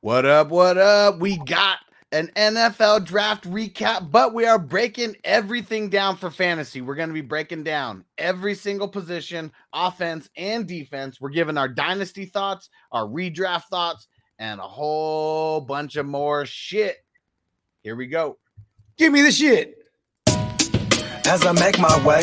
What up? What up? We got an NFL draft recap, but we are breaking everything down for fantasy. We're going to be breaking down every single position, offense and defense. We're giving our dynasty thoughts, our redraft thoughts, and a whole bunch of more shit. Here we go. Give me the shit. As I make my way,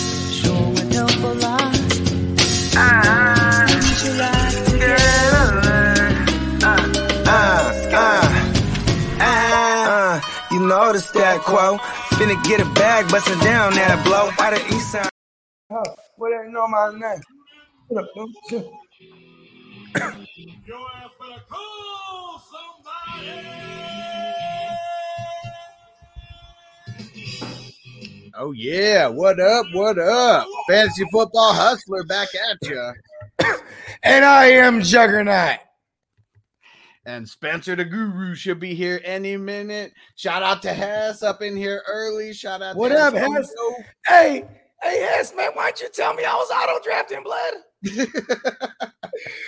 Put your life together. Uh, uh, uh, you know the stat quo. Finna get a bag, bustin' down that blow. Out of east side. Oh, what ain't know my name? What up, dude? Oh, yeah. What up? What up? Fantasy football hustler back at you. And I am Juggernaut. And Spencer the Guru should be here any minute. Shout out to Hess up in here early. Shout out What to up, Hess? Hey, hey, Hess, man, why don't you tell me I was auto drafting blood?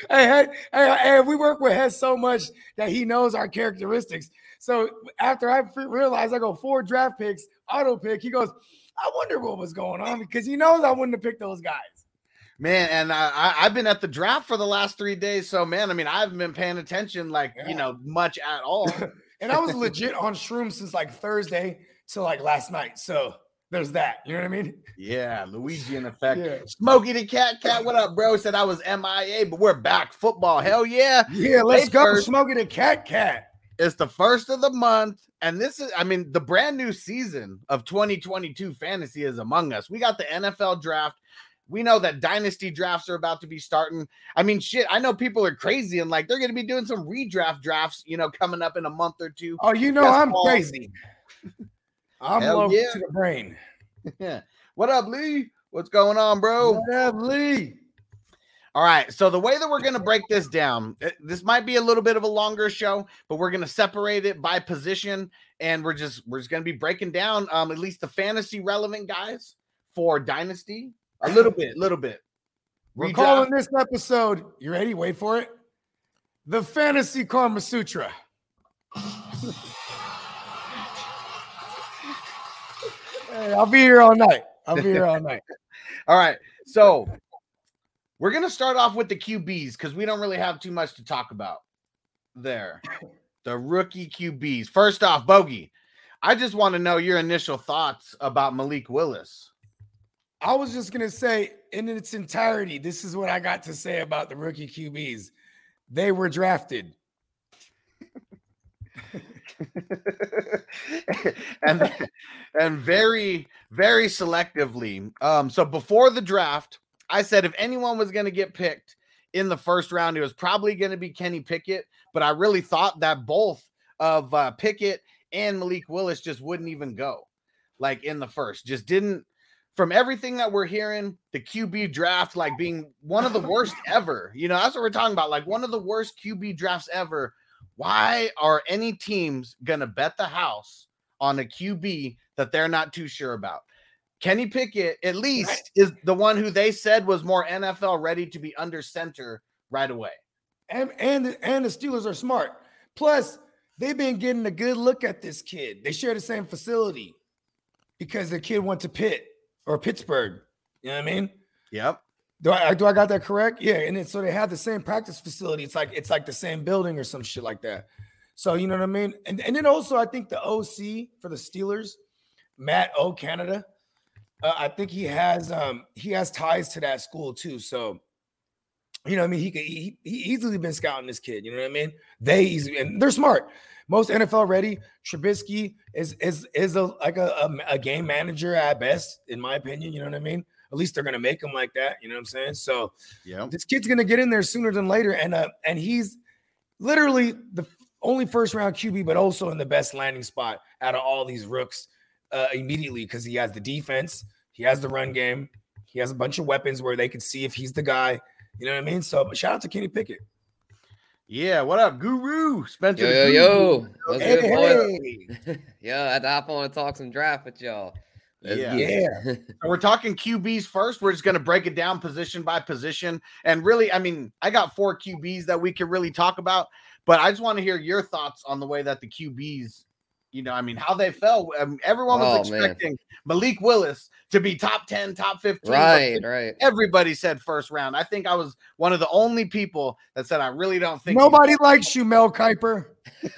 hey, hey, hey, hey, we work with Hess so much that he knows our characteristics. So after I realized I go four draft picks, auto pick, he goes, I wonder what was going on because he knows I wouldn't have picked those guys. Man, and I, I've been at the draft for the last three days. So, man, I mean, I haven't been paying attention like, you know, much at all. And I was legit on shrooms since like Thursday to like last night. So there's that. You know what I mean? yeah, Louisiana effect. Yeah. Smokey the Cat Cat, what up, bro? Said I was MIA, but we're back. Football, hell yeah. Yeah, let's go. first- Smoking a cat cat. It's the first of the month. And this is, I mean, the brand new season of 2022 fantasy is among us. We got the NFL draft. We know that dynasty drafts are about to be starting. I mean, shit, I know people are crazy and like they're going to be doing some redraft drafts, you know, coming up in a month or two. Oh, you know I'm crazy. I'm Hell low yeah. to the brain. Yeah. What up, Lee? What's going on, bro? What up, Lee? All right. So the way that we're going to break this down, eh, this might be a little bit of a longer show, but we're going to separate it by position, and we're just we're just going to be breaking down um at least the fantasy relevant guys for dynasty a little bit, a little bit. We're calling this episode. You ready? Wait for it. The Fantasy Karma Sutra. Hey, I'll be here all night. I'll be here all night. All right. So we're going to start off with the QBs because we don't really have too much to talk about there. The rookie QBs. First off, Bogey, I just want to know your initial thoughts about Malik Willis. I was just gonna say, in its entirety, this is what I got to say about the rookie QBs. They were drafted. and and very very selectively um so before the draft i said if anyone was going to get picked in the first round it was probably going to be kenny pickett but i really thought that both of uh pickett and malik willis just wouldn't even go like in the first just didn't from everything that we're hearing the qb draft like being one of the worst ever you know that's what we're talking about like one of the worst qb drafts ever why are any teams going to bet the house on a QB that they're not too sure about? Kenny Pickett, at least, is the one who they said was more NFL ready to be under center right away. And and and the Steelers are smart. Plus, they've been getting a good look at this kid. They share the same facility because the kid went to Pitt or Pittsburgh. You know what I mean? Yep. Do I do I got that correct? Yeah, and then so they have the same practice facility. It's like it's like the same building or some shit like that. So you know what I mean? And and then also I think the OC for the Steelers, Matt O Canada, uh, I think he has um he has ties to that school too. So you know what I mean? He could he, he easily been scouting this kid. You know what I mean? They easily and they're smart. Most NFL ready. Trubisky is is is a like a, a, a game manager at best, in my opinion. You know what I mean? At least they're gonna make him like that. You know what I'm saying? So Yep. this kid's gonna get in there sooner than later, and uh, and he's literally the only first round QB, but also in the best landing spot out of all these rooks uh, immediately because he has the defense, he has the run game, he has a bunch of weapons where they can see if he's the guy. You know what I mean? So shout out to Kenny Pickett. Yeah, what up, Guru? Spencer. Yo, yo, yo. What's Hey, good, boys? hey. Yo, I had to hop on and talk some draft with y'all. Let's Yeah. Yeah. So we're talking QBs first. We're just going to break it down position by position. And really, I mean, I got four QBs that we could really talk about, but I just want to hear your thoughts on the way that the QBs, you know, I mean, how they fell. Um, everyone was Oh, man. expecting Malik Willis to be top 10, top 15. Right, right. Everybody said first round. I think I was one of the only people that said I really don't think Nobody likes you, Mel Kiper.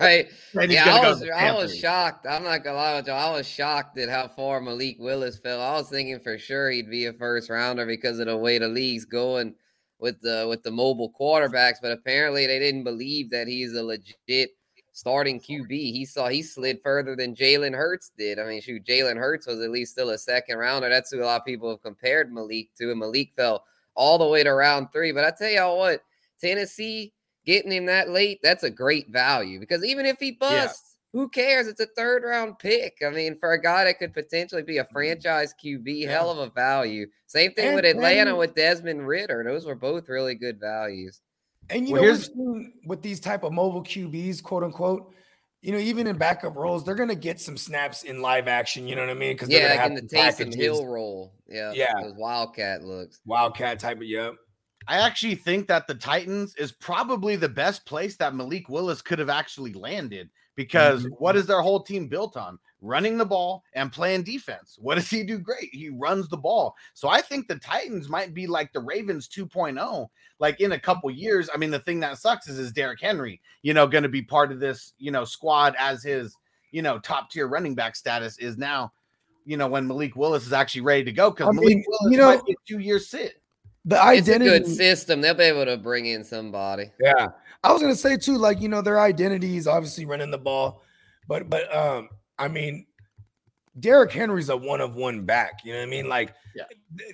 right. Yeah, I was to I was shocked. I'm not gonna lie with you. I was shocked at how far Malik Willis fell. I was thinking for sure he'd be a first rounder because of the way the league's going with the with the mobile quarterbacks, but apparently they didn't believe that he's a legit starting QB. He saw he slid further than Jalen Hurts did. I mean, shoot, Jalen Hurts was at least still a second rounder. That's who a lot of people have compared Malik to, and Malik fell all the way to round three. But I tell y'all what, Tennessee getting him that late, that's a great value because even if he busts, who cares? It's a third round pick. I mean, for a guy that could potentially be a mm-hmm. franchise QB, hell of a value. Same thing And- with Atlanta and- with Desmond Ridder. Those were both really good values. And you Well, know, here's- with these type of mobile QBs, quote unquote, you know, even in backup roles, they're gonna get some snaps in live action. You know what I mean? Because Yeah, they're like gonna in the have Taysom some packages, Hill role. Yeah, Yeah. those Wildcat looks. wildcat type of yep. I actually think that the Titans is probably the best place that Malik Willis could have actually landed because Mhm. what is their whole team built on? Running the ball and playing defense. What does he do great? He runs the ball. So I think the Titans might be like the Ravens 2.0 like in a couple years. I mean the thing that sucks is is Derrick Henry, you know, going to be part of this, you know, squad as his, you know, top tier running back status is now, you know, when Malik Willis is actually ready to go cuz Malik mean, Willis you know- might be a 2 year sit. The It's a identity. good system. They'll be able to bring in somebody. Yeah. I was gonna say too, like, you know, their identity is obviously running the ball, but but um, I mean, Derrick Henry's a one of one back. You know what I mean? Like, Yeah.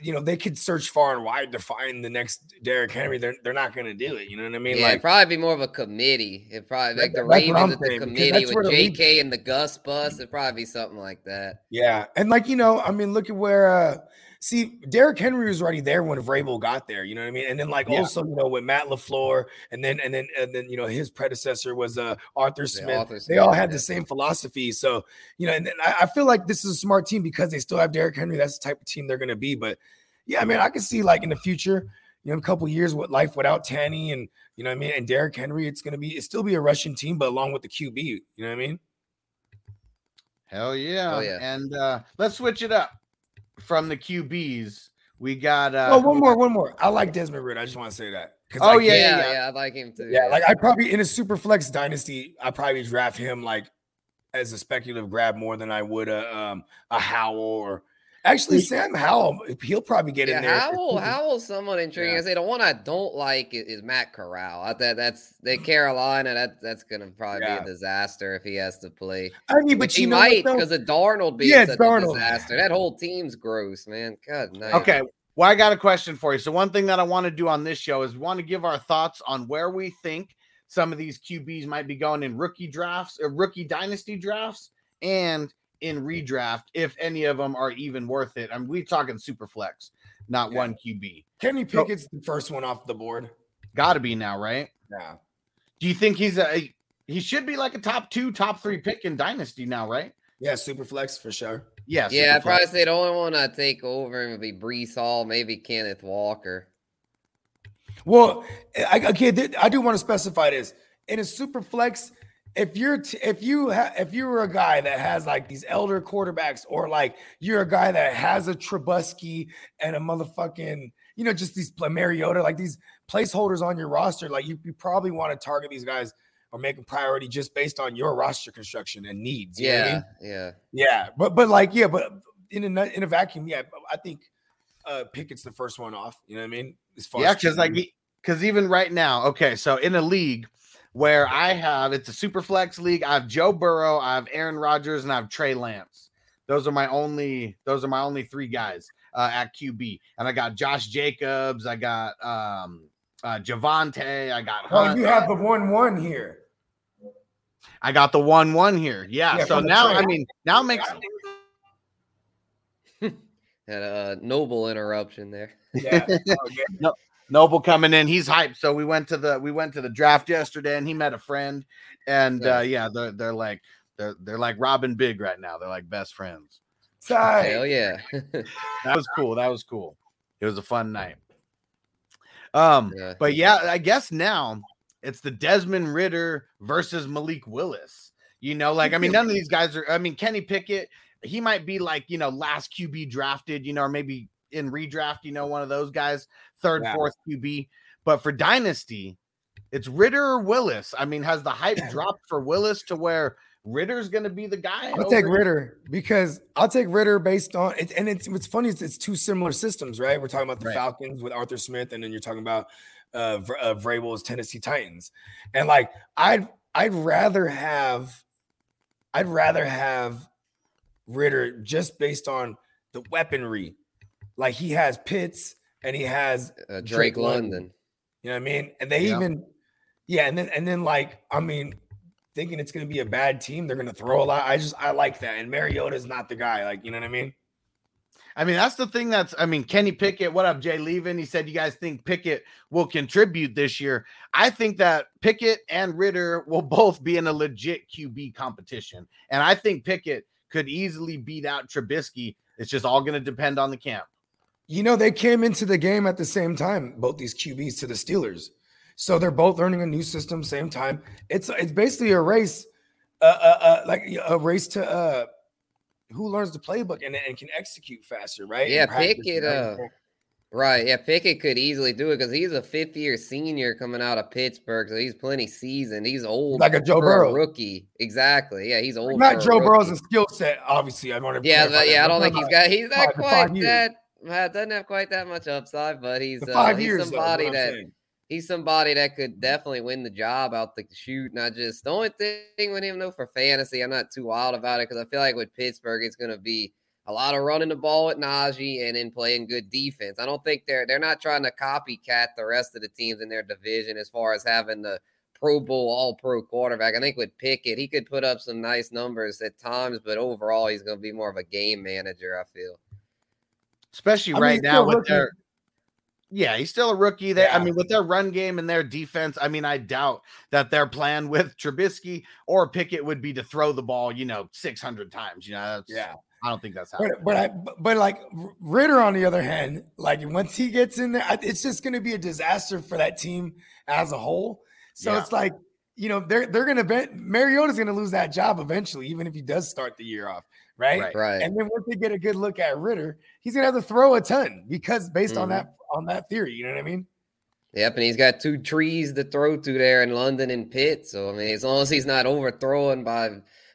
you know, they could search far and wide to find the next Derrick Henry. They're they're not gonna do it. You know what I mean? yeah, like, it'd probably be more of a committee. It probably like the That- that's Ravens at the committee with the league- JK and the Gus bus. It'd probably be something like that. yeah, and like you know, I mean, look at where. uh See, Derrick Henry was already there when Vrabel got there. You know what I mean? And then like Yeah. also, you know, with Matt Lafleur, and then and then and then you know his predecessor was uh Arthur Yeah, Smith. Arthur they Smith, all had yeah. the same philosophy. So, you know, and then I, I feel like this is a smart team because they still have Derrick Henry. That's the type of team they're going to be. But yeah, I mean, I can see like in the future, you know, a couple years with life without Tanny and, you know what I mean? And Derrick Henry, it's going to be, it still be a Russian team, but along with the QB, you know what I mean? Hell yeah. Oh, yeah. And uh let's switch it up from the QBs. We got uh oh, one more, one more. I like Desmond Ridder. I just want to say that. Oh, yeah, Yeah, yeah, yeah, I like him too. Yeah, like I probably in a super flex dynasty, I probably draft him like as a speculative grab more than I would a um a Howell or actually Sam Howell. He'll probably get yeah, in there. Howell, Howell's somewhat intriguing. Yeah. I say the one I don't like is, is Matt Corral. I that that's the Carolina. That that's gonna probably Yeah. be a disaster if he has to play. I mean, but he you might because of Darnold being Yeah, such Darnold. a disaster. That whole team's gross, man. God, night. Okay. Well, I got a question for you. So one thing that I want to do on this show is we want to give our thoughts on where we think some of these QBs might be going in rookie drafts or rookie dynasty drafts and in redraft, if any of them are even worth it. I mean, we're talking super flex, not Yeah. one QB. Kenny Pickett's the first one off the board. Gotta be now, right? Yeah. Do you think he's a he should be like a top two, top three pick in dynasty now, right? Yeah, super flex for sure. Yeah, Yeah, I'd probably say the only one I'd take over him would be Breece Hall, maybe Kenneth Walker. Well, I, okay, th- I do want to specify this in a super flex. If you're t- if you ha- if you were a guy that has like these elder quarterbacks, or like you're a guy that has a Trubisky and a motherfucking you know just these Mariota like these placeholders on your roster, like you, you probably want to target these guys or make a priority just based on your roster construction and needs. what I Yeah, mean? yeah. Yeah, but but like yeah, but in a in a vacuum, yeah, I think uh Pickett's the first one off. You know what I mean? As far Yeah, because like because even right now, okay, so in a league where I have it's a super flex league, I have Joe Burrow, I have Aaron Rodgers, and I have Trey Lance. Those are my only those are my only three guys uh, at QB. And I got Josh Jacobs, I got um uh Javonte, I got Oh, you have the one one here. I got the one one here. Yeah. Yeah, so now, I mean, now it makes Had a noble interruption there. Yeah. Noble coming in. He's hyped. So we went to the we went to the draft yesterday, and he met a friend. And uh, yeah, they're they're like they're they're like Robin Big right now. They're like best friends. Tight. Hell yeah. That was cool. That was cool. It was a fun night. Um, Yeah. but yeah, I guess now it's the Desmond Ridder versus Malik Willis. You know, like I mean, none of these guys are. I mean, Kenny Pickett, he might be like you know last QB drafted, you know, or maybe in redraft, you know, one of those guys, third, Yeah. fourth QB. But for Dynasty, it's Ridder or Willis. I mean, has the hype dropped for Willis to where Ridder's going to be the guy? I'll take Ridder because I'll take Ridder based on it. And it's what's funny is it's two similar systems, right? We're talking about the Right. Falcons with Arthur Smith, and then you're talking about uh, Vr- uh Vrabel's Tennessee Titans. And like I'd I'd rather have I'd rather have Ridder just based on the weaponry. Like he has Pitts and he has Uh, Drake, Drake London. London. you know what I mean? And they Yeah. even, yeah, and then and then like I mean, thinking it's gonna be a bad team, they're gonna throw a lot. I just I like that. And Mariota's not the guy, like you know what I mean? I mean, that's the thing that's, I mean, Kenny Pickett, what up, Jay Levin? He said, You guys think Pickett will contribute this year? I think that Pickett and Ridder will both be in a legit QB competition. And I think Pickett could easily beat out Trubisky. It's just all going to depend on the camp. You know, they came into the game at the same time, both these QBs to the Steelers. So they're both learning a new system same time. It's it's basically a race, uh, uh, uh like a race to uh who learns the playbook and, and can execute faster, right? Yeah, Pickett, right? uh, Right. Yeah, Pickett could easily do it because he's a fifth year senior coming out of Pittsburgh. So he's plenty seasoned. He's old. Like a Joe Burrow. rookie. Exactly. Yeah, he's old. not a Joe Burrow's skill set, obviously. I want to Yeah, but yeah, I don't think he's got he's not quite that uh, doesn't have quite that much upside, but he's uh, he's years, though, somebody I'm that saying. he's somebody that could definitely win the job out the shoot. And I just the only thing with him though for fantasy, I'm not too wild about it because I feel like with Pittsburgh, it's gonna be a lot of running the ball with Najee and then playing good defense. I don't think they're they're not trying to copycat the rest of the teams in their division as far as having the Pro Bowl All Pro quarterback. I think with Pickett, he could put up some nice numbers at times, but overall, he's going to be more of a game manager. I feel. Especially I mean, right now with their yeah he's still a rookie there i mean with their run game and their defense i mean i doubt that their plan with Trubisky or Pickett would be to throw the ball you know 600 times you know that's, Yeah. i don't think that's happening But but I but, like Ridder on the other hand, like once he gets in there, it's just going to be a disaster for that team as a whole. So Yeah. it's like you know they're they're going to bet Mariota's going to lose that job eventually, even if he does start the year off, right? Right. Right. And then once they get a good look at Ridder, he's going to have to throw a ton because based on Mhm. that on that theory, you know what I mean? Yep, and he's got two trees to throw to there in London and Pitt. So I mean, as long as he's not overthrowing by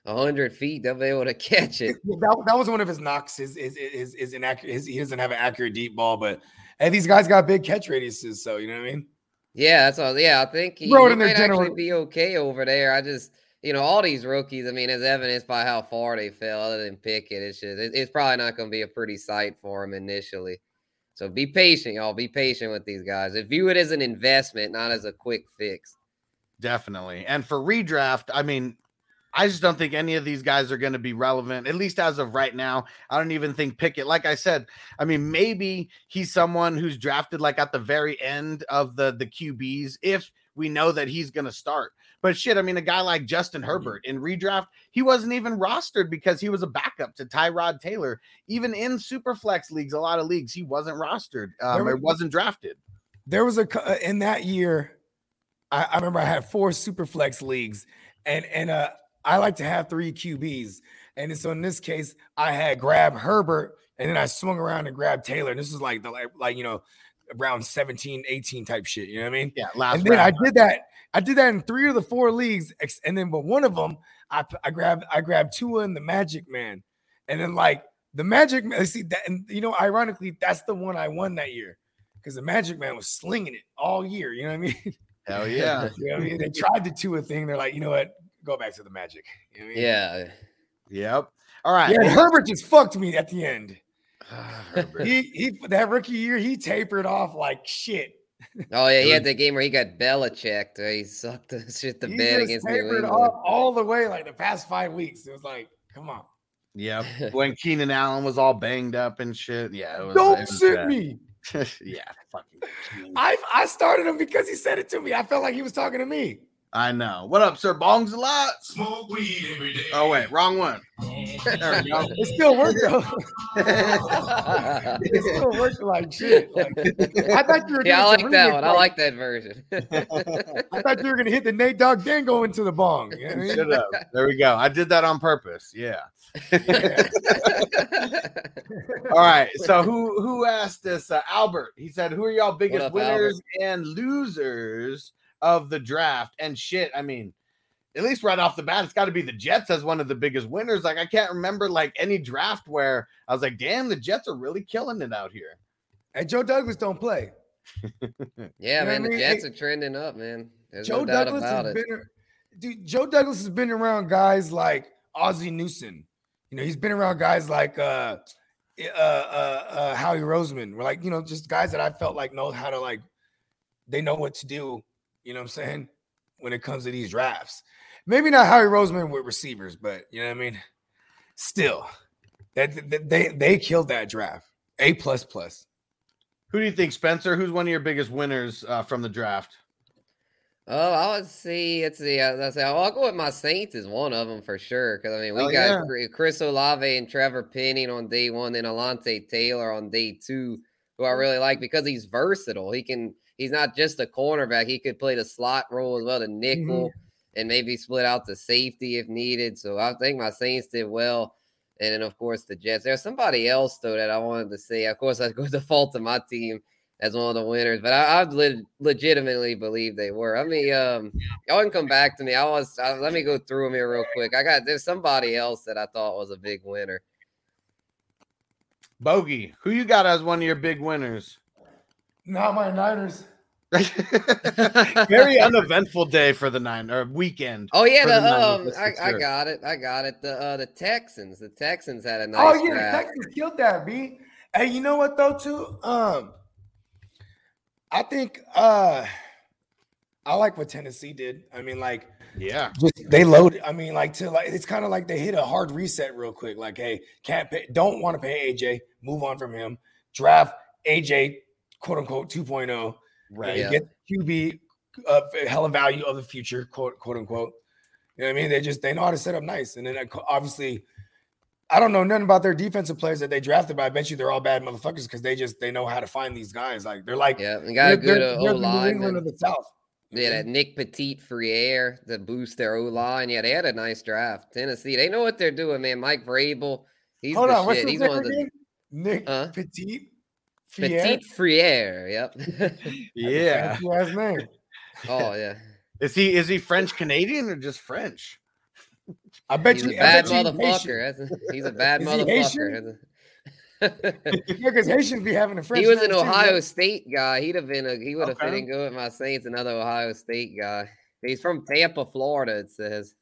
hundred feet, they'll be able to catch it. That, that was one of his knocks. Is is is is inaccurate. His, he doesn't have an accurate deep ball, but and these guys got big catch radiuses, so you know what I mean. Yeah, that's all. Yeah, I think he, Throw it he in there might actually be okay over there. I just, you know, all these rookies. I mean, as evidenced by how far they fell, other than Pickett, it's just, it- it's probably not going to be a pretty sight for him initially. So be patient, y'all. Be patient with these guys. And view it as an investment, not as a quick fix. Definitely. And for redraft, I mean, I just don't think any of these guys are going to be relevant, at least as of right now. I don't even think Pickett, like I said, I mean, maybe he's someone who's drafted like at the very end of the the QBs if we know that he's going to start. But shit, I mean, a guy like Justin Herbert in redraft, he wasn't even rostered because he was a backup to Tyrod Taylor. Even in super flex leagues, a lot of leagues, he wasn't rostered um, There or was- wasn't drafted. there was a uh, in that year I, I remember i had four super flex leagues and and uh i like to have three qbs and so in this case i had grab herbert and then i swung around and grabbed taylor And this is like the like, like you know around 17 18 type shit you know what i mean Yeah, last and then round. i did that i did that in three of the four leagues and then but one of them i p- i grabbed i grabbed Tua and the magic man and then like the magic man see that and you know ironically that's the one i won that year because the Magic Man was slinging it all year. You know what I mean? Hell yeah. you know what I mean? They tried the Tua thing. They're like, you know what? Go back to the Magic. You know what I mean? Yeah. Yep. All right. Yeah, and Herbert just fucked me at the end. Ah, he he that rookie year, he tapered off like shit. Oh yeah, he had was- that game where he got Belichicked. Where he sucked the shit the He bed against New tapered England. off all the way like the past five weeks. It was like, come on. Yeah, when Keenan Allen was all banged up and shit. Yeah. It was, Don't it was sit bad. me. yeah. Fucking. Keenan. I I started him because he said it to me. I felt like he was talking to me. I know. What up, sir? Bongs a lot. Smoke weed every day. Oh wait, wrong one. There we go. It still worked though. it still worked like shit. Like, I thought you were. yeah, I like that remix, one. I like that version. I thought you were gonna hit the Nate Dogg Dango into the bong. You know I mean? Shut up. There we go. I did that on purpose. Yeah. All right. So who who asked this? Uh, Albert. He said, "Who are y'all biggest up, winners and losers of the draft?" And shit. I mean, at least right off the bat, it's got to be the Jets as one of the biggest winners. Like I can't remember like any draft where I was like, "Damn, the Jets are really killing it out here." And Joe Douglas don't play. yeah, You man, the mean? Jets are trending up, man. There's Joe no doubt Douglas about has it. been, dude. Joe Douglas has been around guys like Ozzie Newsome. You know, he's been around guys like uh, uh, uh, uh, Howie Roseman. We're like, you know, just guys that I felt like know how to like, they know what to do. You know what I'm saying? When it comes to these drafts, maybe not Harry Roseman with receivers, but you know what I mean. Still, that, that they they killed that draft. A plus plus. Who do you think, Spencer? Who's one of your biggest winners uh, from the draft? Oh, I would see. It's the. Uh, let's say I'll go with my Saints is one of them for sure. Because I mean, we Hell got yeah. Chris Olave and Trevor Penning on day one, then Alontae Taylor on day two, who I really like because he's versatile. He can. He's not just a cornerback. He could play the slot role as well, the nickel, and maybe split out the safety if needed. So I think my Saints did well. And then of course the Jets. There's somebody else though that I wanted to say. Of course, I go default to my team as one of the winners, but I, I le- legitimately believe they were. I mean, um, y'all can come back to me. I was. I, let me go through them here real quick. I got there's somebody else that I thought was a big winner. Bogey. Who you got as one of your big winners? Not my Niners. Very uneventful day for the nine or weekend. Oh yeah, the, the um, I, I got it. I got it. The uh, the Texans. The Texans had a nice. oh yeah, the. Texans killed that, B. Hey, you know what though, too? Um, I think uh I like what Tennessee did. I mean, like Yeah. just they loaded. I mean, like to like it's kind of like they hit a hard reset real quick. Like, hey, can't pay, don't want to pay AJ, move on from him. Draft AJ, quote unquote 2.0. Right. and Yeah. Get QB uh, hella value of the future, quote quote unquote. You know what I mean? They just they know how to set up nice, and then obviously, I don't know nothing about their defensive players that they drafted, but I bet you they're all bad motherfuckers because they just they know how to find these guys. Like they're like Yeah, and got a good they're- uh, O the New England line. of the South. Yeah, that Nick Petit Frere to boost their O line. Yeah, they had a nice draft. Tennessee, they know what they're doing, man. Mike Vrabel, he's Hold the on, what's shit. his He's one of the? Nick Huh? Petit. Fier? Petit Frere. Yep. Yeah. Ass name. oh yeah, Is he is he French Canadian or just French? I bet he's you. a bad motherfucker. He's a bad Is motherfucker. Because Haitians be having a French. he was an too, Ohio right? State guy. He'd have been a he would have fit in good with my Saints. Another Ohio State guy. He's from Tampa, Florida. It says.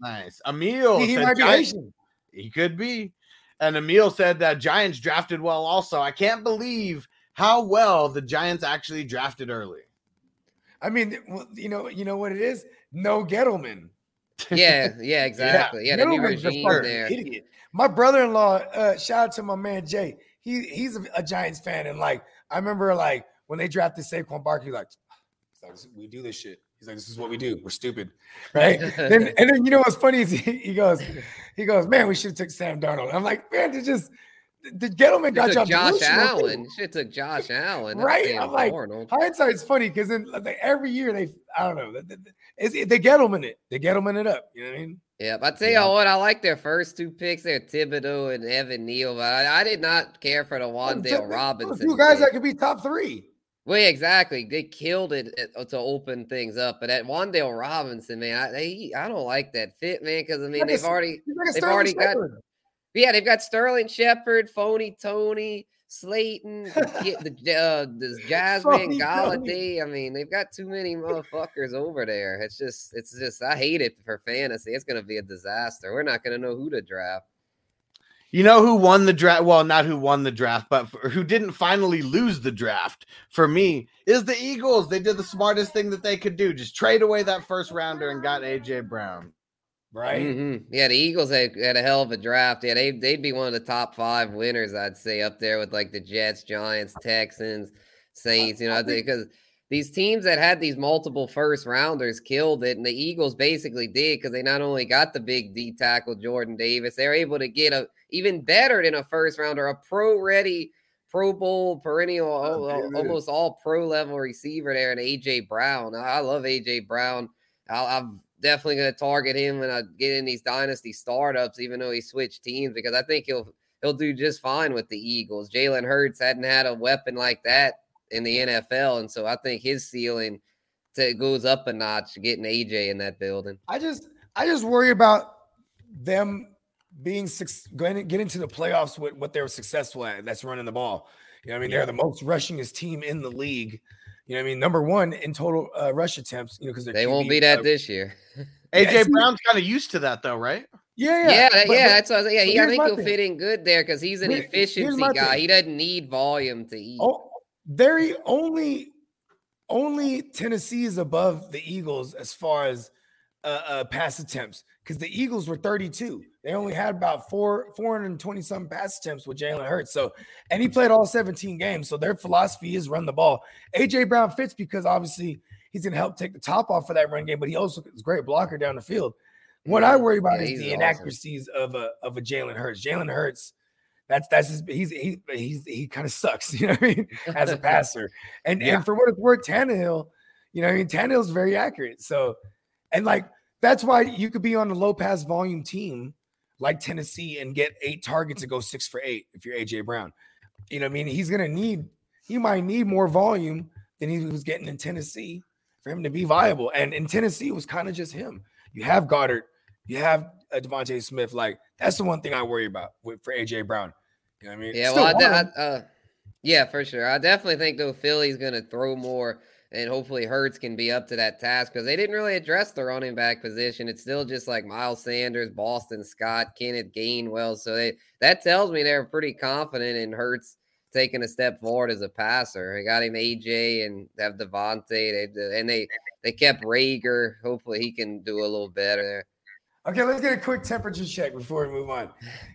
Nice. Emil He, he might be Haitian. He could be. And Emil said that Giants drafted well also. I can't believe how well the Giants actually drafted early. I mean, you know, you know what it is. No Gettleman. Yeah, yeah, exactly. Yeah, the new Gettleman's a regime there. Idiot. My brother-in-law. Uh, shout out to my man Jay. He he's a, a Giants fan, and like I remember, like when they drafted Saquon Barkley, like, like we do this shit. He's like, this is what we do. We're stupid, right? then, and then you know what's funny is he, he goes, he goes, man, we should have took Sam Darnold. I'm like, man, they just the Gettleman got took y'all Josh. Allen. Shit took Josh Allen. Right? I'm like, Darnold. Hindsight's funny because then like, every year they, I don't know, they, they, it's- they Gettleman it, they Gettleman it up. You know what I mean? Yeah, but I tell Yeah. you what, I like their first two picks. They're Thibodeaux and Evan Neal, but I, I did not care for the Wan'Dale Those Robinson. Two guys that could be top three. Well, yeah, exactly. They killed it at- to open things up. But at Wan'Dale Robinson, man, I, they, I don't like that fit, man, because I mean, Like they've s- already like they've already got- yeah, they've got Sterling Shepard, Phony Tony, Slayton, the, the, uh, this Jasmine Golladay. I mean, they've got too many motherfuckers over there. It's just, it's just, I hate it for fantasy. It's going to be a disaster. We're not going to know who to draft. You know who won the draft? Well, not who won the draft, but for, who didn't finally lose the draft for me is the Eagles. They did the smartest thing that they could do. Just trade away that first rounder and got AJ Brown. Right? Mhm. Yeah, the Eagles had, had a hell of a draft. Yeah, they they'd be one of the top five winners, I'd say, up there with like the Jets, Giants, Texans, Saints. You know, because these teams that had these multiple first rounders killed it, and the Eagles basically did because they not only got the big D tackle Jordan Davis, they're able to get a even better than a first rounder, a pro ready. Pro Bowl perennial, oh, al- al- almost all pro level receiver there, and AJ Brown. I I love AJ Brown. I'll, I'm definitely going to target him when I get in these dynasty startups, even though he switched teams, because I think he'll he'll do just fine with the Eagles. Jalen Hurts hadn't had a weapon like that in the NFL, and so I think his ceiling to, goes up a notch getting AJ in that building. I just I just worry about them being suc- going to get into the playoffs with what they were successful at. That's running the ball. You know, what I mean, they're the most rushingest team in the league. You know, what I mean, number one in total uh, rush attempts. You know, because They won't be that this year. AJ Yeah, Brown's kind of used to that though, right? Yeah, Yeah, yeah, yeah, but- but- that's what I was, yeah. but He, I think my he'll thing. fit in good there because he's an Here- efficiency guy. thing. He doesn't need volume to eat. Oh, very only only Tennessee is above the Eagles as far as uh, uh pass attempts because the Eagles were 32. They only had about four 420 some pass attempts with Jalen Hurts. So and he played all 17 games. So their philosophy is run the ball. AJ Brown fits because obviously he's gonna help take the top off for that run game, but he also is a great blocker down the field. What I worry about Yeah, is the awesome. inaccuracies of a of a Jalen Hurts. Jalen Hurts, that's that's his, he's he he's he kind of sucks, you know what I mean, as a passer. And Yeah. and for what it's worth, Tannehill, you know, I mean, Tannehill's very accurate. So, and like that's why you could be on a low pass volume team like Tennessee and get eight targets and go six for eight if you're AJ Brown. You know, what I mean, he's gonna need he might need more volume than he was getting in Tennessee for him to be viable. And in Tennessee, it was kind of just him. You have Goedert, you have uh, DeVonta Smith. Like that's the one thing I worry about with, for AJ Brown. You know what I mean? Yeah, Still well, I, I- uh, yeah, for sure. I definitely think though Philly's going to throw more, and hopefully Hurts can be up to that task because they didn't really address the running back position. It's still just like Miles Sanders, Boston Scott, Kenneth Gainwell. So they that tells me they're pretty confident in Hurts taking a step forward as a passer. They got him AJ and have DeVonta, they, and they they kept Reagor. Hopefully he can do a little better. Okay, let's get a quick temperature check before we move on.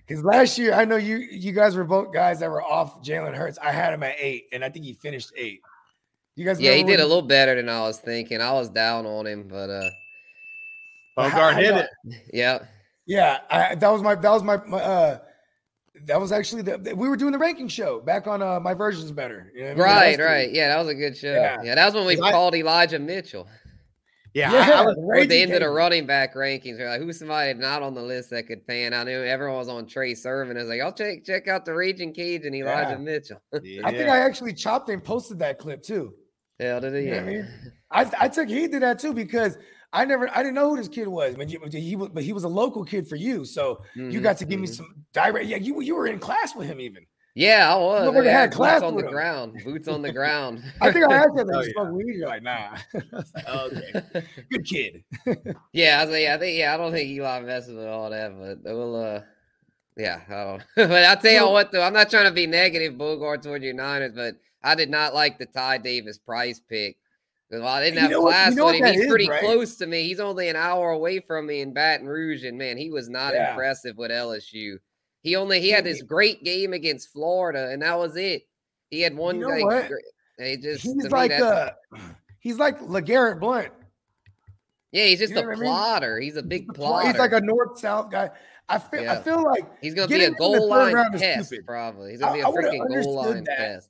Because last year, I know you you guys were both guys that were off Jalen Hurts. I had him at eight, and I think he finished eight. You guys, Yeah, he remember did a little better than I was thinking. I was down on him, but uh, How- Bogart hit it. yeah. Yeah, I, that was my that was my, my uh that was actually the we were doing the ranking show back on uh my version's better. You know what I mean? Right, the- right. Yeah, that was a good show. Yeah. Yeah, that was when we 'Cause I- called Elijah Mitchell. Yeah, Yeah, I, I was, the Or at the end of the running back rankings. We're like, who's somebody not on the list that could pan? I knew everyone was on Trey Sermon. I was like, I'll check check out the Raging Cage and Elijah Yeah. Mitchell. I think. I actually chopped and posted that clip too. Hell did he? You know I mean? I, I took heed to that too because I never I didn't know who this kid was, but, you, he was but he was a local kid for you, so you Mhm, got to give me mhm. some direct. Yeah, you you were in class with him even. Yeah, I was. Yeah, had class on the him. ground. Boots on the ground. I think I asked him Oh, yeah. you weed. You're like, nah. Like, "Oh, okay, good kid. yeah, I was like, yeah, I think yeah, I don't think Eli messes with all that, but we'll uh yeah, I don't but I'll tell you what though, I'm not trying to be negative, Bogart toward your Niners, but I did not like the Ty Davis price pick. Because I didn't You have know what- you class know with him, he's is, pretty right? close to me. He's only an hour away from me in Baton Rouge, and man, he was not Yeah. impressive with LSU. He only he had this great game against Florida, and that was it. He had one know like, what? gr- and he just He's me, like that's- uh he's like LeGarrette Blunt. yeah, he's just you a what I mean? plotter. He's a big plotter. He's like a north south guy. I feel I feel like He's gonna be a goal line pest, probably. He's gonna be I a freaking goal line that. pest.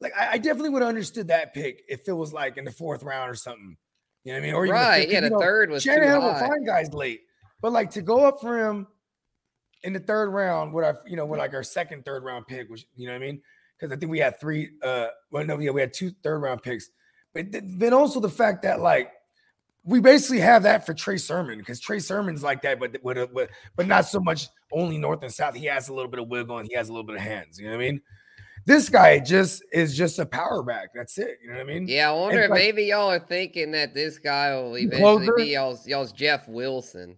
Like I, I definitely would have understood that pick if it was like in the fourth round or something. You know what I mean? Or even the Right? fifth, Yeah, the know, third was Shanahan will find guys late, but like to go up for him in the third round, what I you know, with like our second third round pick, which you know what I mean? Because I think we had three. uh Well, no, yeah, we had two third round picks, but th- then also the fact that like we basically have that for Trey Sermon because Trey Sermon's like that, but with a, but but not so much only north and south. He has a little bit of wiggle and he has a little bit of hands. You know what I mean? This guy just is just a power back. That's it. You know what I mean? Yeah, I wonder And, if like- maybe y'all are thinking that this guy will eventually closer? be y'all's y'all's Jeff Wilson.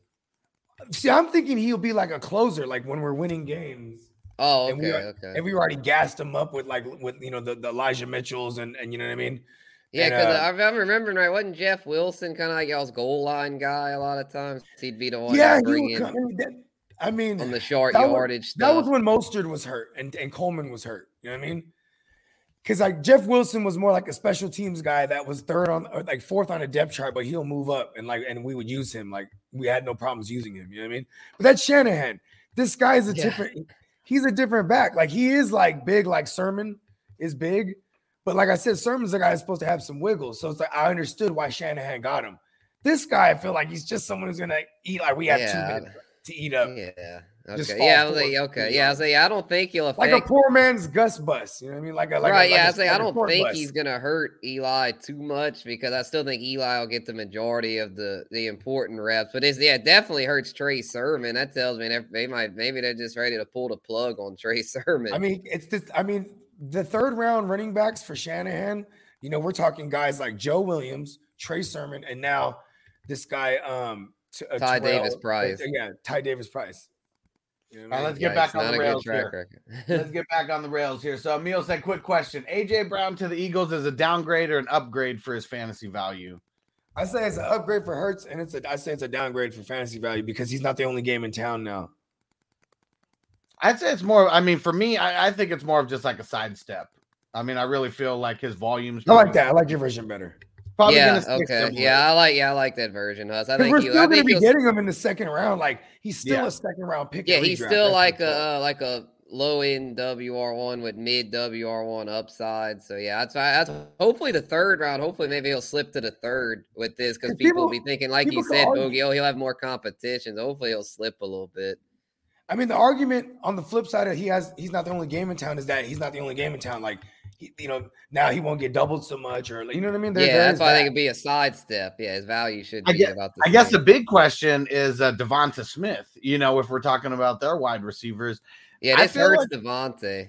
See, I'm thinking he'll be like a closer, like when we're winning games. Oh, And we okay, okay. And we already gassed him up with like with you know the, the Elijah Mitchells and and you know what I mean. Yeah, because uh, I'm remembering right, wasn't Jeff Wilson kind of like y'all's goal line guy a lot of times? He'd be the one yeah, he bring would in I mean, that- I mean, on the short that was- yardage that was when Mostert was hurt and, and Coleman was hurt. You know what I mean? Because like Jeff Wilson was more like a special teams guy that was third on or like fourth on a depth chart, but he'll move up and like and we would use him. Like we had no problems using him. You know what I mean? But that's Shanahan. This guy is a Yeah. different. He's a different back. Like he is like big. Like Sermon is big, but like I said, Sermon's a guy that's supposed to have some wiggles. So it's like I understood why Shanahan got him. This guy, I feel like he's just someone who's gonna eat. Like we have two minutes to eat up. Yeah. Just Okay. Yeah. I was like, okay. Yeah. I was like, I don't think he'll affect. like a poor man's Gus Bus. You know what I mean? Like a like a- right. like yeah. a I say I don't think bus. he's gonna hurt Eli too much because I still think Eli will get the majority of the the important reps. But it's yeah, it definitely hurts Trey Sermon. That tells me that they might maybe they're just ready to pull the plug on Trey Sermon. I mean, it's this. I mean, the third round running backs for Shanahan. You know, we're talking guys like Joe Williams, Trey Sermon, and now this guy, um, T- uh, Ty Terrell- Davis Price. uh, yeah, Ty Davis Price. You know All right, let's get Yikes, back on the rails here. Let's get back on the rails here. So Emil said, quick question. AJ Brown to the Eagles is a downgrade or an upgrade for his fantasy value? I say it's an upgrade for Hurts, and it's a I say it's a downgrade for fantasy value because he's not the only game in town now. I'd say it's more. I mean, for me, I, I think it's more of just like a sidestep. I mean, I really feel like his volumes. I like that. I like your version better. Probably yeah. Okay. similar. Yeah. I like. Yeah. I like that version. Huss. I think we're still going to be getting him in the second round. Like he's still Yeah. a second round pick. Yeah, he's still like a uh, like a low end WR one with mid WR one upside. So yeah, that's why. That's hopefully the third round. Hopefully maybe he'll slip to the third with this because And people, will be thinking, like you said, Boogie, oh he'll have more competition. So Hopefully he'll slip a little bit. I mean, the argument on the flip side of he has he's not the only game in town is that he's not the only game in town. Like, you know, now he won't get doubled so much, or you know what I mean? There- yeah, there that's why I that. think it'd be a sidestep. Yeah, his value should I guess- about the I guess the big question is uh, Devonta Smith. You know, if we're talking about their wide receivers, yeah, I this feel hurts DeVonta.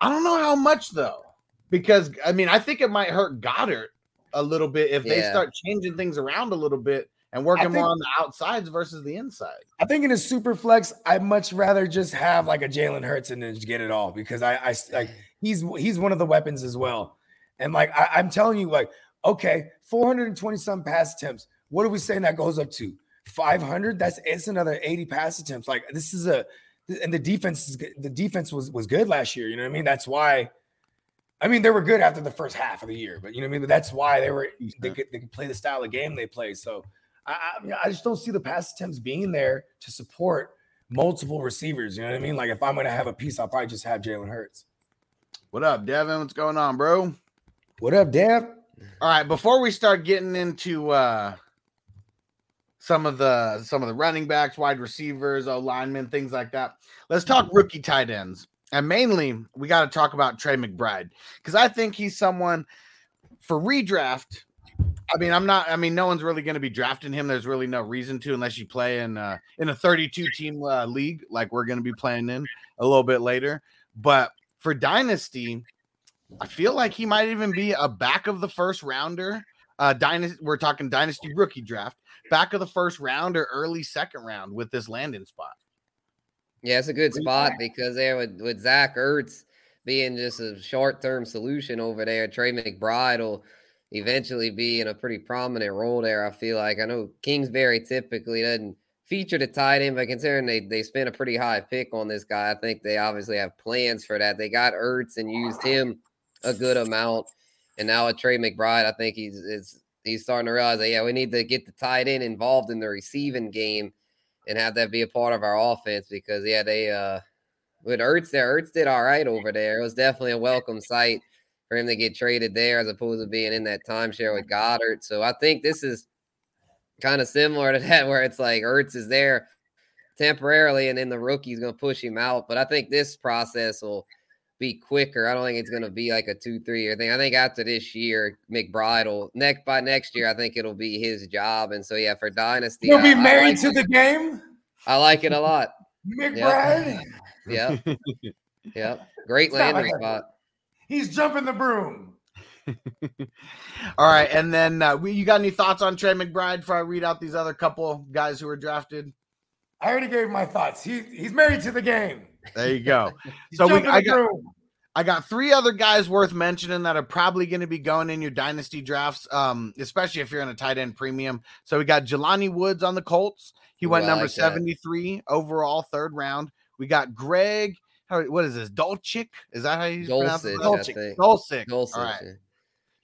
I don't know how much though, because I mean, I think it might hurt Goedert a little bit if they start changing things around a little bit and working more on the outsides versus the inside. I think in a super flex, I'd much rather just have like a Jalen Hurts and then just get it all because I, I like he's he's one of the weapons as well. And like I, I'm telling you, like, okay, 420 some pass attempts. What are we saying that goes up to? 500? That's it's another 80 pass attempts. Like this is a and the defense is the defense was was good last year. You know what I mean? That's why. I mean, they were good after the first half of the year, but you know what I mean. But that's why they were they could, they could play the style of game they play. So I, I, mean, I just don't see the pass attempts being there to support multiple receivers. You know what I mean? Like if I'm gonna have a piece, I'll probably just have Jalen Hurts. What up, Devin? What's going on, bro? What up, Dev? All right, before we start getting into uh some of the some of the running backs, wide receivers, O linemen, things like that, let's talk rookie tight ends. And mainly, we got to talk about Trey McBride because I think he's someone for redraft. I mean, I'm not. I mean, no one's really going to be drafting him. There's really no reason to unless you play in uh, in a 32 team uh, league like we're going to be playing in a little bit later. But for dynasty, I feel like he might even be a back of the first rounder. Uh, dynasty, we're talking dynasty rookie draft, back of the first round or early second round with this landing spot. Yeah, it's a good What do you spot because there with with Zach Ertz being just a short term solution over there, Trey McBride will eventually be in a pretty prominent role there. I feel like I know Kingsbury typically doesn't feature the tight end, but considering they they spent a pretty high pick on this guy, I think they obviously have plans for that. They got Ertz and used him a good amount, and now with Trey McBride, I think he's is he's starting to realize that yeah, we need to get the tight end involved in the receiving game and have that be a part of our offense because yeah, they uh with Ertz there, Ertz did all right over there. It was definitely a welcome sight for him to get traded there as opposed to being in that timeshare with Goedert. So I think this is kind of similar to that where it's like Ertz is there temporarily and then the rookie's gonna push him out. But I think this process will be quicker. I don't think it's gonna be like a two, three year thing. I think after this year, McBride will next by next year, I think it'll be his job. And so yeah, for Dynasty, He'll be married like to it. the game, I like it a lot. McBride. Yeah. Yeah. Great landing spot. He's jumping the broom. All right, and then uh, we, you got any thoughts on Trey McBride before I read out these other couple guys who were drafted? I already gave my thoughts. He he's married to the game. There you go. So we- I got- groom. I got three other guys worth mentioning that are probably going to be going in your dynasty drafts, um, especially if you're in a tight end premium. So we got Jelani Woods on the Colts. He went I number like 73 overall, third round. We got Greg. How, what is this? Dolchik? Is that how you pronounce it? Dulcich, I Dolchik. think. Dolcik. All right.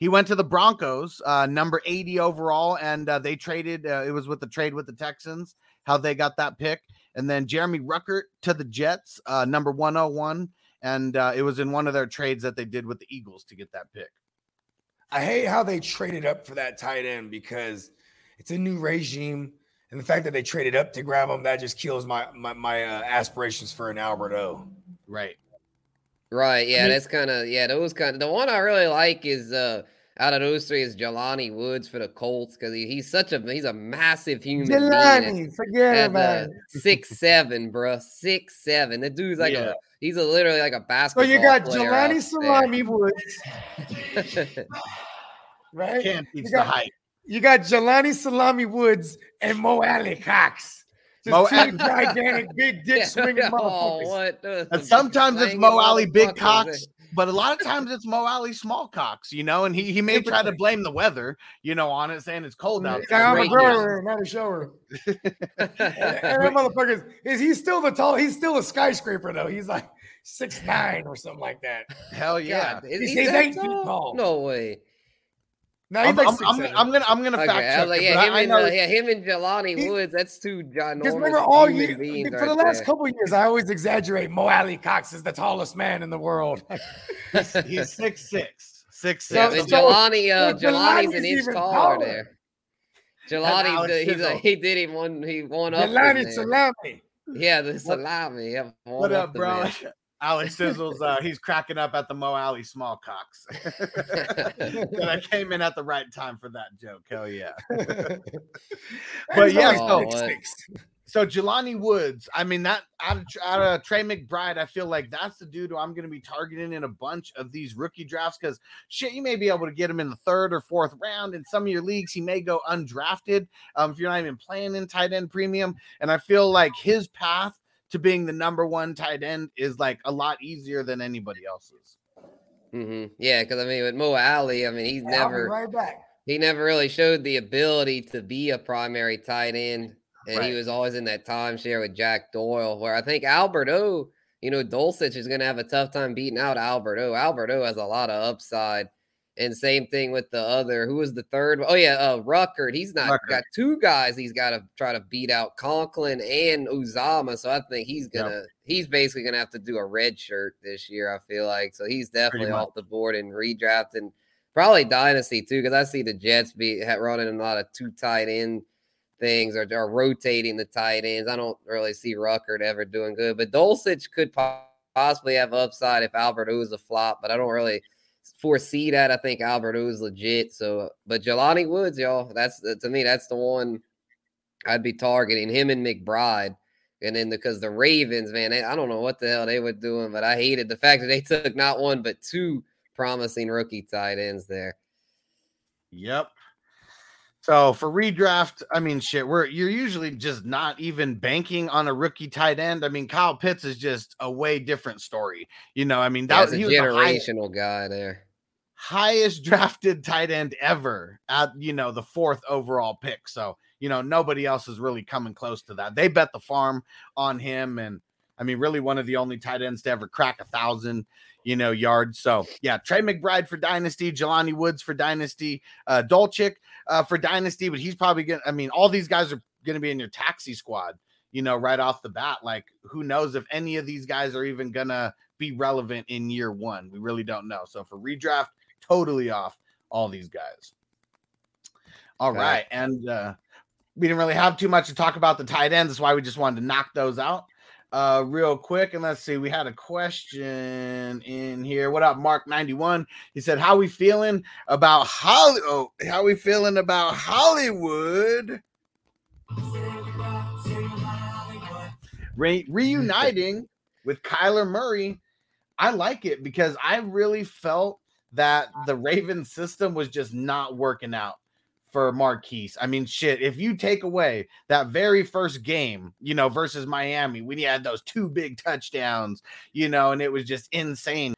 He went to the Broncos, uh, number 80 overall, and uh, they traded. Uh, it was with the trade with the Texans, how they got that pick. And then Jeremy Ruckert to the Jets, uh, number 101. And uh, it was in one of their trades that they did with the Eagles to get that pick. I hate how they traded up for that tight end because it's a new regime, and the fact that they traded up to grab him that just kills my my, my uh, aspirations for an Albert O. Right. Right. Yeah, mean- that's kind of yeah. Those kind of the one I really like is uh out of those three is Jelani Woods for the Colts because he, he's such a he's a massive human being. at- Jelani, forget at, about uh, it. six seven, bro. Six seven. The dude's like Yeah. a he's a literally like a basketball. So you got player Jelani out Salami Woods, right? Can't teach You the got- height. You got Jelani Salami Woods and Mo Alie-Cox. Just Mo two gigantic big dick swinging oh, motherfuckers. what? the- And sometimes it's slanging Mo Alie big motherfuckers. cocks, but a lot of times it's Mo Alie small cocks, you know. And he he may try to blame the weather, you know, on it, saying it's cold out. He's I'm a Great grower, not a shower. And that motherfucker is he's still the tall, he's still a skyscraper though. He's like six nine or something like that. Hell yeah. God, is He's- he's that eight feet tall? tall. No way. No, he's I'm, like I'm, six I'm, seven. I'm gonna I'm gonna Okay, fact check like, yeah, him I, I and know uh, yeah, him and Jelani He- Woods. That's two ginormous Because remember all human you for right the last there. couple of years, I always exaggerate. Mo Alie-Cox is the tallest man in the world. he's, he's six six six Yeah, so- Jelani, uh, so Jelani's Jelani's an inch even taller taller. there. Jelani, Alex did- he's Sizzle. like, he did him one, he one up. Jelani. Salami. Yeah, the salami. Yeah, What up, the bro? Alex Sizzles, uh, he's cracking up at the Mo Alie small cocks. but I came in at the right time for that joke. Hell yeah. But yeah, so- so? So Jelani Woods, I mean that out of, out of Trey McBride, I feel like that's the dude who I'm going to be targeting in a bunch of these rookie drafts because shit, you may be able to get him in the third or fourth round. In some of your leagues, he may go undrafted um, if you're not even playing in tight end premium. And I feel like his path to being the number one tight end is like a lot easier than anybody else's. hmm Yeah, because I mean, with Mo Alie, I mean, he's I'll never right back. he never really showed the ability to be a primary tight end. And Right. he was always in that timeshare with Jack Doyle, where I think Albert O, you know, Dulcich is going to have a tough time beating out Albert O. Albert O has a lot of upside. And same thing with the other. Who was the third? Oh, yeah, uh, Ruckert. He's not Ruckert. got two guys he's got to try to beat out Conklin and Uzomah. So I think he's going to, he's basically going to have to do a red shirt this year, I feel like. So he's definitely off the board and redrafting. Probably dynasty too, because I see the Jets be running a lot of two tight end things or, or rotating the tight ends. I don't really see Ruckert ever doing good, but Dulcich could po- possibly have upside if Albert O is a flop, but I don't really foresee that. I think Albert is legit. So, but Jelani Woods, y'all, that's uh, to me, that's the one I'd be targeting him and McBride. And then because the Ravens, man, they, I don't know what the hell they were doing, but I hated the fact that they took not one but two promising rookie tight ends there. Yep. So for redraft, I mean, shit, we're you're usually just not even banking on a rookie tight end. I mean, Kyle Pitts is just a way different story. You know, I mean, that a he was the highest, generational guy there. highest drafted tight end ever at you know the fourth overall pick. So you know nobody else is really coming close to that. They bet the farm on him, and I mean, really one of the only tight ends to ever crack a thousand, you know, yards. So yeah, Trey McBride for dynasty, Jelani Woods for dynasty, uh, Dulcich uh, for dynasty, but he's probably gonna. I mean, all these guys are gonna be in your taxi squad, you know, right off the bat. Like, who knows if any of these guys are even gonna be relevant in year one? We really don't know. So for redraft, totally off all these guys. All Okay. right, and uh, we didn't really have too much to talk about the tight ends. That's why we just wanted to knock those out uh real quick and let's see we had a question in here. What up mark 91 he said how we feeling about holly oh how we feeling about hollywood? Re- reuniting with kyler murray. I like it because i really felt that the raven system was just not working out for Marquise. I mean, shit, if you take away that very first game, you know, versus Miami, when he had those two big touchdowns, you know, and it was just insane.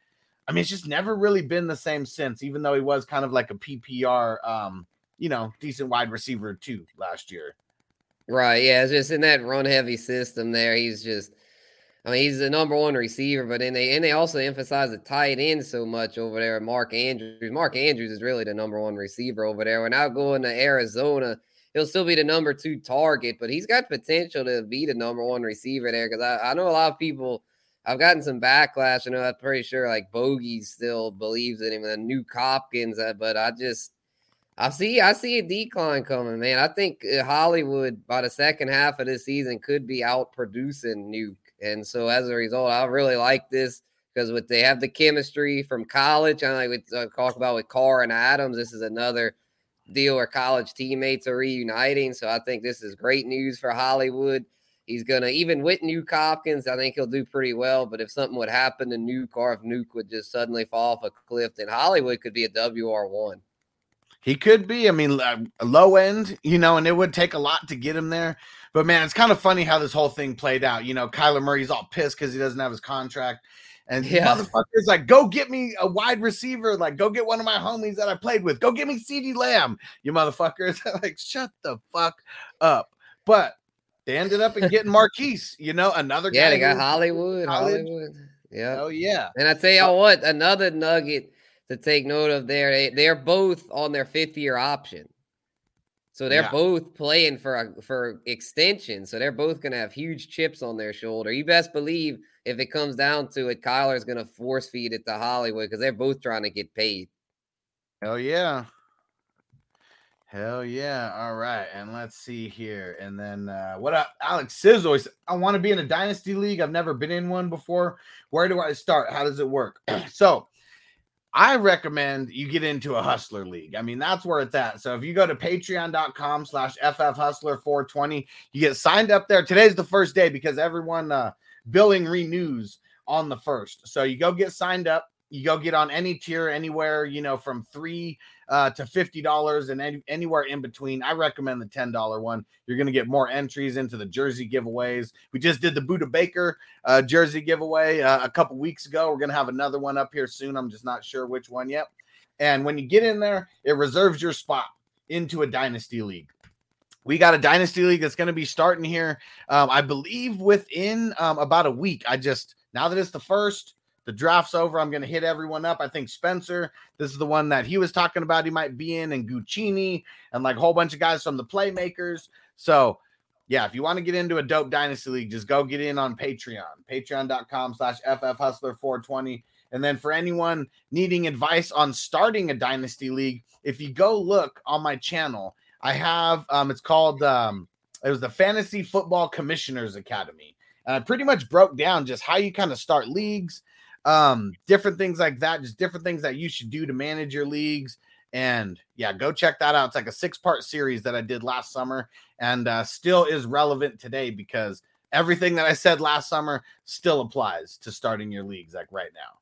I mean, it's just never really been the same since, even though he was kind of like a PPR, um, you know, decent wide receiver too last year. Right. Yeah. It's just in that run heavy system there. He's just, I mean, he's the number one receiver, but then they and they also emphasize the tight end so much over there. Mark Andrews. Mark Andrews is really the number one receiver over there. We're now going to Arizona. He'll still be the number two target, but he's got potential to be the number one receiver there. Because I, I know a lot of people I've gotten some backlash. I know I'm pretty sure like Bogey still believes in him and Nuk Hopkins, uh, but I just I see I see a decline coming, man. I think uh, Hollywood by the second half of this season could be out producing Nuk. And so as a result, I really like this because with they have the chemistry from college. I like we uh, talk about with Carr and Adams. This is another deal where college teammates are reuniting. So I think this is great news for Hollywood. He's gonna even with Nuk Hopkins, I think he'll do pretty well. But if something would happen to Nuk, or if Nuk would just suddenly fall off a cliff, then Hollywood could be a WR one. He could be. I mean, uh, low end, you know, and it would take a lot to get him there. But man, it's kind of funny how this whole thing played out. You know, Kyler Murray's all pissed because he doesn't have his contract. And yeah. motherfuckers like, go get me a wide receiver. Like, go get one of my homies that I played with. Go get me CeeDee Lamb. You motherfuckers. like, shut the fuck up. But they ended up in getting Marquise, you know, another yeah, guy. Yeah, they got Hollywood. Hollywood. Yeah. Oh, yeah. And I tell you uh, what, another nugget to take note of there. They, they're both on their fifth year option. So they're yeah. both playing for a, for extension. So they're both going to have huge chips on their shoulder. You best believe if it comes down to it, Kyler's going to force feed it to Hollywood because they're both trying to get paid. Hell yeah. Hell yeah. All right. And let's see here. And then uh, what up? Alex Sizzle. I want to be in a dynasty league. I've never been in one before. Where do I start? How does it work? so I recommend you get into a hustler league. I mean, that's where it's at. So if you go to patreon.com slash FFHustler420, you get signed up there. Today's the first day because everyone uh, billing renews on the first. So you go get signed up. You go get on any tier anywhere, you know, from three uh, to fifty dollars and any, anywhere in between. I recommend the ten dollar one. You're going to get more entries into the jersey giveaways. We just did the Budda Baker uh, jersey giveaway uh, a couple weeks ago. We're going to have another one up here soon. I'm just not sure which one yet. And when you get in there, it reserves your spot into a dynasty league. We got a dynasty league that's going to be starting here, um, I believe, within um, about a week. I just now that it's the first the draft's over. I'm going to hit everyone up. I think Spencer, this is the one that he was talking about. He might be in, and Guccini, and like a whole bunch of guys from the Playmakers. So, yeah, if you want to get into a dope dynasty league, just go get in on Patreon, patreon.com slash FFHustler420. And then for anyone needing advice on starting a dynasty league, if you go look on my channel, I have um, it's called um, it was the Fantasy Football Commissioners Academy. And I pretty much broke down just how you kind of start leagues, um, different things like that, just different things that you should do to manage your leagues. And yeah, go check that out. It's like a six part series that I did last summer and uh, still is relevant today because everything that I said last summer still applies to starting your leagues like right now.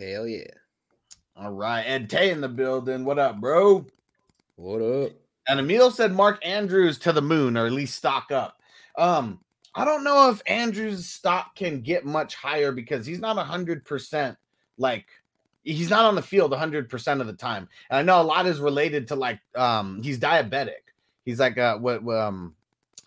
Hell yeah. All right. Ed Tay in the building. What up, bro? What up? And Emil said Mark Andrews to the moon, or at least stock up. Um, I don't know if Andrews' stock can get much higher because he's not hundred percent like he's not on the field hundred percent of the time. And I know a lot is related to like um he's diabetic. He's like uh what um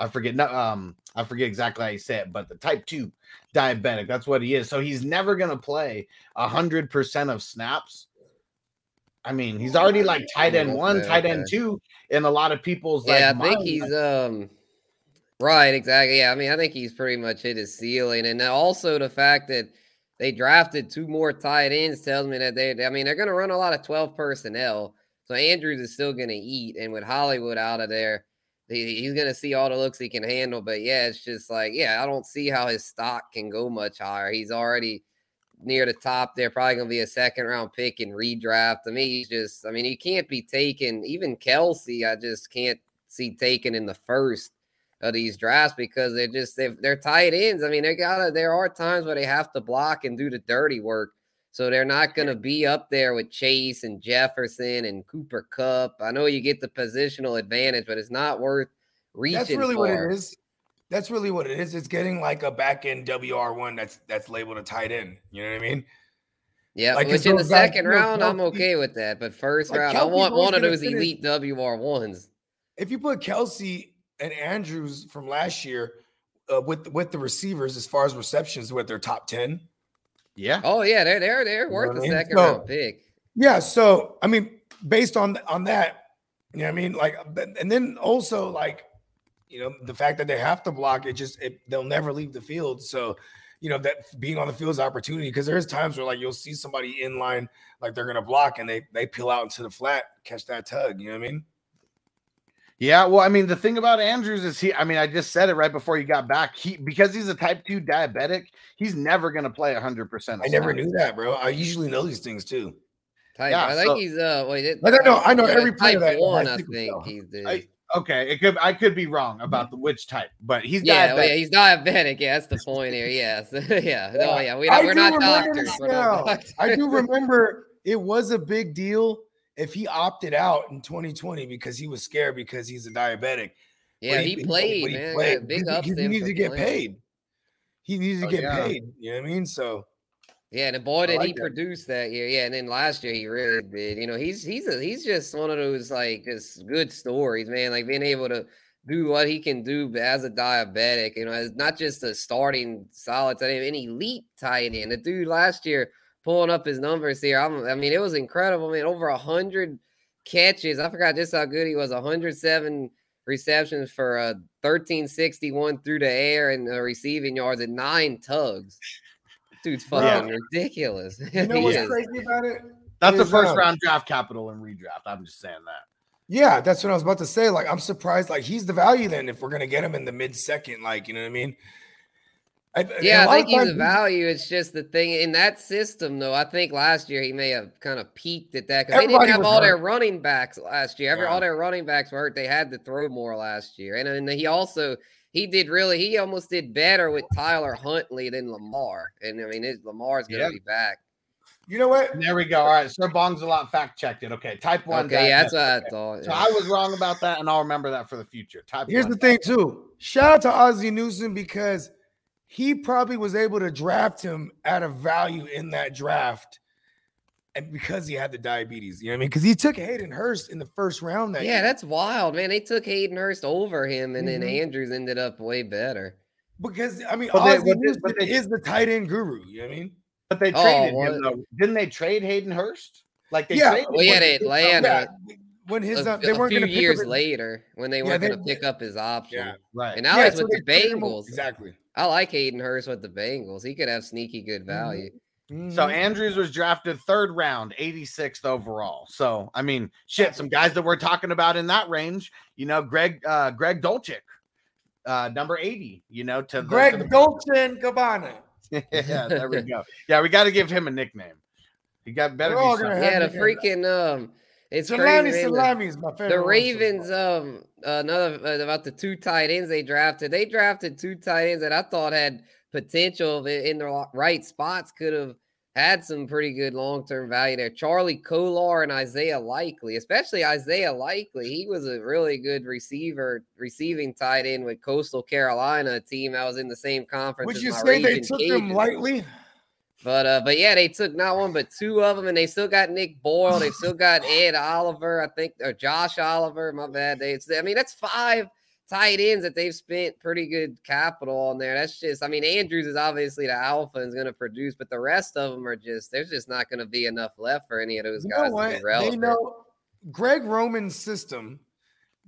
I forget no um I forget exactly how you say it, but the type two diabetic. That's what he is. So he's never gonna play a hundred percent of snaps. I mean, he's already like tight end one, okay, tight end two in a lot of people's. Yeah, like, I think he's um right, exactly. Yeah, I mean, I think he's pretty much hit his ceiling, and also the fact that they drafted two more tight ends tells me that they. I mean, they're gonna run a lot of twelve personnel. So Andrews is still going to eat, and with Hollywood out of there, he, he's going to see all the looks he can handle. But yeah, it's just like, yeah, I don't see how his stock can go much higher. He's already near the top there, probably going to be a second round pick in redraft. To me, he's just, I mean, he can't be taken. Even Kelce, I just can't see taken in the first of these drafts because they're just they're, they're tight ends. I mean, they gotta. There are times where they have to block and do the dirty work. So they're not going to be up there with Chase and Jefferson and Cooper Kupp. I know you get the positional advantage, but it's not worth reaching. That's really for. what it is. That's really what it is. It's getting like a back end WR one that's that's labeled a tight end. You know what I mean? Yeah, Like, which it's in the guys, second you know, round, I'm okay with that. But first Like, round, I want one of those finish- elite WR ones. If you put Kelce and Andrews from last year uh, with with the receivers as far as receptions with their top ten, Yeah. Oh yeah, they're they're they're know worth what a I mean? second So- round pick. Yeah, so I mean, based on on that, you know, what I mean, like, uh, and then also like, you know, the fact that they have to block it, just it, they'll never leave the field. So, you know, that being on the field is opportunity because there's times where like you'll see somebody in line, like they're gonna block, and they they peel out into the flat, catch that tug. You know what I mean? Yeah, well, I mean, the thing about Andrews is he, I mean, I just said it right before you got back. He because he's a type 2 diabetic, he's never going to play 100%. I never knew that, bro. I usually know these things too. Type, Yeah, I think so- he's uh wait, it, Like, I know- I know every player that one. I sickle think cell. he's the I- Okay, it could I could be wrong about the which type, but he's yeah, diabetic. well, yeah, he's diabetic. Yeah, that's the point here. Yes, yeah, no, yeah, We, we're, not doctors. We're not doctors. I do remember it was a big deal if he opted out in 2020 because he was scared because he's a diabetic. Yeah, he, but played, he man. played big ups he, to he needs to get playing. paid. He needs to Oh, get yeah. paid. You know what I mean? So Yeah, and the boy did like he that. produce that year. Yeah, and then last year he really did. You know, he's he's a, he's just one of those like just good stories, man. Like being able to do what he can do as a diabetic. You know, as not just a starting solid tight end, an elite tight end. The dude last year pulling up his numbers here. I'm, I mean, it was incredible. I mean, over a hundred catches. I forgot just how good he was. 107 receptions for a 1361 through the air and uh, receiving yards and nine tugs. Dude's Bro. fucking ridiculous. you know what's is. crazy about it? That's the first um, round draft capital and redraft. I'm just saying that. Yeah, that's what I was about to say. Like, I'm surprised. Like, he's the value then if we're gonna get him in the mid second. Like, you know what I mean? I, Yeah, I think of he's a value. It's just the thing in that system, though. I think last year he may have kind of peaked at that because they didn't have was all their running backs last year. Every Yeah. all their running backs were hurt. They had to throw more last year, and and he also he did really he almost did better with Tyler Huntley than Lamar. And I mean, it, Lamar's gonna Yeah. be back. You know what? There we go. All right, Sir Bong's a lot fact checked it. Okay, type one. Okay, yeah, that's diabetic. what I Okay. thought. So yeah. I was wrong about that, and I'll remember that for the future. Type Here's one. the thing, too. Shout out to Ozzie Newsome because he probably was able to draft him at a value in that draft. And because he had the diabetes, you know what I mean? Because he took Hayden Hurst in the first round that Yeah, year. that's wild, man. They took Hayden Hurst over him, and then Mhm. Andrews ended up way better. because I mean But they- Ozzie but they- Newsome but they- is the tight end guru, you know what I mean? But they Oh, traded what? him though. Didn't they trade Hayden Hurst? Like they Yeah, traded Well, yeah, him. Atlanta. Yeah, when his a, uh, they a weren't few years pick up later when they Yeah, weren't they- going to pick up his option. Yeah. right. And now Yeah, he's so with the they traded him- Bengals. Exactly. I like Hayden Hurst with the Bengals. He could have sneaky good value. So Mhm. Andrews was drafted third round, 86th overall. So I mean, shit, some guys that we're talking about in that range, you know, Greg uh Greg Dulcich, uh number 80, you know, to Greg the- Dolce and Gabbana. yeah, there we go. Yeah, we got to give him a nickname. He got better. We're be all something. gonna Yeah, the have freaking um, it's. The- Salami is my favorite. The Ravens, um, another uh, about the two tight ends they drafted. They drafted two tight ends that I thought had potential in, the right spots. Could have had some pretty good long term value there. Charlie Kolar and Isaiah Likely, especially Isaiah Likely. He was a really good receiver, receiving tight end with Coastal Carolina, a team that was in the same conference. Would you say they took them Cajuns. lightly? But uh, but yeah, they took not one but two of them, and they still got Nick Boyle. They still got Ed Oliver, I think, or Josh Oliver. My bad. They, I mean, that's five tight ends that they've spent pretty good capital on there. That's just, I mean, Andrews is obviously the alpha and is going to produce, but the rest of them are just, there's just not going to be enough left for any of those You guys know to what? be relevant. They know Greg Roman's system.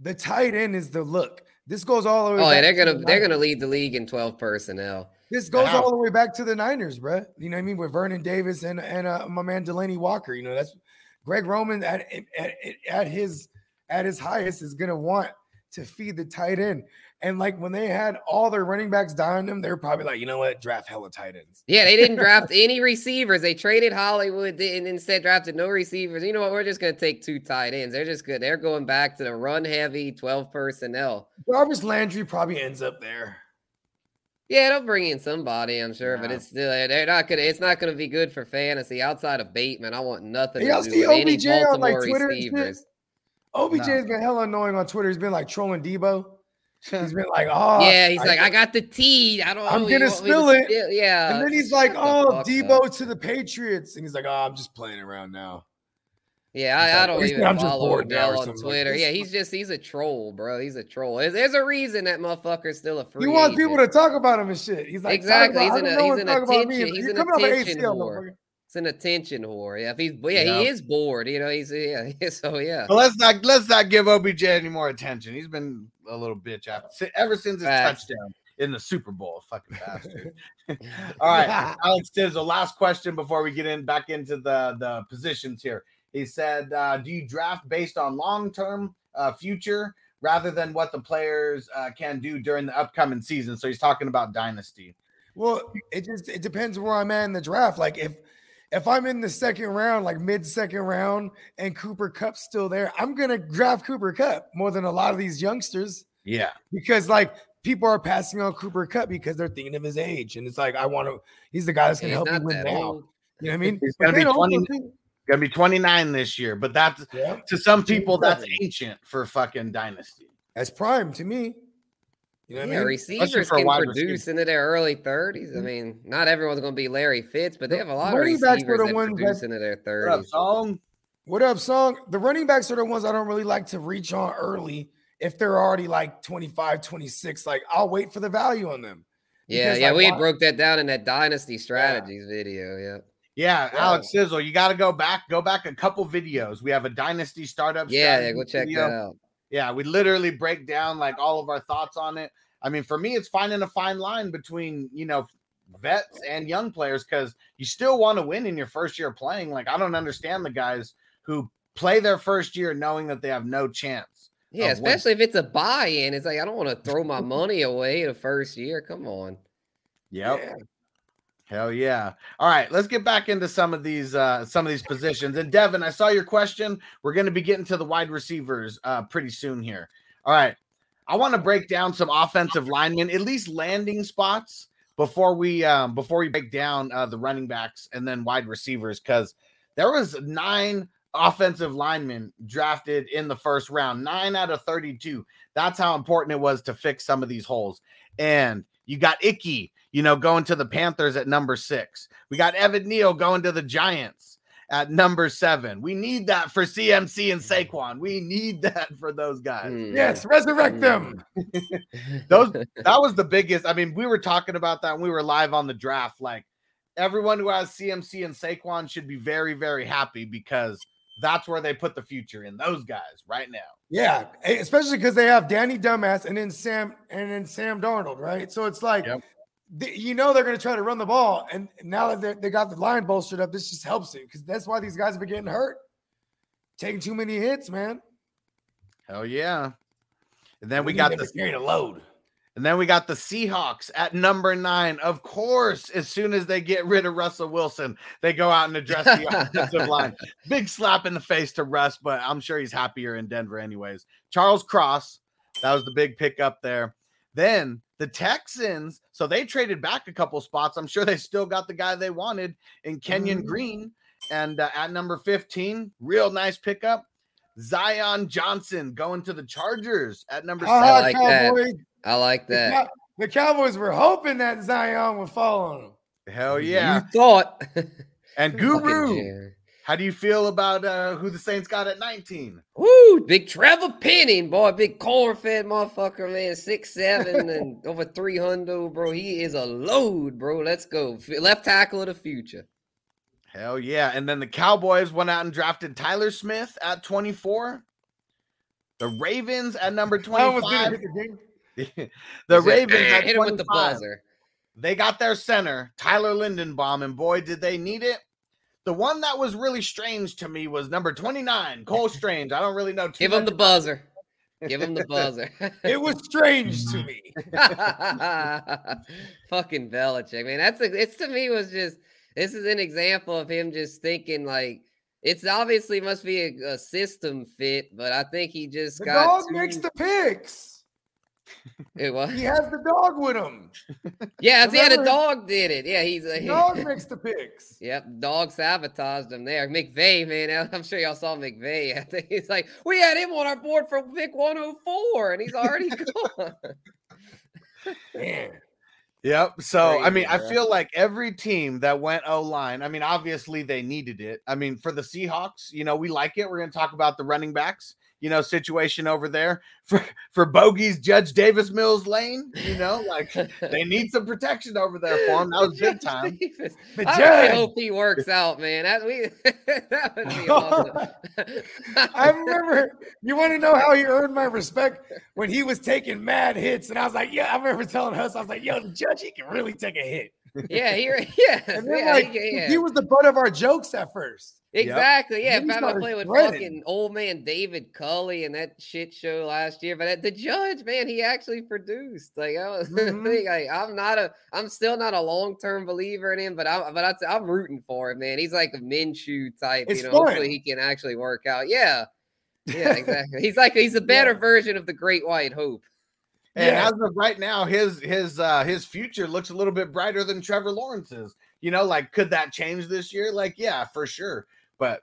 The tight end is the look. This goes all the way. Oh yeah, they're gonna the they're gonna lead the league in twelve personnel. This goes Wow. all the way back to the Niners, bro. You know what I mean? With Vernon Davis and and uh, my man Delanie Walker. You know that's Greg Roman at, at, at his at his highest is gonna want to feed the tight end. And like when they had all their running backs dying them, they're probably like, you know what, draft hella tight ends. Yeah, they didn't draft any receivers. They traded Hollywood and instead drafted no receivers. You know what? We're just gonna take two tight ends. They're just good. They're going back to the run heavy 12 personnel. Jarvis Landry probably ends up there. Yeah, they'll bring in somebody, I'm sure, but it's still eh, they're not gonna. It's not gonna be good for fantasy outside of Bateman. I want nothing Y'all to do see with any OBJ on, like, Baltimore Twitter receivers. OBJ No. has been hella annoying on Twitter. He's been like trolling Debo. He's been like, oh, yeah, he's like, I got the T. I don't. I'm know, gonna spill it." spill-" Yeah, and then he's like, oh, Debo up. to the Patriots. And he's like, oh, I'm just playing around now. Yeah, I, I don't "He's- even I'm just follow Odell on something like Twitter. yeah, he's just he's a troll, bro. He's a troll. There's, there's a reason that motherfucker's still a free. He wants people to talk about him and shit. He's like, Exactly, he's don't know he's an attention- he's You're an coming off an attention whore. It's an attention whore. Yeah, if he's yeah, Yeah. he is bored. You know, he's yeah. So yeah. But let's not let's not give OBJ any more attention. He's been a little bitch after, ever since his touchdown in the Super Bowl. Fucking bastard. All right, Alex Tizzle. Last question before we get in back into the the positions here. He said, uh, "Do you draft based on long term uh, future rather than what the players uh, can do during the upcoming season?" So he's talking about dynasty. Well, it just it depends where I'm at in the draft. Like if if I'm in the second round, like mid second round, and Cooper Kupp's still there, I'm gonna draft Cooper Kupp more than a lot of these youngsters Yeah, because like people are passing on Cooper Kupp because they're thinking of his age, and it's like I want to. He's the guy that's gonna He's help me win now. You know what I mean? He's gonna be then also 20 think- gonna be 29 this year, but that's yeah, to some people that's ancient for fucking dynasty. that's prime to me. You know what Yeah, I mean? receivers for a can produce receiver. into their early 30s. I mm-hmm. mean, not everyone's going to be Larry Fitz, but they have a lot of running receivers the that ones produce that- into their 30s. What up, song? What up, song? The running backs are the ones I don't really like to reach on early if they're already like 25, 26. Like I'll wait for the value on them. Yeah, Because, yeah, like, we had why- broke that down in that Dynasty Strategies video. Yeah. Yeah. Alex Sizzle, you got to go back, go back a couple videos. We have a dynasty startup. Yeah, yeah, go check video. that out. Yeah, we literally break down like all of our thoughts on it. I mean, for me, it's finding a fine line between you know vets and young players because you still want to win in your first year playing. Like, I don't understand the guys who play their first year knowing that they have no chance. Yeah, of winning. especially if it's a buy-in. It's like I don't want to throw my money away the first year. Come on. Yep. Yeah. Hell yeah. All right, let's get back into some of these uh some of these positions. And Devin, I saw your question. We're going to be getting to the wide receivers uh pretty soon here. All right. I want to break down some offensive linemen, at least landing spots before we um before we break down uh the running backs and then wide receivers cuz there was 9 offensive linemen drafted in the first round, 9 out of 32. That's how important it was to fix some of these holes. And you got Icky, you know, going to the Panthers at number six. We got Evan Neal going to the Giants at number seven. We need that for CMC and Saquon. We need that for those guys. Hmm. Yes, resurrect them. Those that was the biggest. I mean, we were talking about that when we were live on the draft. Like everyone who has CMC and Saquon should be very, very happy because that's where they put the future in those guys right now. Yeah, especially because they have Danny Dumbass and then Sam and then Sam Darnold, right? So it's like, Yep. You know, they're going to try to run the ball, and now that they're- got the line bolstered up, this just helps it because that's why these guys have been getting hurt, taking too many hits, man. Hell yeah. And then we need got the to carry the load. And then we got the Seahawks at number nine. Of course, as soon as they get rid of Russell Wilson, they go out and address the offensive line. Big slap in the face to Russ, but I'm sure he's happier in Denver, anyways. Charles Cross, that was the big pickup there. Then the Texans, so they traded back a couple spots. I'm sure they still got the guy they wanted in Kenyon Mhm. Green. And uh, at number 15, real nice pickup. Zion Johnson going to the Chargers at number Ah, seven. like that. I like The, that. Cow- the Cowboys were hoping that Zion would fall on them. Hell yeah. You thought. And Guru, Jerry. How do you feel about uh, who the Saints got at 19? Woo, big Trevor Penning, boy, big corn fed motherfucker, man, six seven and over three hundred, bro. He is a load, bro. Let's go, F- left tackle of the future. Hell yeah. And then the Cowboys went out and drafted Tyler Smith at 24. The Ravens at number I 25. hit the the He Ravens "Eh, at hit him with the buzzer. They got their center, Tyler Linderbaum, and boy, did they need it. The one that was really strange to me was number 29, Cole Strange. I don't really know. Give him the buzzer. Give him the buzzer. It was strange to me. Fucking Belichick, man. That's a, it's to me was just this is an example of him just thinking like it's obviously must be a, a system fit, but I think he just The got dog too, makes the picks. It was He has the dog with him. yeah, he had a dog did it. Yeah, he's a he- dog makes the picks. Yep, dog sabotaged him there. McVay, man, I'm sure y'all saw McVay. I think he's like, we had him on our board for pick 104, and he's already gone. Man. Yep. So I mean, Crazy, I feel like every team that went O line. I mean, obviously they needed it. I mean, for the Seahawks, you know, we like it. We're going to talk about the running backs. You know, situation over there for for Bogey's Judge Davis Mills Lane. You know, like they need some protection over there for him. That was big Judge time. I judge. hope he works out, man. That we that would be awesome. I remember you want to know how he earned my respect when he was taking mad hits, and I was like, "Yeah." I remember telling us, "I was like, yo, the judge, he can really take a hit." Yeah, he yeah, And then yeah, like he, yeah. he was the butt of our jokes at first. Exactly. Yeah. If I started played with fucking old man David Culley and that shit show last year, but the judge, man, he actually produced. Like I was Mhm. thinking, like, I'm not a, I'm still not a long term believer in him, but I'm, but I, I'm rooting for him, man. He's like a Minshew type. It's you know, fun. hopefully he can actually work out. Yeah. Yeah, exactly. He's like he's a better version of the Great White Hope. And Yeah. as of right now, his his uh his future looks a little bit brighter than Trevor Lawrence's. You know, like could that change this year? Like, yeah, for sure. But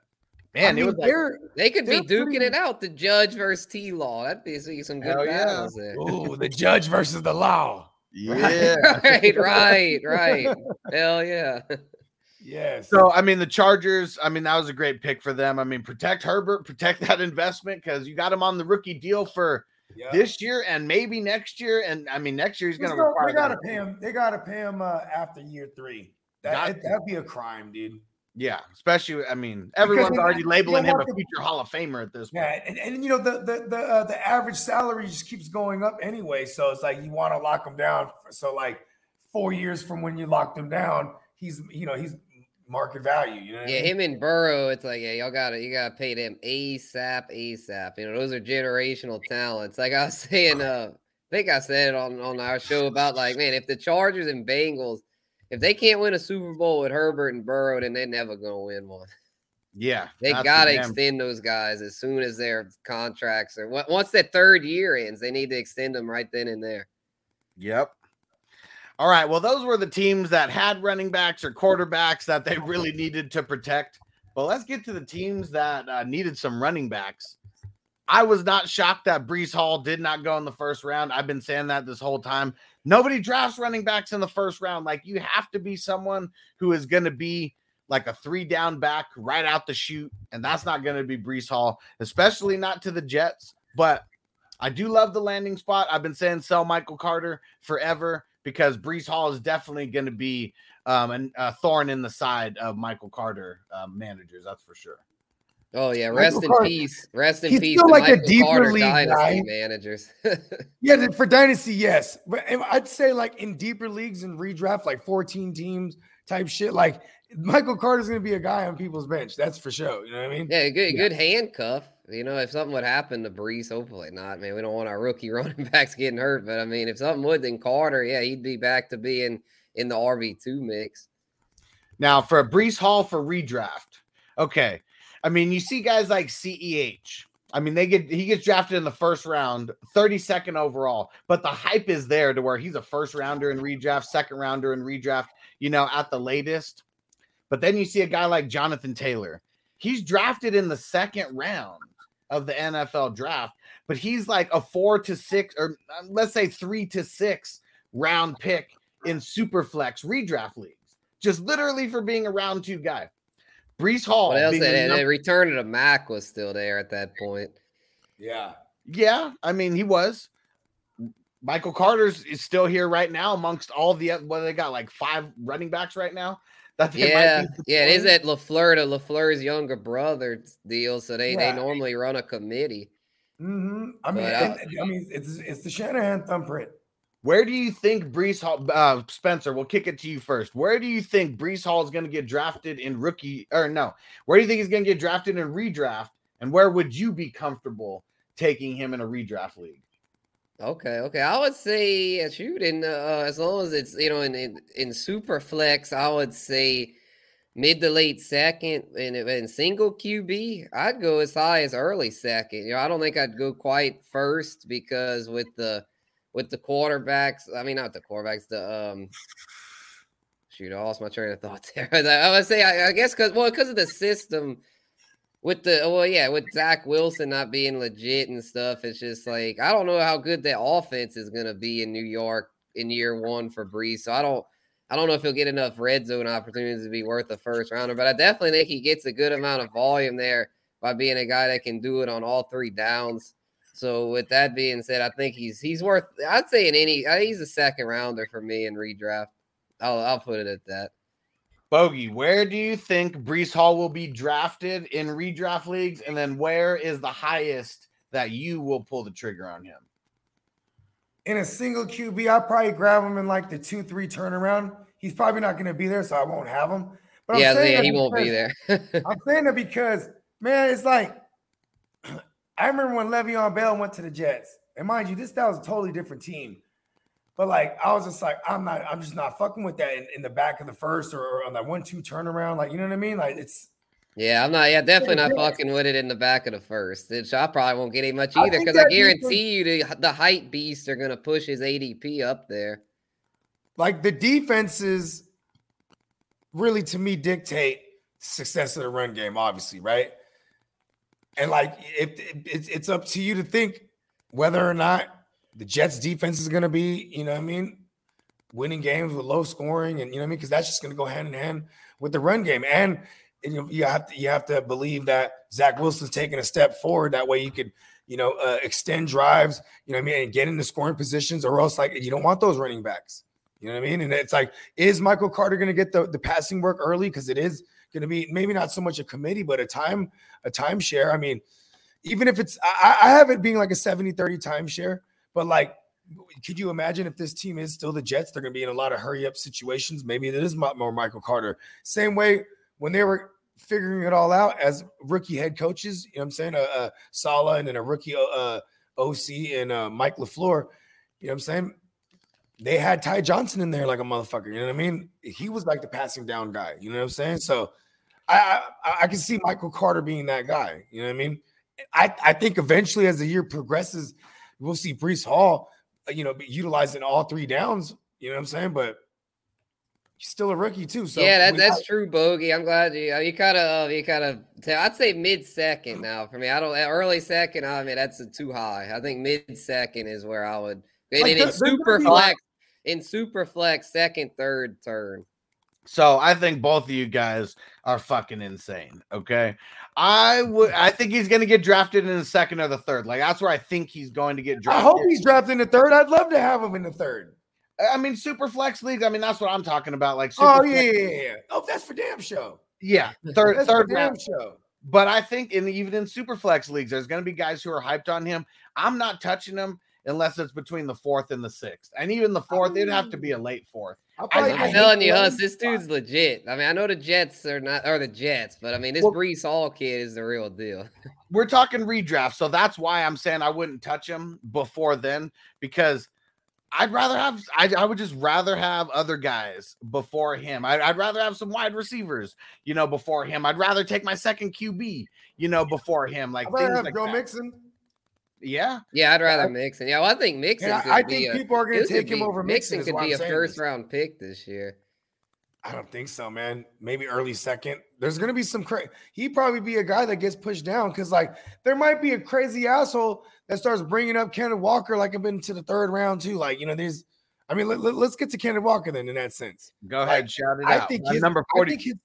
man, I it was like, they're could be duking pretty- it out, the judge versus T Law. That'd be see some good Hell yeah. battles there. ooh, the judge versus the law. yeah. right, right, right. Hell yeah. Yes. So I mean, the Chargers. I mean, that was a great pick for them. I mean, protect Herbert, protect that investment because you got him on the rookie deal for yeah. this year and maybe next year. And I mean, next year he's He's going to require. they gotta pay him. They gotta pay him uh, after year three. That, it, that'd be a crime, dude. Yeah, especially. I mean, everyone's already you labeling know him a what the- future Hall of Famer at this point. Yeah, and, and you know the the the uh, the average salary just keeps going up anyway. So it's like you want to lock him down. For, so like four years from when you locked him down, he's you know he's market value. You know. what I Yeah, mean? him and Burrow, it's like, yeah, y'all gotta you gotta pay them ASAP, ASAP. You know, those are generational talents. Like I was saying, uh, I think I said on, on our show about like, man, if the Chargers and Bengals, if they can't win a Super Bowl with Herbert and Burrow, then they're never gonna win one. Yeah, They gotta extend those guys as soon as their contracts are once that third year ends, they need to extend them right then and there. Yep. All right. Well, those were the teams that had running backs or quarterbacks that they really needed to protect. But let's get to the teams that uh, needed some running backs. I was not shocked that Breece Hall did not go in the first round. I've been saying that this whole time. Nobody drafts running backs in the first round. Like you have to be someone who is going to be like a three down back right out the chute. And that's not going to be Breece Hall, especially not to the Jets. But I do love the landing spot. I've been saying sell Michael Carter forever because Breece Hall is definitely going to be um, an, a thorn in the side of Michael Carter um, managers. That's for sure. Oh yeah, Michael rest in Carter- peace. Rest in He's peace. still to like a deeper Carter league dynasty guy. managers. Yeah, for dynasty, yes, but I'd say like in deeper leagues and redraft, like 14 teams type shit. Like Michael Carter's gonna be a guy on people's bench. That's for sure. You know what I mean? Yeah, good Yeah. good handcuff. You know, if something would happen to Breece, hopefully not. Man, we don't want our rookie running backs getting hurt. But I mean, if something would, then Carter, yeah, he'd be back to being in the RB two mix. Now for Breece Hall for redraft. Okay. I mean, you see guys like CEH. I mean, they get he gets drafted in the first round, 32nd overall, but the hype is there to where he's a first rounder in redraft, second rounder in redraft, you know, at the latest. But then you see a guy like Jonathan Taylor. He's drafted in the second round of the NFL draft, but he's like a four to six, or uh, let's say three to six round pick in super flex redraft leagues, just literally for being a round two guy. Breece Hall. What else? being the And num- the return of the Mac was still there at that point. Yeah. yeah, I mean, he was. Michael Carter's is still here right now amongst all the what they got like five running backs right now. That they Yeah, might yeah, it is deploying. that Lafleur to Lafleur's younger brother deal. So they Yeah. they normally run a committee. Mm-hmm. I mean, But, uh, I mean, it's it's the Shanahan thumbprint. Where do you think Breece Hall, uh, Spencer? We'll kick it to you first. Where do you think Breece Hall is going to get drafted in rookie or no? Where do you think he's going to get drafted in redraft? And where would you be comfortable taking him in a redraft league? Okay, okay. I would say uh, shoot in uh, as long as it's you know in, in in super flex, I would say mid to late second and in single QB, I'd go as high as early second. You know, I don't think I'd go quite first because with the with the quarterbacks, I mean not the quarterbacks, the um shoot, I lost my train of thought there. I would say I, I guess because well, because of the system with the oh, well, yeah, with Zach Wilson not being legit and stuff, it's just like I don't know how good that offense is gonna be in New York in year one for Breece. So I don't I don't know if he'll get enough red zone opportunities to be worth a first rounder, but I definitely think he gets a good amount of volume there by being a guy that can do it on all three downs. So with that being said, I think he's he's worth I'd say in any uh, he's a second rounder for me in redraft. I'll I'll put it at that. Bogey, where do you think Breece Hall will be drafted in redraft leagues? And then where is the highest that you will pull the trigger on him? In a single QB, I'll probably grab him in like the two, three turnaround. He's probably not going to be there, so I won't have him. But yeah, yeah he won't be there. I'm saying that because, man, it's like I remember when Le'Veon Bell went to the Jets. And mind you, this that was a totally different team. But like I was just like, I'm not, I'm just not fucking with that in, in the back of the first or, or on that one-two turnaround. Like, you know what I mean? Like it's yeah, I'm not. Yeah, definitely not fucking with it in the back of the first. Which I probably won't get it much either because I, I guarantee you the the height beasts are gonna push his ADP up there. Like the defenses really, to me, dictate success of the run game. Obviously, right? And like, if it's it's up to you to think whether or not the Jets defense is going to be, you know what I mean, winning games with low scoring and you know what I mean because that's just going to go hand in hand with the run game. And, and you, you have to you have to believe that Zach Wilson's taking a step forward. That way you could you know uh, extend drives you know what I mean and get into scoring positions or else like you don't want those running backs. You know what I mean? And it's like is Michael Carter going to get the the passing work early? Because it is going to be maybe not so much a committee but a time a timeshare. I mean even if it's I, I have it being like a 70 30 timeshare but like, could you imagine if this team is still the Jets? They're going to be in a lot of hurry up situations. Maybe it is more Michael Carter. Same way when they were figuring it all out as rookie head coaches. You know what I'm saying? A, a Saleh and then a rookie uh, OC and uh, Mike LaFleur. You know what I'm saying? They had Ty Johnson in there like a motherfucker. You know what I mean? He was like the passing down guy. You know what I'm saying? So I I, I can see Michael Carter being that guy. You know what I mean? I, I think eventually as the year progresses – we'll see Breece Hall, uh, you know, utilizing all three downs. You know what I'm saying? But he's still a rookie too. So yeah, that, that's true, Bogey. I'm glad you uh, you kind of uh, you kind of. I'd say mid second now for me. I don't early second. I mean that's too high. I think mid second is where I would. Like in, in super flex, in super flex, second, third turn. So I think both of you guys are fucking insane. Okay. I would I think he's gonna get drafted in the second or the third. Like that's where I think he's going to get drafted. I hope he's drafted in the third. I'd love to have him in the third. I mean, super flex leagues. I mean, that's what I'm talking about. Like, oh yeah, yeah, yeah, Oh, that's for damn show. Yeah, third, that's third damn show. But I think in even in super flex leagues, there's going to be guys who are hyped on him. I'm not touching him unless it's between the fourth and the sixth, and even the fourth, it'd have to be a oh. late fourth. I'm telling you, Huss, this dude's legit. I mean, I know the Jets are not, or the Jets, but I mean, this well, Breece Hall kid is the real deal. We're talking redraft, so that's why I'm saying I wouldn't touch him before then because I'd rather have, I, I would just rather have other guys before him. I, would rather have some wide receivers, you know, before him. I'd rather take my second QB, you know, before him. Like I'd things have like Joe that. Mixon. Yeah. Yeah, I'd rather Mixon. Yeah, well, I think Mixon. Yeah, I think a, people are going to take him be, over Mixon. Mixon could be a first this. round pick this year. I don't think so, man. Maybe early second. There's going to be some crazy. He probably be a guy that gets pushed down because, like, there might be a crazy asshole that starts bringing up Kenneth Walker like I've been to the third round too. Like, you know, there's. I mean, let, us let, get to Kenneth Walker then in that sense. Go like, ahead, shout it out. I out. Think uh, his, number forty. His,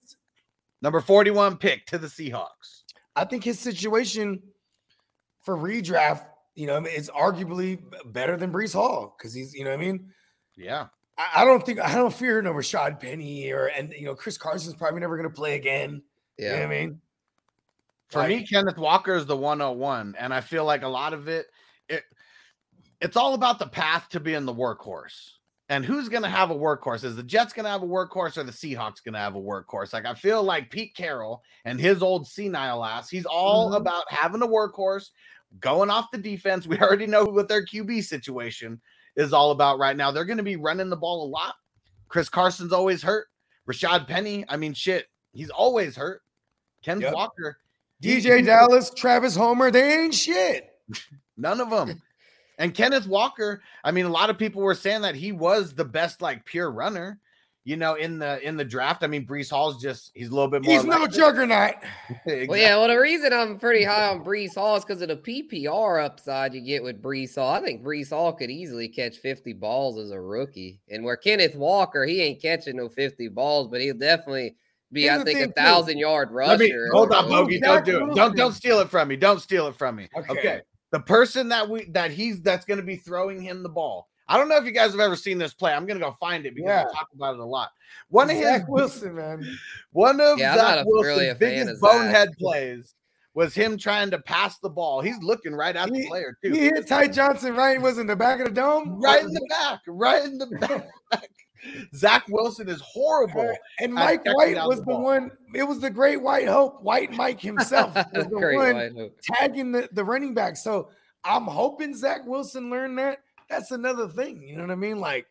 number forty-one pick to the Seahawks. I think his situation for redraft you know, it's arguably better than Breece Hall because he's, you know, what I mean, yeah. I, I, don't think I don't fear no Rashad Penny or and you know Chris Carson's probably never going to play again. Yeah, you know I mean, for like, me, Kenneth Walker is the 101, and I feel like a lot of it, it it's all about the path to being the workhorse. And who's going to have a workhorse? Is the Jets going to have a workhorse or the Seahawks going to have a workhorse? Like, I feel like Pete Carroll and his old senile ass, he's all Mhm. about having a workhorse, going off the defense. We already know what their QB situation is all about right now. They're going to be running the ball a lot. Chris Carson's always hurt. Rashad Penny, I mean, shit, he's always hurt. Ken Yep. Walker, DJ Dallas, Travis Homer, they ain't shit. None of them. and Kenneth Walker, I mean, a lot of people were saying that he was the best, like pure runner, you know, in the in the draft. I mean, Breece Hall's just he's a little bit more. He's no juggernaut. Exactly. Well, yeah. Well, the reason I'm pretty high on Breece Hall is because of the PPR upside you get with Breece Hall. I think Breece Hall could easily catch 50 balls as a rookie, and where Kenneth Walker, he ain't catching no 50 balls, but he'll definitely be, Here's I think, a thing, too. thousand yard Let me rusher. hold on, Bogey. Don't do it. Don't don't steal it from me. Don't steal it from me. Okay. Okay. The person that we that he's that's going to be throwing him the ball. I don't know if you guys have ever seen this play. I'm going to go find it because Yeah. I talk about it a lot. One of his Zach Wilson, man. One of Yeah, Zach not Wilson's really biggest of Zach. bonehead plays was him trying to pass the ball. He's looking right at the He- player He hit Ty Johnson right was in the back of the dome. right in the back, right in the back. Zach Wilson is horrible. And Mike White was the the ball. one. It was the great White Hope. White Mike himself was the Great one tagging the, the running back. So I'm hoping Zach Wilson learned that. That's another thing. You know what I mean? Like,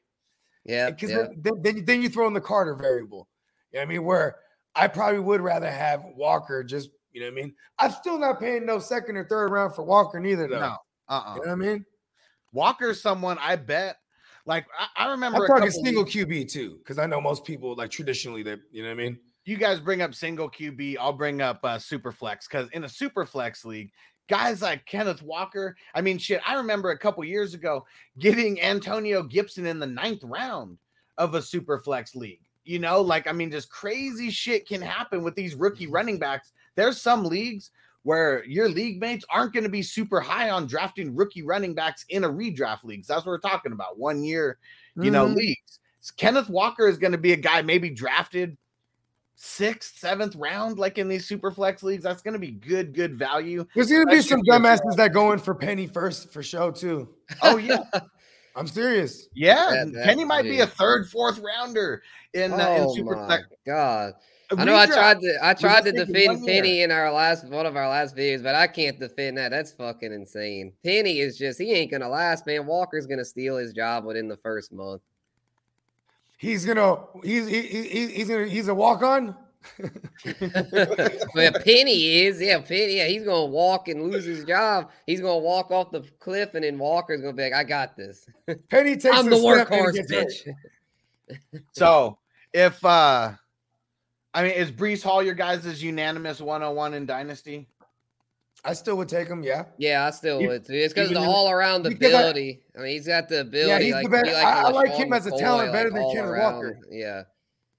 Yeah, because yeah. then, then, then you throw in the Carter variable. You know what I mean? Where I probably would rather have Walker just, you know what I mean? I'm still not paying no second or third round for Walker neither, though. No, uh-uh. You know what I mean? Walker's someone I bet. Like I, I remember I'm a talking single weeks- QB too, because I know most people like traditionally they, you know what I mean? you guys bring up single QB, I'll bring up uh, super flex because in a super flex league, guys like Kenneth Walker. I mean, shit, I remember a couple years ago getting Antonio Gibson in the ninth round of a super flex league. You know, like I mean, just crazy shit can happen with these rookie running backs. There's some leagues where your league mates aren't going to be super high on drafting rookie running backs in a redraft leagues. That's what we're talking about. One year, you know, Mhm. leagues. Kenneth Walker is going to be a guy maybe drafted sixth, seventh round, like in these super flex leagues. That's going to be good, good value. There's gonna be some should dumbasses that go in for Penny first for show too. Oh yeah, I'm serious. yeah. That- that- Penny might be a third, fourth rounder in uh, in Oh super flex. god! I know I tried to I tried to defend one year. Penny in our last one of our last videos, but I can't defend that. That's fucking insane. Penny is just he ain't gonna last, man. Walker's gonna steal his job within the first month. He's gonna he's he, he, he- he's gonna he's a walk on. but Penny is, yeah, Penny, yeah, he's gonna walk and lose his job. He's gonna walk off the cliff, and then Walker's gonna be like, "I got this. Penny takes I'm the step workhorse, gets hurt. bitch." So if uh I mean, is Breece Hall your guys' unanimous 101 in Dynasty? I still would take him. Yeah. Yeah, I still You- would too. It's because of the all around because I- ability. I, mean, he's got the ability. Yeah, he's like, the to better- be like I- I a like him as a McCoy, talent better like, than all Kenneth. Walker. Yeah.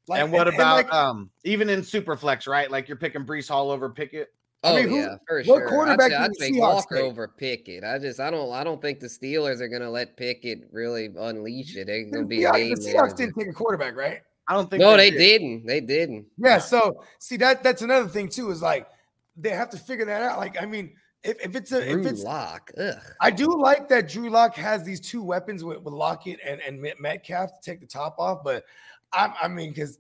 Like, and what and about like, um even in Superflex, right? Like you're picking Breece Hall over Pickett. Oh I mean, who- yeah, for what sure. quarterback I'd, say- I'd the take Seahawks Walker take? over Pickett. I just I don't I don't think the Steelers are gonna let Pickett really unleash it. They're gonna the be a Seahawks, game the Seahawks manager. didn't take a quarterback, right? I don't think No, they did. didn't. They didn't. Yeah. So see that that's another thing too is like they have to figure that out. Like I mean, if, if it's a Drew if it's Lock. I do like that Drew Lock has these two weapons with, with Lockett and, and Met- Metcalf to take the top off, but I, I mean, because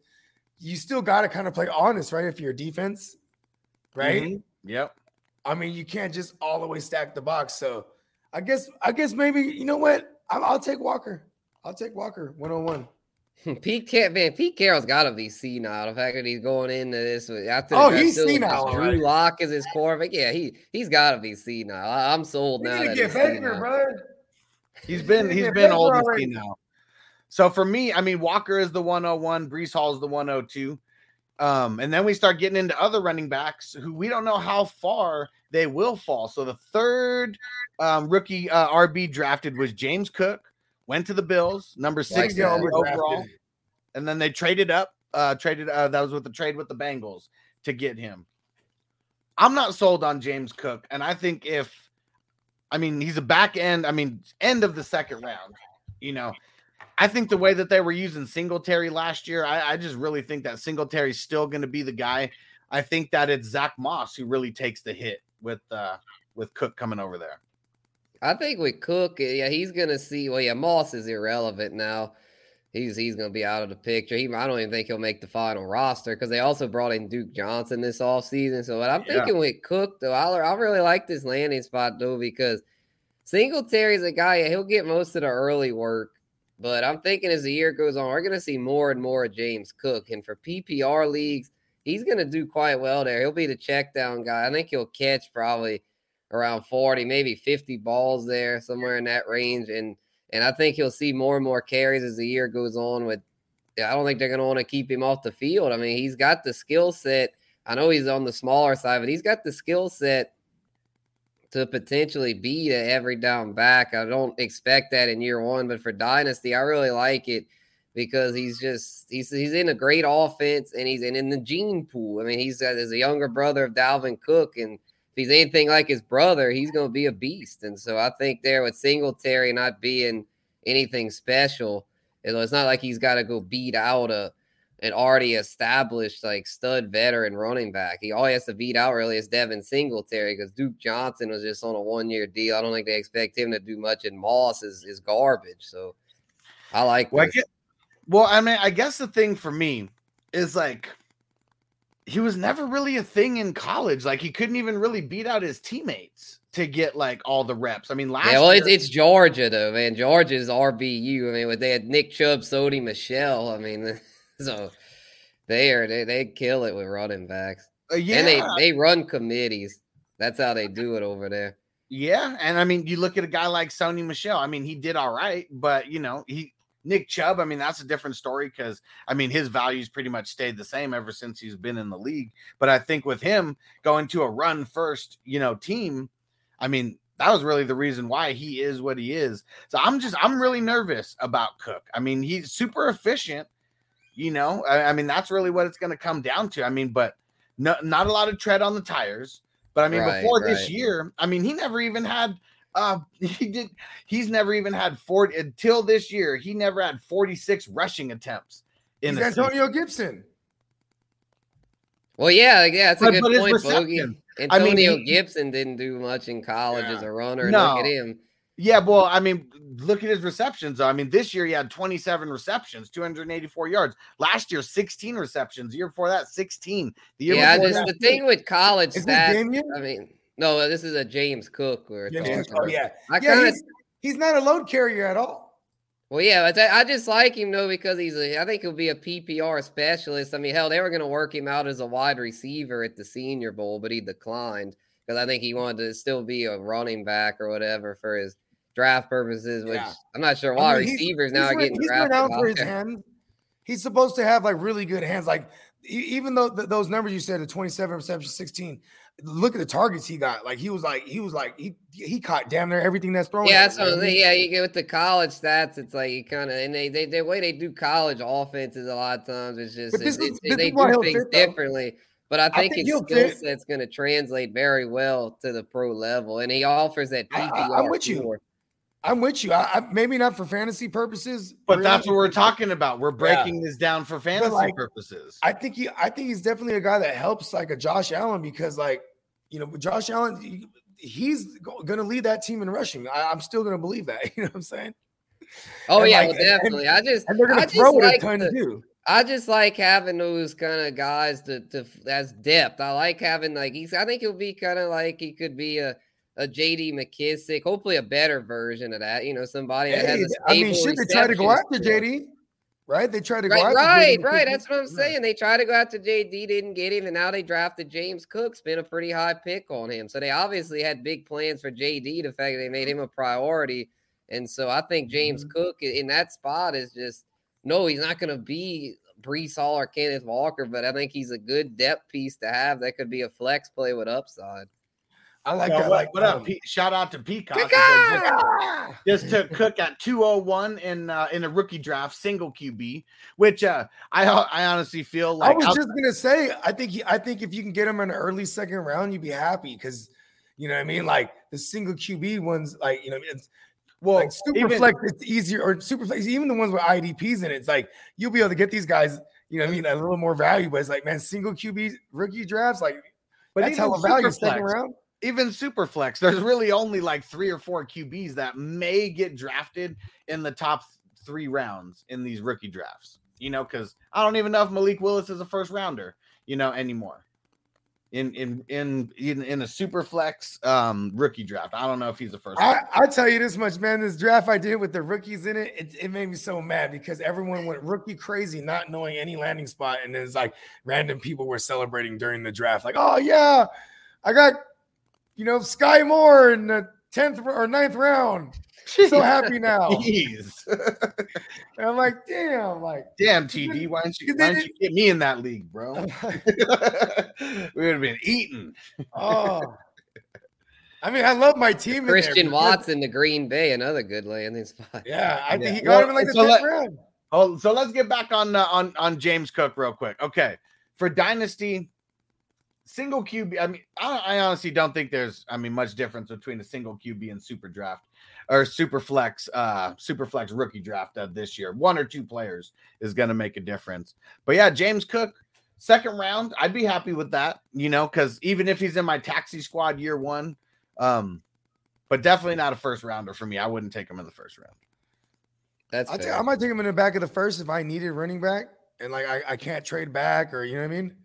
you still got to kind of play honest, right? If you're a defense, right? Mhm. Yep. I mean, you can't just all the way stack the box. So I guess, I guess maybe you know what? I'll, I'll take Walker. I'll take Walker one on one. Pete Car- man, Pete Carroll's got to be senile. The fact that he's going into this with after Oh, he's still with senile Drew already. Lock is his quarterback. Yeah, he he's got to be senile. I, am sold You're now. gonna that get he's Baker, He's been he's been old and already. now. So for me, I mean Walker is the 101, Breece Hall is the 102. Um, and then we start getting into other running backs who we don't know how far they will fall. So the third um, rookie uh, RB drafted was James Cook, went to the Bills, number Like 60 that. overall, and then they traded up, uh, traded uh, that was with the trade with the Bengals to get him. I'm not sold on James Cook, and I think if I mean he's a back end, I mean end of the second round, you know. I think the way that they were using Singletary last year, I, I just really think that Singletary's still going to be the guy. I think that it's Zach Moss who really takes the hit with uh with Cook coming over there. I think with Cook, eh, yeah, he's gonna see. Well, yeah, Moss is irrelevant now. He's he's gonna be out of the picture. He, I don't even think he'll make the final roster because they also brought in Duke Johnson this offseason. So what I'm Yeah. thinking with Cook though, I I really like this landing spot though because Singletary's a guy he'll get most of the early work. But I'm thinking as the year goes on, we're gonna see more and more of James Cook. And for PPR leagues, he's gonna do quite well there. He'll be the check down guy. I think he'll catch probably around 40, maybe 50 balls there, somewhere in that range. And and I think he'll see more and more carries as the year goes on. With I don't think they're going to want to keep him off the field. I mean, he's got the skill set. I know he's on the smaller side, but he's got the skill set to potentially be a every down back. I don't expect that in year one, but for dynasty, I really like it because he's just he's he's in a great offense and he's in, in the gene pool. I mean, he's as a younger brother of Dalvin Cook, and he's anything like his brother, he's going to be a beast. And so I think there with Singletary not being anything special, you know, it's not like he's got to go beat out a an already established like stud veteran running back. He all he has to beat out really is Devin Singletary because Duke Johnson was just on a one year deal. I don't think they expect him to do much, and Moss is, is garbage. So I like Well, I get- well, I mean, I guess the thing for me is like he was never really a thing in college. Like he couldn't even really beat out his teammates to get like all the reps. I mean, last Yeah, well, year, it's, it's Georgia though, man. Georgia's RBU. I mean, with they had Nick Chubb, Sony, Michel. I mean, so they are they they kill it with running backs, uh, yeah, and they they run committees. That's how they do it over there. yeah. And I mean, you look at a guy like Sony Michel. I mean, he did all right, but you know, he Nick Chubb. I mean, that's a different story because I mean, his values pretty much stayed the same ever since he's been in the league. But I think with him going to a run first, you know, team, I mean, that was really the reason why he is what he is. So I'm just I'm really nervous about Cook. I mean, he's super efficient. You know, I, I mean, that's really what it's going to come down to. I mean, but no, not a lot of tread on the tires. But I mean, Right, before this year, I mean, he never even had. Uh, he did. He's never even had 40 until this year. He never had 46 rushing attempts in He's a season. Antonio Gibson. Well, yeah, yeah, that's a But- good but point, Bogey. reception- I mean, Antonio he- Gibson didn't do much in college as a runner. No. Look at him. Yeah, well, I mean, look at his receptions. I mean, this year he had 27 receptions, 284 yards. Last year, 16 receptions. The year before that, 16. The year Yeah, before just that, the thing with college Is stats. I mean, no, uh, this is a James Cook. We're James talking Cook. Oh about. yeah, I yeah. kind of He's, he's not a load carrier at all. Well, yeah, I I just like him though because he's a. I think he'll be a PPR specialist. I mean, hell, they were going to work him out as a wide receiver at the Senior Bowl, but he declined because I think he wanted to still be a running back or whatever for his draft purposes. Which Yeah. I'm not sure I why mean, he's- receivers now he's are getting he's drafted. out for his hands. He's supposed to have like really good hands. Like even though th- those numbers you said, the 27 receptions, 16. Look at the targets he got. Like he was like he was like he he caught damn near everything that's thrown. Yeah, at that's what I'm saying. Yeah, you get with the college stats, it's like you kind of and they, they the way they do college offenses a lot of times it's just it's, is- it's- they do things fit, differently. But I think, think his skill set's going to translate very well to the pro level, and he offers that I- I- PPR. I'm with you. Floor. I'm with you. I, I, maybe not for fantasy purposes, But really. that's what we're talking about. We're breaking this down for fantasy like, purposes. I think he, I think he's definitely a guy that helps like a Josh Allen because like you know Josh Allen, he's going to lead that team in rushing. I, I'm still going to believe that. You know what I'm saying? Oh And, yeah, like, well, and- and- definitely. I just And they're going I to just throw it like a ton the- too. I just like having those kind of guys to to as depth. I like having like he's. I think he'll be kind of like he could be a a JD McKissic, hopefully a better version of that. You know, somebody that has a I mean, should they try to go after. JD, right? They tried to go Right, after right, JD. right. That's what I'm saying. They tried to go out to JD, didn't get him, and now they drafted James Cook. Spent a pretty high pick on him, so they obviously had big plans for JD. The fact that they made him a priority, and so I think James Mm-hmm. Cook in that spot is just no. He's not going to be Breece Hall or Kenneth Walker, but I think he's a good depth piece to have. That could be a flex play with upside. I like So that. what, like, what up? um, Pe- Shout out to Peacock. who said just- just took Cook at 201 in uh, in a rookie draft, single QB, which uh, I I honestly feel like I like was out- just gonna say, I think he, I think if you can get him in an early second round, you'd be happy because you know what I mean. Like the single QB ones, like you know, it's well, like super even- flex, it's easier or super flex, even the ones with IDPs in it. It's like you'll be able to get these guys, you know, what I mean, a little more value. But it's like, man, single QB rookie drafts, like but that's even hella value super second round. Even super flex, there's really only like three or four QBs that may get drafted in the top three rounds in these rookie drafts. You know, because I don't even know if Malik Willis is a first rounder, you know, anymore. In in in in, in a super flex um rookie draft. I don't know if he's a first. I, I tell you this much, man. This draft I did with the rookies in it, it, it made me so mad because everyone went rookie crazy, not knowing any landing spot, and it's like random people were celebrating during the draft, like, oh yeah, I got you know Skyy Moore in the tenth or ninth round. She's so happy now. Jeez. And I'm like, damn, like Damn, TD, why don't you why don't you get me in that league, bro? we would have been eating. oh. I mean, I love my team. in there Christian Watson to Green Bay, another good landing spot. Yeah, I think he got him in like the so 10th let- round. Oh, so let's get back on uh, on on James Cook real quick. Okay, for dynasty, single QB. I mean, I, I honestly don't think there's, I mean, much difference between a single QB and super draft or super flex, uh, super flex rookie draft uh, this year. One or two players is going to make a difference. But yeah, James Cook, second round, I'd be happy with that. You know, because even if he's in my taxi squad year one, um, but definitely not a first rounder for me. I wouldn't take him in the first round. That's I, might take him in the back of the first if I needed running back and like I, I can't trade back or you know what I mean.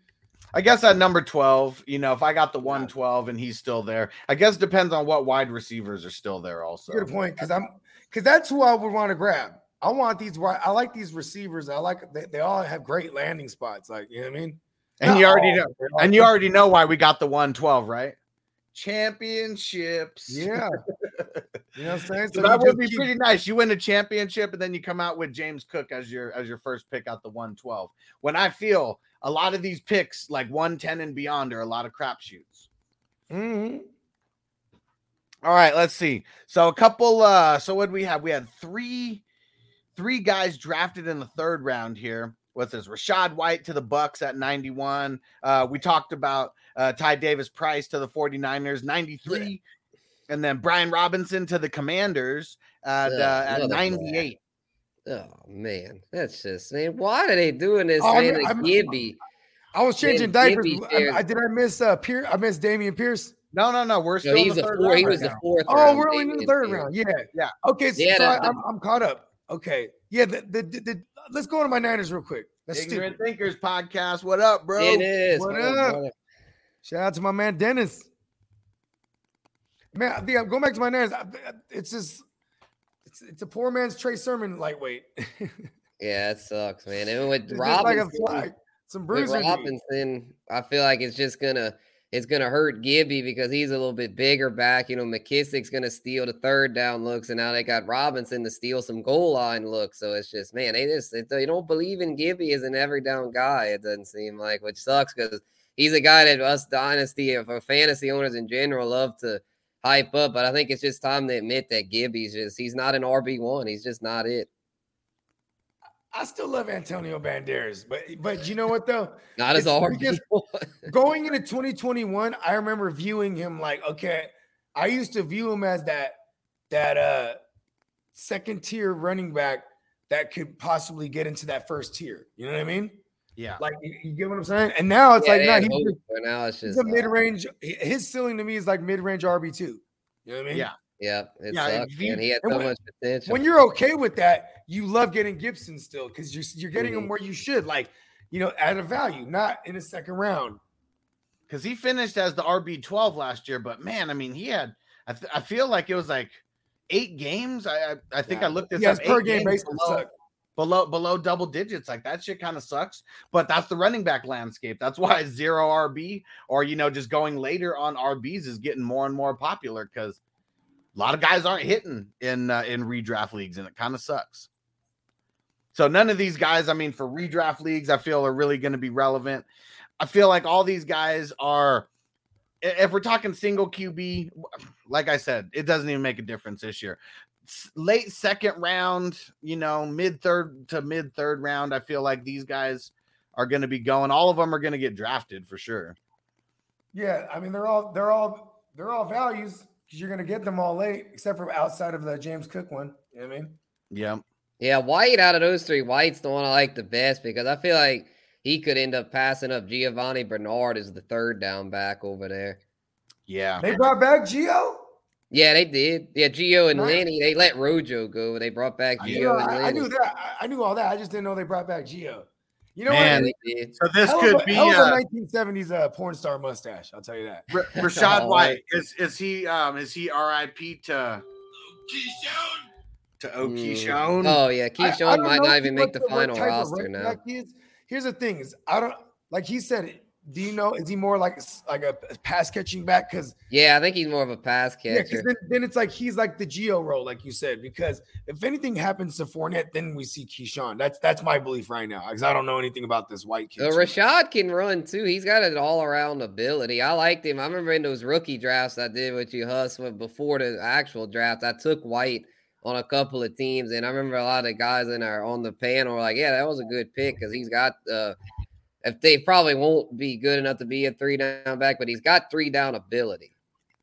I guess at number 12, you know, if I got the 112 and he's still there, I guess depends on what wide receivers are still there also. Good point because I'm because that's who I would want to grab. I want these. I like these receivers. I like they, they all have great landing spots. Like you know what I mean. And Not you already all, know all- and you already know why we got the 112, right? Championships. yeah. You know what I'm saying? So that would be keep- pretty nice. You win a championship and then you come out with James Cook as your as your first pick out the 112. When I feel a lot of these picks like 110 and beyond are a lot of crapshoots. Mhm. All right, let's see. So a couple uh so what we have? We had three three guys drafted in the third round here. What's this? Rachaad White to the Bucks at 91. Uh we talked about uh Ty Davis Price to the 49ers 93. And then Brian Robinson to the Commanders at Ugh, uh, at 98. Oh man, that's just man. Why are they doing this, Oh, I man? mean, to I'm- Gibby? I was changing Man, diapers. I, I- did I miss uh Pierce? I missed Dameon Pierce. No, no, no. We're still in he's the a third four. round He right was the fourth. Oh, round we're only in the third Pierce. round. Yeah, Yeah. Okay, so, Yeah, so the- I, I'm, I'm caught up. Okay, yeah. The, the, the, the- let's go to my Niners real quick. That's Ignorant stupid. Thinkers podcast. What up, bro? It is. What What up? up, brother? Shout out to my man Dennis. Man, I think I'm going back to my Niners. I- I- It's just, it's, it's a poor man's Trey Sermon lightweight. Yeah, it sucks, man. And with like a Robinson, fly, some with Robinson, I feel like it's just gonna it's gonna hurt Gibby because he's a little bit bigger back. You know, McKissic's gonna steal the third down looks, and now they got Robinson to steal some goal line looks. So it's just man, they just they don't believe in Gibby as an every down guy. It doesn't seem like, which sucks because he's a guy that us dynasty or fantasy owners in general love to hype up. But I think it's just time to admit that Gibby's just he's not an RB one. He's just not it. I still love Antonio Banderas, but but you know what though? Not as RB. Going into 2021, I remember viewing him like, okay, I used to view him as that that uh second tier running back that could possibly get into that first tier. You know what I mean? Yeah. Like you, you get what I'm saying? And now it's Yeah, like, they no, he's, hope, now it's he's a mid range. His ceiling to me is like mid range RB two. You know what I mean? Yeah. Yeah, it Yeah, sucks, if you- He had so when- much potential. When you're okay with that, you love getting Gibson still because you're you're getting Mm-hmm. him where you should, like you know, at a value, not in a second round. because he finished as the RB twelve last year. But man, I mean, he had. I, th- I feel like it was like eight games. I I, I think I looked at this Yes, up. per game games basis below, suck. Below below double digits. Like that shit kind of sucks. But that's the running back landscape. That's why zero RB or you know just going later on RBs is getting more and more popular because a lot of guys aren't hitting in uh, in redraft leagues, and it kind of sucks. So none of these guys, I mean, for redraft leagues, I feel are really going to be relevant. I feel like all these guys are. If we're talking single QB, like I said, it doesn't even make a difference this year. S- Late second round, you know, mid third to mid third round, I feel like these guys are going to be going. All of them are going to get drafted for sure. Yeah, I mean they're all they're all they're all values because you're gonna get them all late, except for outside of the James Cook one. You know what I mean? Yeah. yeah, White out of those three, White's the one I like the best because I feel like he could end up passing up Giovani Bernard as the third down back over there. Yeah. They brought back Gio. Yeah, they did. Yeah, Gio and Nice. Lenny. They let Rojo go. They brought back I You Gio know, and I, I knew that. I, I knew all that. I just didn't know they brought back Gio. You know Man, what? they did. So this Hell could a- be hell of uh, a 1970s uh, porn star mustache. I'll tell you that. R- Rachaad Oh, White. Is is he um is he RIP to to Mm. O'Keyshawn? Oh yeah, I- I Keyshawn might not even make much the final roster now. back he is. Here's the thing: is I don't like he said. Do you know? Is he more like like a pass catching back? Because Yeah, I think he's more of a pass yeah, catcher. then, then it's like he's like the Gio role, like you said. Because if anything happens to Fournette, then we see Keyshawn. That's that's my belief right now. Because I don't know anything about this white kid. So too. Rachaad can run too. He's got an all around ability. I liked him. I remember in those rookie drafts I did with you, Huss, before the actual draft. I took White on a couple of teams, and I remember a lot of guys in our on the panel were like, "Yeah, that was a good pick because he's got uh, if they probably won't be good enough to be a three down back, but he's got three down ability.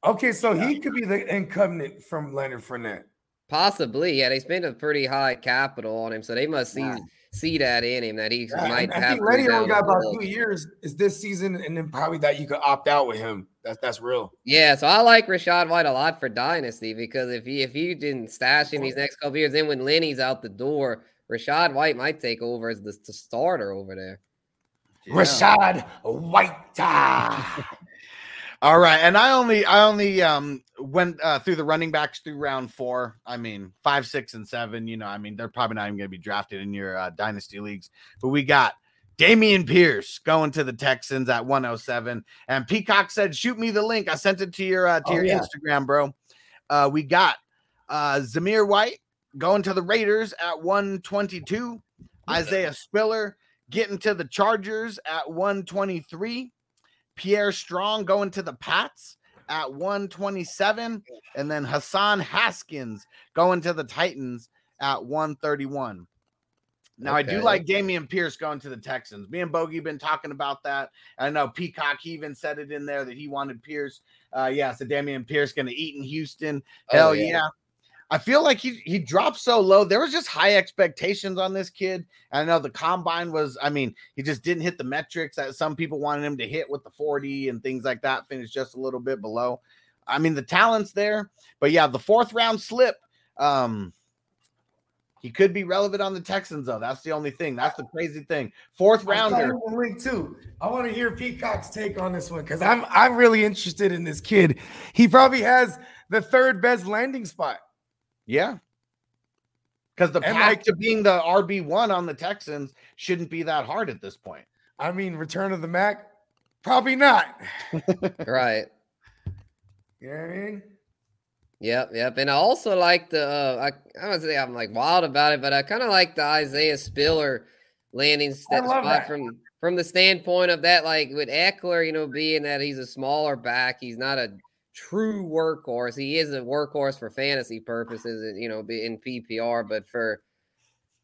Okay, so he could be the incumbent from Leonard Fournette. Possibly, yeah. They spent a pretty high capital on him, so they must see Wow. see that in him that he Yeah, might I have. think Lenny only got about two years. Is this season, and then probably that you could opt out with him. That's that's real. Yeah, so I like Rachaad White a lot for dynasty because if he if you didn't stash him these next couple years, then when Lenny's out the door, Rachaad White might take over as the, the starter over there. Yeah. Rachaad White. All right, and I only I only um went uh, through the running backs through round four. I mean five, six, and seven. You know, I mean they're probably not even going to be drafted in your uh, dynasty leagues. But we got Dameon Pierce going to the Texans at 107, and Peacock said, "Shoot me the link. I sent it to your uh, to Oh, your yeah. Instagram, bro." Uh, we got uh, Zamir White going to the Raiders at 122. Isaiah Spiller getting to the Chargers at 123. Pierre Strong going to the Pats at 127. And then Hassan Haskins going to the Titans at 131. Now, I do like Dameon Pierce going to the Texans. Me and Bogey been talking about that. I know Peacock he even said it in there that he wanted Pierce. Uh, yeah, so Dameon Pierce going to eat in Houston. Oh, Hell yeah. yeah. I feel like he he dropped so low. There was just high expectations on this kid. I know the combine was, I mean, he just didn't hit the metrics that some people wanted him to hit with the 40 and things like that, finished just a little bit below. I mean, the talent's there, but yeah, the fourth round slip. Um, he could be relevant on the Texans, though. That's the only thing. That's the crazy thing. Fourth rounder. link too. I want to hear Peacock's take on this one because I'm I'm really interested in this kid. He probably has the third best landing spot. Yeah. Because the And, path like- to being the RB1 on the Texans shouldn't be that hard at this point. I mean, Return of the Mac, probably not. Right. You know what I mean? Yep, yep. And I also like the uh I I would say I'm like wild about it, but I kind of like the Isaiah Spiller landing st- spot that. from from the standpoint of that, like with Ekeler, you know, being that he's a smaller back, he's not a true workhorse. He is a workhorse for fantasy purposes, you know, in PPR, but for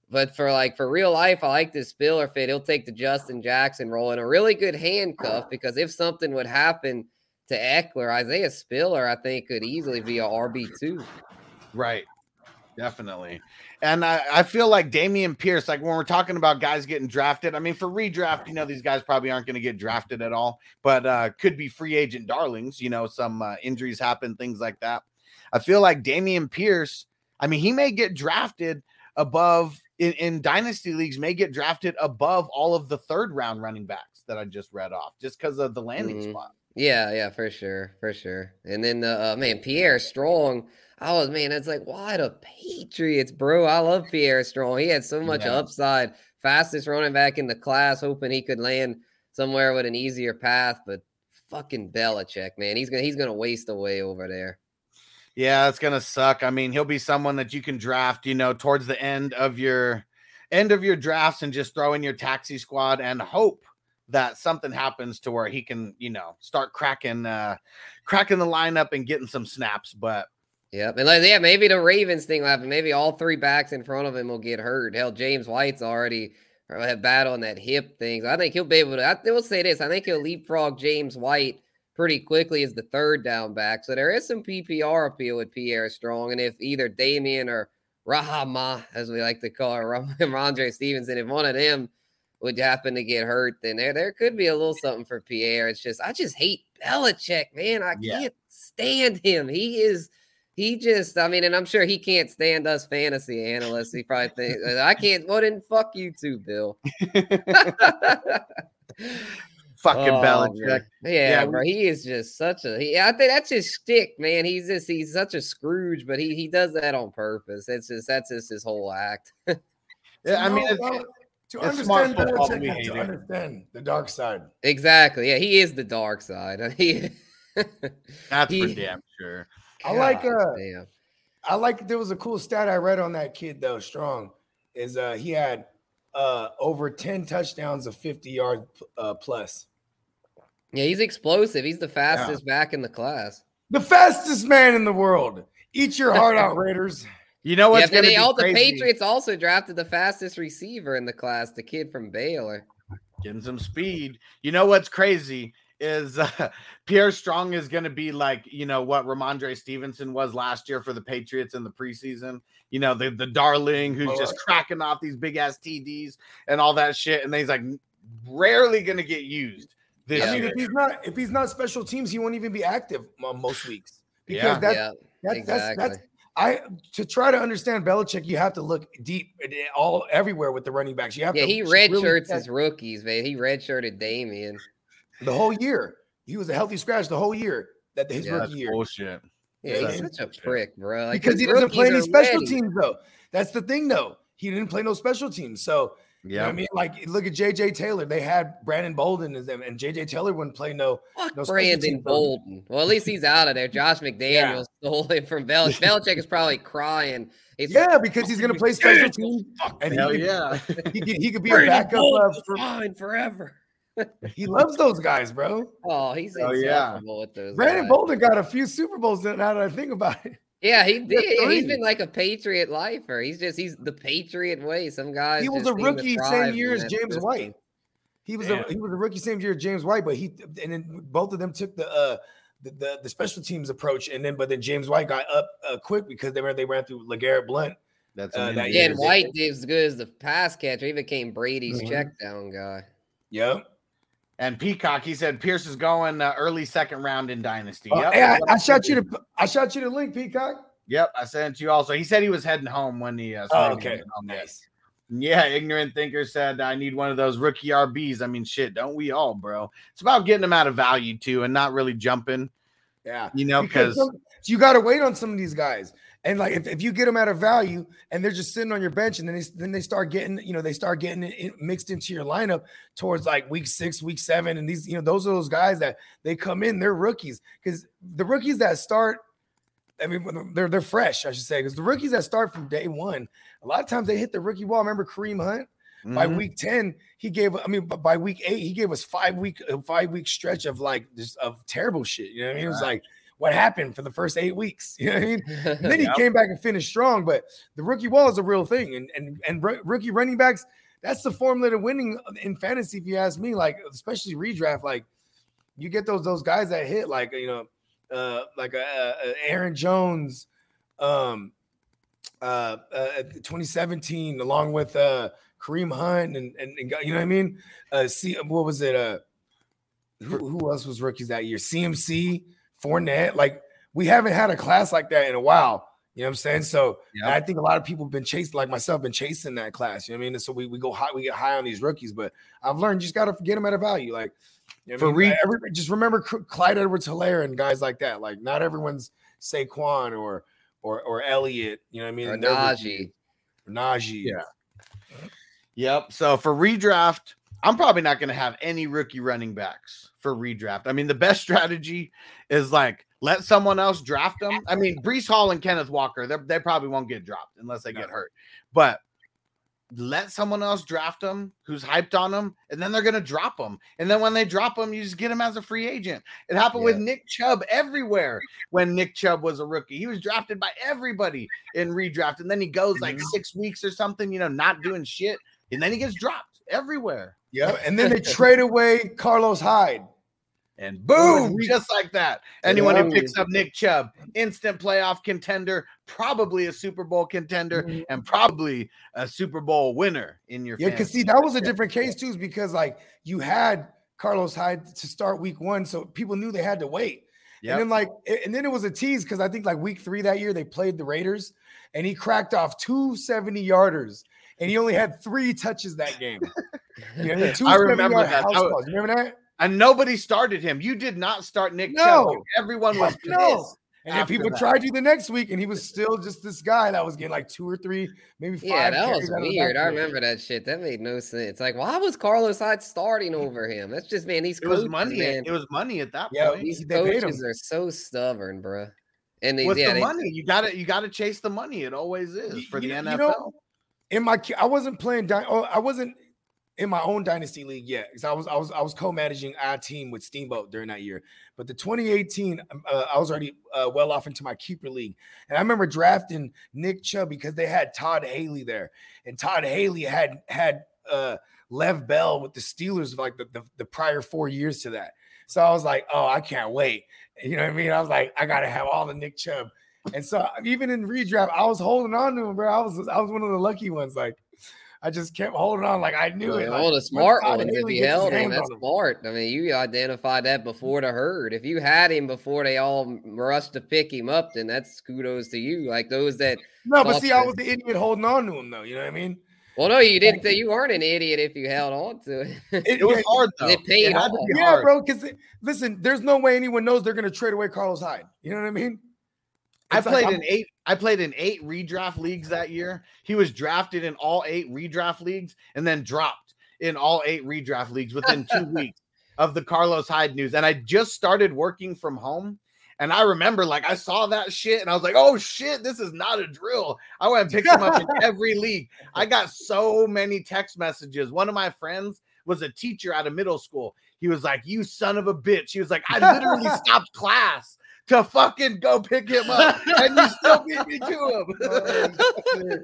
but for like for real life, I like this Spiller fit. He'll take the Justin Jackson role in a really good handcuff because if something would happen to Ekeler, Isaiah Spiller, I think could easily be a RB two. Right. Definitely. And I, I feel like Dameon Pierce, like when we're talking about guys getting drafted, I mean, for redraft, you know, these guys probably aren't going to get drafted at all, but uh, could be free agent darlings. You know, some uh, injuries happen, things like that. I feel like Dameon Pierce, I mean, he may get drafted above in, in dynasty leagues, may get drafted above all of the third round running backs that I just read off just because of the landing Mhm. spot. Yeah, yeah, for sure, for sure. And then the uh, man Pierre Strong, I was man, it's like why the Patriots, bro? I love Pierre Strong. He had so much Yeah. upside, fastest running back in the class, hoping he could land somewhere with an easier path. But fucking Belichick, man, he's gonna he's gonna waste away over there. Yeah, it's gonna suck. I mean, he'll be someone that you can draft, you know, towards the end of your end of your drafts and just throw in your taxi squad and hope that something happens to where he can, you know, start cracking uh cracking the lineup and getting some snaps. But Yep, and like yeah, maybe the Ravens thing will happen. Maybe all three backs in front of him will get hurt. Hell, James White's already uh, have battle on that hip thing. So I think he'll be able to. I will say this: I think he'll leapfrog James White pretty quickly as the third down back. So there is some PPR appeal with Pierre Strong, and if either Damien or Rahama, as we like to call her, Rhamondre Stevenson, if one of them would happen to get hurt, then there there could be a little something for Pierre. It's just I just hate Belichick, man. I Yeah. can't stand him. He is he just I mean, and I'm sure he can't stand us fantasy analysts. He probably thinks uh, I can't. Well, then fuck you too, Bill. Fucking Oh, Belichick. man. Yeah, Yeah, bro. He is just such a. He, I think that's his stick, man. He's just he's such a Scrooge, but he he does that on purpose. It's just that's just his whole act. Yeah, I mean, No, it's, to it's smart understand football, Belichick, we you have hate to it. understand the dark side. exactly. Yeah, he is the dark side. He. that's for he- damn sure. I like, God uh, damn. I like there was a cool stat I read on that kid though, strong, is uh he had uh over 10 touchdowns of 50 yard uh plus. Yeah, he's explosive. He's the fastest back in the class. The fastest man in the world. Eat your heart out, Raiders. You know what's but going to they, be all the? Patriots also drafted the fastest receiver in the class, the kid from Baylor. Getting some speed. You know what's crazy is uh, Pierre Strong is going to be like you know what Rhamondre Stevenson was last year for the Patriots in the preseason. You know the the darling who's just cracking off these big ass TDs and all that shit, and then he's like rarely going to get used this I mean, year. if he's not if he's not special teams, he won't even be active on most weeks. Because Yeah. that's yeah, that's, exactly. that's that's I to try to understand Belichick, you have to look deep all everywhere with the running backs. You have yeah, to he really redshirts check his rookies, man. He redshirted Damien. The whole year. He was a healthy scratch the whole year. That his Yeah, rookie That's year. bullshit. Yeah, Yeah, he's he's- such a prick, bro. Like, because he doesn't play any special ready. teams though. That's the thing though. He didn't play no special teams. So you know I mean, like look at JJ Taylor. They had Brandon Bolden as them, and JJ Taylor wouldn't play no. Fuck No Brandon teams. Bolden. Well, at least he's out of there. Josh McDaniels stole it from Belichick. Belichick is probably crying. It's Yeah, because he's gonna play special teams, and he hell could, yeah. he could he could be a backup. Uh, for, fine forever. He loves those guys, bro. Oh, he's Oh, yeah. insufferable with those. Brandon guys. Bolden got a few Super Bowls. Now that I think about it, Yeah, he did. Yeah, he's three. been like a Patriot lifer. He's just he's the Patriot way. Some guys. he was a rookie same year as James system. White. He was Damn. a he was a rookie same year as James White, but he and then both of them took the uh the, the, the special teams approach, and then but then James White got up uh, quick because they were they ran through Legarrette Blunt. That's Uh, that Yeah, and White did as good as the pass catcher. He became Brady's Mhm. check down guy. Yep. And Peacock, he said Pierce is going uh, early second round in Dynasty. Uh, Yep, hey, I, I shot you the I shot you the link, Peacock. Yep, I sent it to you also. He said he was heading home when he. Uh, Oh, said he was okay. yes. Nice. Yeah, ignorant thinker said I need one of those rookie RBs. I mean, shit, don't we all, bro? It's about getting them out of value too, and not really jumping. Yeah. You know, Because you got to wait on some of these guys. And like if, if you get them at a value and they're just sitting on your bench and then they then they start getting you know they start getting it mixed into your lineup towards like week six week seven and these you know those are those guys that they come in they're rookies. Because the rookies that start I mean they're they're fresh I should say because the rookies that start from day one a lot of times they hit the rookie wall. Remember Kareem Hunt? By Mhm. week 10 he gave i mean by week 8 he gave us five week five week stretch of like just of terrible shit. You know what i mean? It was like what happened for the first eight weeks you know what i mean and then he Yep. came back and finished strong but the rookie wall is a real thing and and and roo- rookie running backs that's the formula to winning in fantasy if you ask me like especially redraft like you get those those guys that hit like you know uh like uh, uh aaron jones um uh, uh 2017 along with uh Kareem Hunt and, and, and you know what I mean? Uh see what was it? Uh who, who else was rookies that year? CMC, Fournette. Like we haven't had a class like that in a while. You know what I'm saying? So Yep. I think a lot of people have been chasing, like myself, been chasing that class. You know what I mean? And so we, we go high, we get high on these rookies, but I've learned you just gotta get them at a value. Like you know For I mean? re- Every- just remember Clyde Edwards Helaire and guys like that. Like not everyone's Saquon or or or Elliott, you know what I mean? Or Najee. Najee. Yeah. Yep. So for redraft, I'm probably not going to have any rookie running backs for redraft. I mean, the best strategy is like let someone else draft them. I mean, Breece Hall and Kenneth Walker, they're- probably won't get dropped unless they get hurt. But let someone else draft them who's hyped on them, and then they're going to drop them. And then when they drop them, you just get them as a free agent. It happened with Nick Chubb everywhere when Nick Chubb was a rookie. He was drafted by everybody in redraft, and then he goes like mm-hmm. six weeks or something, you know, not doing shit, and then he gets dropped everywhere. Yeah. And then they trade away Carlos Hyde. And boom, just like that. Anyone who picks up Nick Chubb, instant playoff contender, probably a Super Bowl contender, Mhm. and probably a Super Bowl winner in your Yeah, because see, that was a different case too, is because like you had Carlos Hyde to start week one, so people knew they had to wait. Yep. And then like, and then it was a tease because I think like week three that year they played the Raiders, and he cracked off two 70 yarders, and he only had three touches that game. You know, two I remember that. house was- You remember that? and nobody started him. You did not start Nick No. Chubb. Everyone was Fuck no. pissed. And then after people that. tried you the next week, and he was still just this guy that was getting like two or three, maybe five. Yeah, that was out of the weird. I remember that shit. That made no sense. Like, why was Carlos Hyde starting over him? That's just man. These It was money. man. It was money at that Yeah, point. These they coaches are so stubborn, bro. And they, What's yeah, the they- money? You got to You got to chase the money. It always is You- for the you know- NFL. you know, in my I wasn't playing oh, I wasn't in my own dynasty league yet because I was I was I was co-managing our team with Steamboat during that year. But the 2018, um, uh, I was already uh, well off into my keeper league, and I remember drafting Nick Chubb because they had Todd Haley there, and Todd Haley had had uh, Lev Bell with the Steelers like the, the the prior four years to that. So I was like, oh, I can't wait. You know what I mean? I was like, I gotta have all the Nick Chubb. And so even in redraft, I was holding on to him, bro. I was I was one of the lucky ones. Like I just kept holding on, like I knew it. Well, like, the smart Todd ones, if Haley you held him, that's him. smart. I mean, you identified that before the herd. If you had him before they all rushed to pick him up, then that's kudos to you. Like those that, No, but Tough see, I was the idiot holding on to him, though. You know what I mean? well, no, you didn't. Say you weren't an idiot if you held on to it. It was hard though. It paid had to off. be Yeah, hard. bro. Because listen, there's no way anyone knows they're gonna trade away Carlos Hyde. You know what I mean? I It's like played in eight. I played in eight redraft leagues that year. He was drafted in all eight redraft leagues and then dropped in all eight redraft leagues within two weeks of the Carlos Hyde news. And I just started working from home. And I remember, like, I saw that shit and I was like, oh shit, this is not a drill. I went and picked him up in every league. I got so many text messages. One of my friends was a teacher at a middle school. He was like, You son of a bitch. He was like, I literally stopped class to fucking go pick him up. And you still beat me to him. Oh,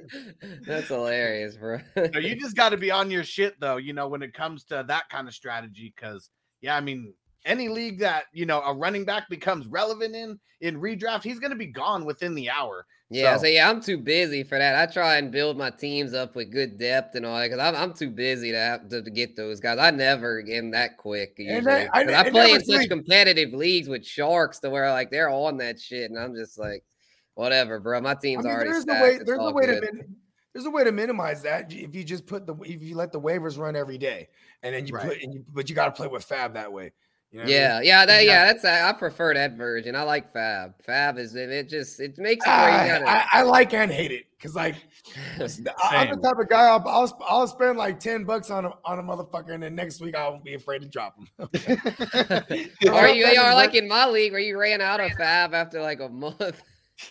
that's hilarious, bro. So you just got to be on your shit though, you know, when it comes to that kind of strategy. Cause yeah, I mean, any league that you know a running back becomes relevant in in redraft, he's gonna be gone within the hour. Yeah, so, So- yeah, I'm too busy for that. I try and build my teams up with good depth and all that because I'm, I'm too busy to have to, to get those guys. I never get them that quick. Usually. And I- I- I, I play never in such think- competitive leagues with sharks to where like they're on that shit, and I'm just like, whatever, bro. My I team's mean, already there's a stacked. way. There's a all way to. min- There's a way to minimize that if you just put the if you let the waivers run every day, and then you Right. put and you, but you got to play with FAAB that way. You know what I mean? Yeah, yeah, that, Yeah. yeah. That's I prefer that version. I like FAAB. FAAB is it, it just it makes it where you I, gotta. I, I like and hate it because like I- I'm the type of guy I'll, I'll I'll spend like ten bucks on a on a motherfucker and then next week I won't be afraid to drop him. Are you I'll are like in my league where you ran out of FAAB after like a month?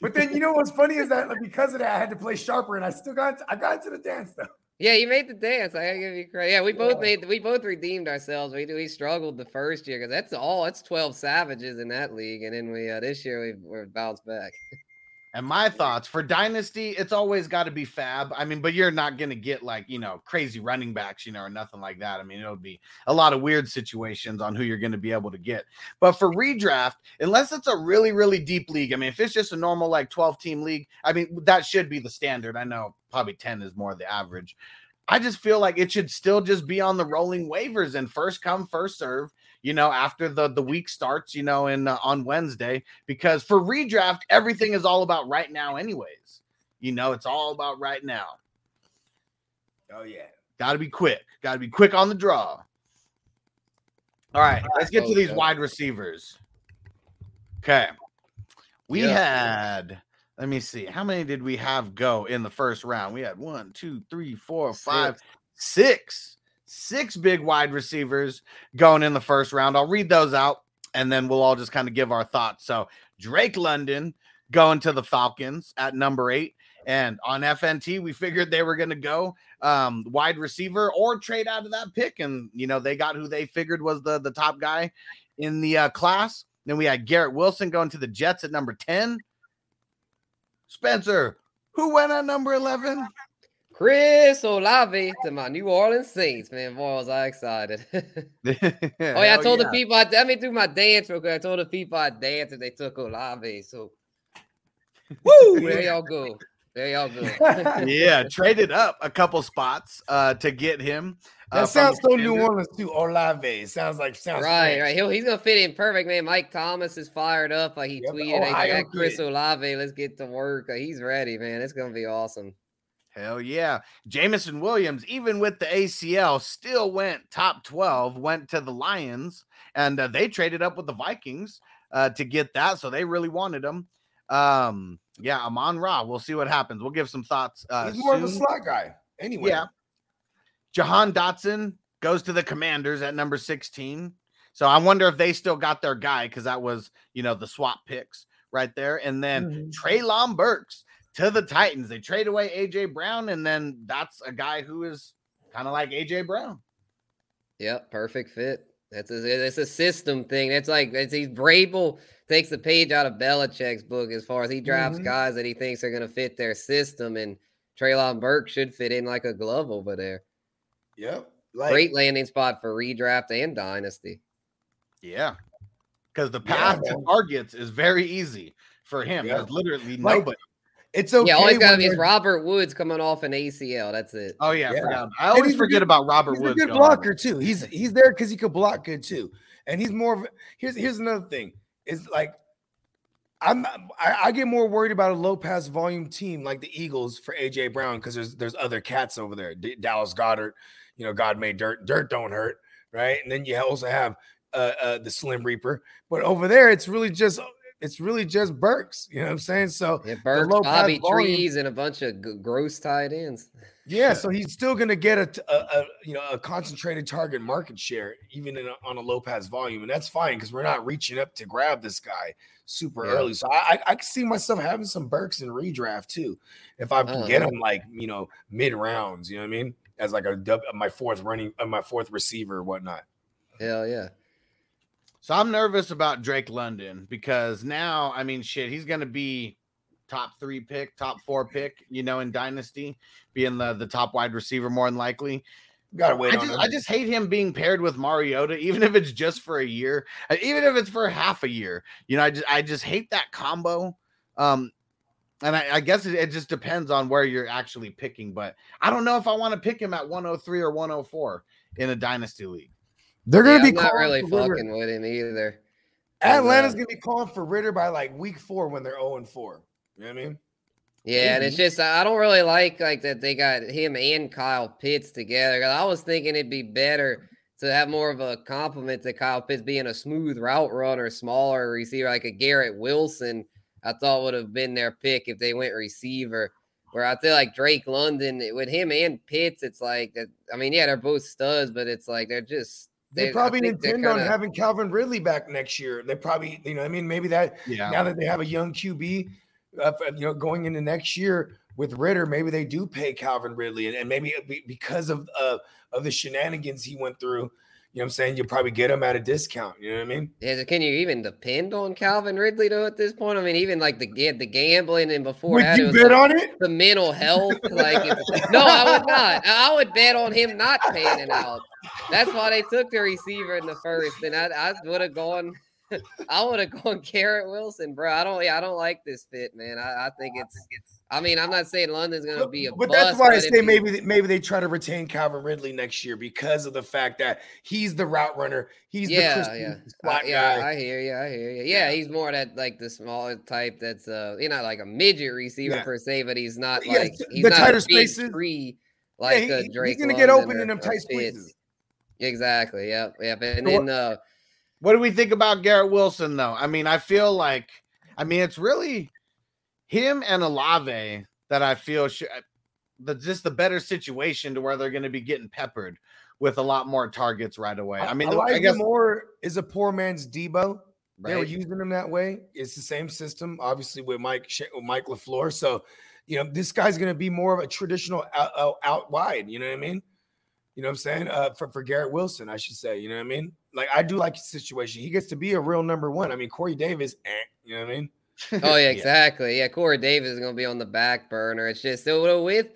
But then you know what's funny is that like, because of that I had to play sharper and I still got I got into the dance though. Yeah, you made the dance. I gotta give you credit. Yeah, we both made. We both redeemed ourselves. We we struggled the first year because that's all. That's twelve savages in that league, and then we uh, this year we we're bounced back. And my thoughts for dynasty, it's always got to be FAAB. I mean, but you're not gonna get like you know crazy running backs, you know, or nothing like that. I mean, it'll be a lot of weird situations on who you're gonna be able to get. But for redraft, unless it's a really really deep league, I mean, if it's just a normal like 12 team league, I mean that should be the standard. I know probably 10 is more the average. I just feel like it should still just be on the rolling waivers and first come first serve. You know, after the the week starts, you know, in uh, on Wednesday, because for redraft, everything is all about right now, anyways. You know, it's all about right now. Oh yeah. Got to be quick. Got to be quick on the draw. All right, let's get to these wide receivers. Okay. We Yeah. had, let me see, how many did we have go in the first round? We had one, two, three, four, five, six, six big wide receivers going in the first round. I'll read those out and then we'll all just kind of give our thoughts. So, Drake London going to the Falcons at number eight. And on FNT, we figured they were going to go um, wide receiver or trade out of that pick. And, you know, they got who they figured was the, the top guy in the uh, class. Then we had Garrett Wilson going to the Jets at number 10. Spencer, who went at number 11? Chris Olave to my New Orleans Saints, man. Boy, was I excited. oh, yeah, I told the people, I, let me do my dance real quick. I told the people I danced and they took Olave. So, woo, there y'all go. There y'all go. yeah, traded up a couple spots uh, to get him. Uh, that sounds so New Orleans too. Olave sounds like sounds right, right. He'll, he's gonna fit in perfect, man. Mike Thomas is fired up. Like he yep. tweeted, oh, "Hey, Chris Olave, let's get to work." Like, he's ready, man. It's gonna be awesome. Hell yeah. Jameson Williams, even with the ACL, still went top 12, went to the Lions, and uh, they traded up with the Vikings uh, to get that. So they really wanted him. Um, yeah, Amon Ra. We'll see what happens. We'll give some thoughts. Uh, He's more soon. of a slot guy. Anyway. Yeah. Jahan Dotson goes to the Commanders at number 16. So I wonder if they still got their guy because that was, you know, the swap picks right there. And then mm-hmm. Treylon Burks to the Titans. They trade away AJ Brown, and then that's a guy who is kind of like AJ Brown. Yep, perfect fit. That's a it's a system thing. It's like it's he's Vrabel takes the page out of Belichick's book as far as he drafts mm-hmm. guys that he thinks are going to fit their system, and Treylon Burke should fit in like a glove over there. Yep, like, great landing spot for redraft and dynasty. Yeah, because the path yeah, to targets is very easy for him. Yeah. There's literally like, nobody. It's okay. Yeah, all he's got is Robert Woods coming off an ACL. That's it. Oh yeah, yeah. I, I always forget good, about Robert he's Woods. He's a good blocker too. He's he's there because he could block good too. And he's more of here's here's another thing. Is like I'm I, I, get more worried about a low pass volume team like the Eagles for AJ Brown because there's there's other cats over there. D- Dallas Goedert, you know, God made dirt. Dirt don't hurt, right? And then you also have uh, uh, the Slim Reaper. But over there, it's really just it's really just Burks. You know what I'm saying? So yeah, Burks, Bobby Trees, and a bunch of g- gross tight ends. Yeah, so he's still going to get a, a, a, you know a concentrated target market share even in a, on a low pass volume, and that's fine because we're not reaching up to grab this guy super yeah. early. So I, I, I can see myself having some Burks in redraft too, if I can get him like you know mid rounds. You know what I mean? As like a my fourth running, uh, my fourth receiver or whatnot. Hell yeah. So I'm nervous about Drake London because now, I mean, shit, he's going to be top three pick, top four pick, you know, in Dynasty, being the, the top wide receiver more than likely. Gotta wait I just, I just hate him being paired with Mariota, even if it's just for a year, uh, even if it's for half a year. You know, I just I just hate that combo. Um, and I, I guess it, it, just depends on where you're actually picking, but I don't know if I want to pick him at 103 or 104 in a dynasty league. They're gonna yeah, be not really fucking with him either. Atlanta's uh, gonna be calling for Ridder by like week four when they're 0 and 4. You know what I mean? Yeah, and it's just I don't really like like that they got him and Kyle Pitts together. I was thinking it'd be better to have more of a compliment to Kyle Pitts being a smooth route runner, smaller receiver like a Garrett Wilson. I thought would have been their pick if they went receiver. Where I feel like Drake London with him and Pitts, it's like that. I mean, yeah, they're both studs, but it's like they're just they, they probably intend kinda... on having Calvin Ridley back next year. They probably, you know, I mean, maybe that yeah. now that they have a young QB, uh, you know, going into next year with Ridder, maybe they do pay Calvin Ridley, and, and maybe because of uh, of the shenanigans he went through, you know what I'm saying? You'll probably get him at a discount. You know what I mean? Yeah, can you even depend on Calvin Ridley though at this point? I mean, even like the the gambling and before would that, you bet like on it? The mental health, like no, I would not. I would bet on him not panning out. That's why they took the receiver in the first, and I, I would have gone. I would have gone Garrett Wilson, bro. I don't. I don't like this fit, man. I, I think it's. I mean, I'm not saying London's going to be a. But bust, that's why I say maybe maybe they try to retain Calvin Ridley next year because of the fact that he's the route runner. He's yeah, the yeah, uh, yeah. Guy. I hear you. I hear you. Yeah, he's more that like the smaller type. That's uh, you know, like a midget receiver yeah. per se, but he's not like yeah, he's the not tighter spaces. Free like yeah, he, Drake. He's going to get open in them tight spaces. Exactly. Yep. Yep. And then uh what do we think about Garrett Wilson though? I mean, I feel like I mean it's really him and Olave that I feel should uh, the just the better situation to where they're going to be getting peppered with a lot more targets right away. I mean, Elijah I guess Moore is a poor man's Debo. Right. They were using him that way. It's the same system, obviously with Mike with Mike LaFleur. So, you know, this guy's going to be more of a traditional out, out, out wide. You know what I mean? You know what I'm saying? Uh, for, for Garrett Wilson, I should say. You know what I mean? Like I do like his situation. He gets to be a real number one. I mean, Corey Davis, eh, you know what I mean? Oh yeah, exactly. Yeah, Corey Davis is gonna be on the back burner. It's just so with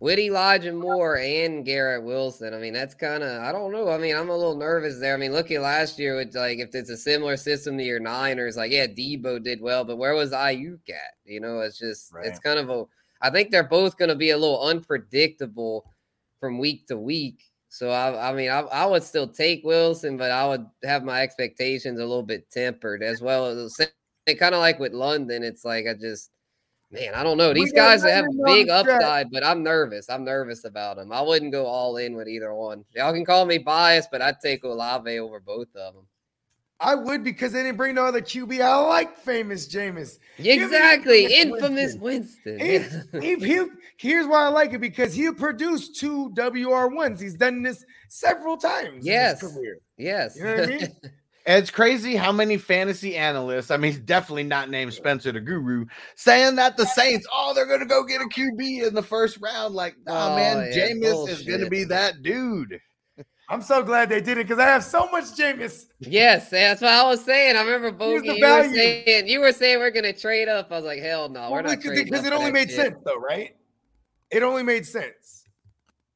with Elijah Moore and Garrett Wilson. I mean, that's kind of I don't know. I mean, I'm a little nervous there. I mean, look at last year with like if it's a similar system to your Niners, like yeah, Debo did well, but where was Aiyuk at? You know, it's just Right. it's kind of a. I think they're both going to be a little unpredictable from week to week. So I, I mean, I, I would still take Wilson, but I would have my expectations a little bit tempered as well. As kind of like with London, it's like I just, man, I don't know. These got guys have a big upside, but I'm nervous. I'm nervous about them. I wouldn't go all in with either one. Y'all can call me biased, but I'd take Olave over both of them. I would because they didn't bring no other QB. I like famous Jameis. Exactly, infamous Winston. Winston. He, he, he- here's why I like it because he'll produce two WR1s. He's done this several times Yes. in his career. yes, You know what I mean? And It's crazy how many fantasy analysts, I mean, definitely not named Spencer the Guru, saying that the Saints, oh, they're going to go get a QB in the first round. Like, oh, Oh, man, yeah, Jameis is going to be that dude. I'm so glad they did it because I have so much Jameis. Yes, that's what I was saying. I remember Here's Bogey, the you were saying you were saying we're gonna trade up. I was like, hell no, we're not because trading because it only made shit. sense though, right? It only made sense.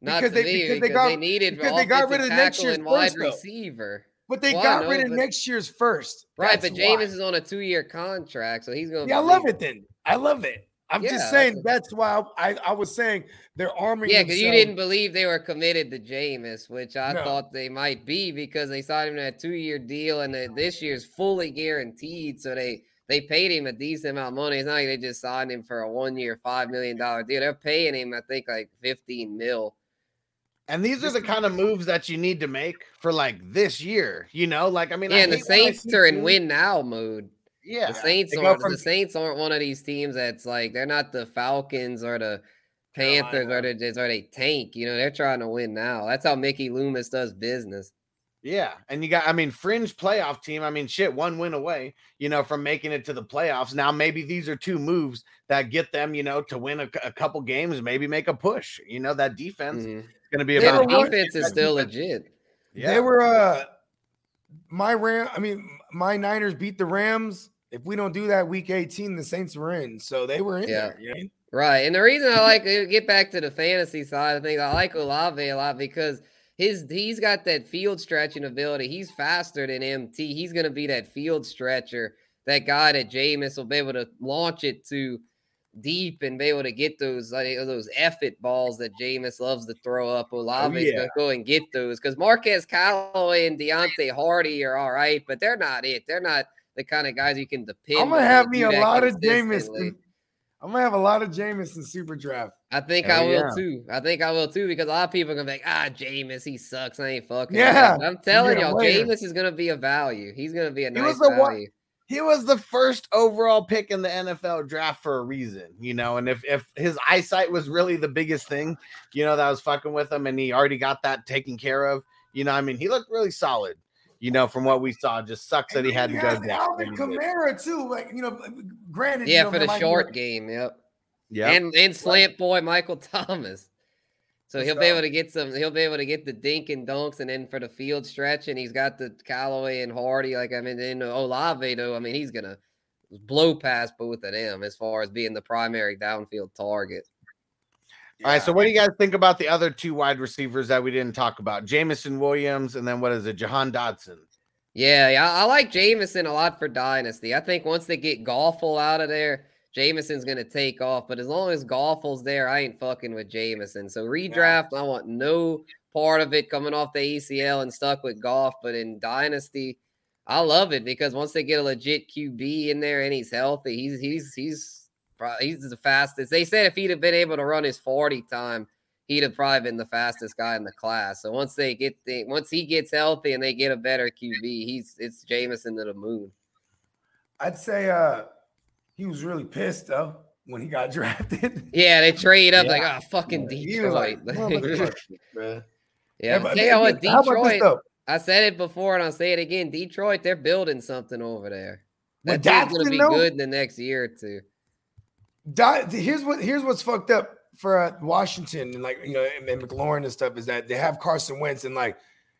Not because to they- me, because they got- they needed because they got rid offensive of next tackle year's and wide first, though. receiver. But they Well, got know, rid of next year's first. Right, That's but Jameis why. is on a two-year contract, so he's gonna. Yeah, I love leaving. it then. I love it. I'm Yeah, just saying that's why I, I, was saying they're arming Yeah, because you didn't believe they were committed to Jameis, which I No. thought they might be because they signed him to a two-year deal, and then this year's fully guaranteed. So they they paid him a decent amount of money. It's not like they just signed him for a one-year, five million dollar deal. They're paying him, I think, like fifteen mil. And these are the kind of moves that you need to make for like this year, you know? Like, I mean, Yeah, and the I Saints are in win now mode. Yeah. The Saints aren't from- the Saints aren't one of these teams that's like they're not the Falcons or the Panthers or the or they tank. You know, they're trying to win now. That's how Mickey Loomis does business. Yeah, and you got, I mean, fringe playoff team. I mean, shit, one win away, you know, from making it to the playoffs. Now, maybe these are two moves that get them, you know, to win a, a couple games, maybe make a push. You know, that defense is Mhm. going to be They about were defense is still legit. Yeah. They were uh my Ram. I mean, my Niners beat the Rams. If we don't do that week 18, the Saints were in. So they were in Yeah. there. You know? Right. And the reason I like to get back to the fantasy side of things, I like Olave a lot because his he's got that field stretching ability. He's faster than MT. He's gonna be that field stretcher, that guy that Jameis will be able to launch it to deep and be able to get those like those effort balls that Jameis loves to throw up. Olave's yeah. gonna go and get those because Marquez Callaway and Deonte Harty are all right, but they're not it. They're not the kind of guys you can depend. I'm gonna on have me a lot of. Jameis. I'm gonna have a lot of Jameis in super draft. I think Hell I will yeah. too. I think I will too because a lot of people are gonna be like, ah, Jameis, he sucks. I ain't fucking. Yeah, I'm telling y'all, later. Jameis is gonna be a value. He's gonna be a He nice was one- value. He was the first overall pick in the NFL draft for a reason, you know. And if if his eyesight was really the biggest thing, you know, that was fucking with him, and he already got that taken care of, you know, I mean, he looked really solid, you know, from what we saw. Just sucks that he had to You go have down. Alvin when he did. Kamara too. Like you know, granted, you Yeah, know, for the might be short game. Yep. Yeah, And and slant boy Michael Thomas. So he'll be able to get some. He'll be able to get the dink and dunks, and then for the field stretch, and he's got the Callaway and Harty. Like I mean, in Olave though, I mean, he's gonna blow past both of them as far as being the primary downfield target. All right. So, what do you guys think about the other two wide receivers that we didn't talk about? Jameson Williams, and then what is it, Jahan Dotson? Yeah, yeah, I like Jamison a lot for Dynasty. I think once they get Golfle out of there, Jameson's gonna take off. But as long as Golfle's there, I ain't fucking with Jameson. So redraft, I want no part of it coming off the ACL and stuck with Goff. But in Dynasty, I love it because once they get a legit QB in there and he's healthy, he's he's he's pro- he's the fastest. They said if he'd have been able to run his 40 time, he'd have probably been the fastest guy in the class. So once they get the once he gets healthy and they get a better QB, he's it's Jameson to the moon. I'd say uh he was really pissed though when he got drafted. Yeah, they trade up like Yeah. ah fucking He was like, Detroit. Yeah, but tell you what, how about this, Detroit. I said it before and I'll say it again. Detroit, they're building something over there. That team's gonna be though? good in the next year or two. Here's what here's what's fucked up for uh, Washington and like you know and, and McLaurin and stuff is that they have Carson Wentz and like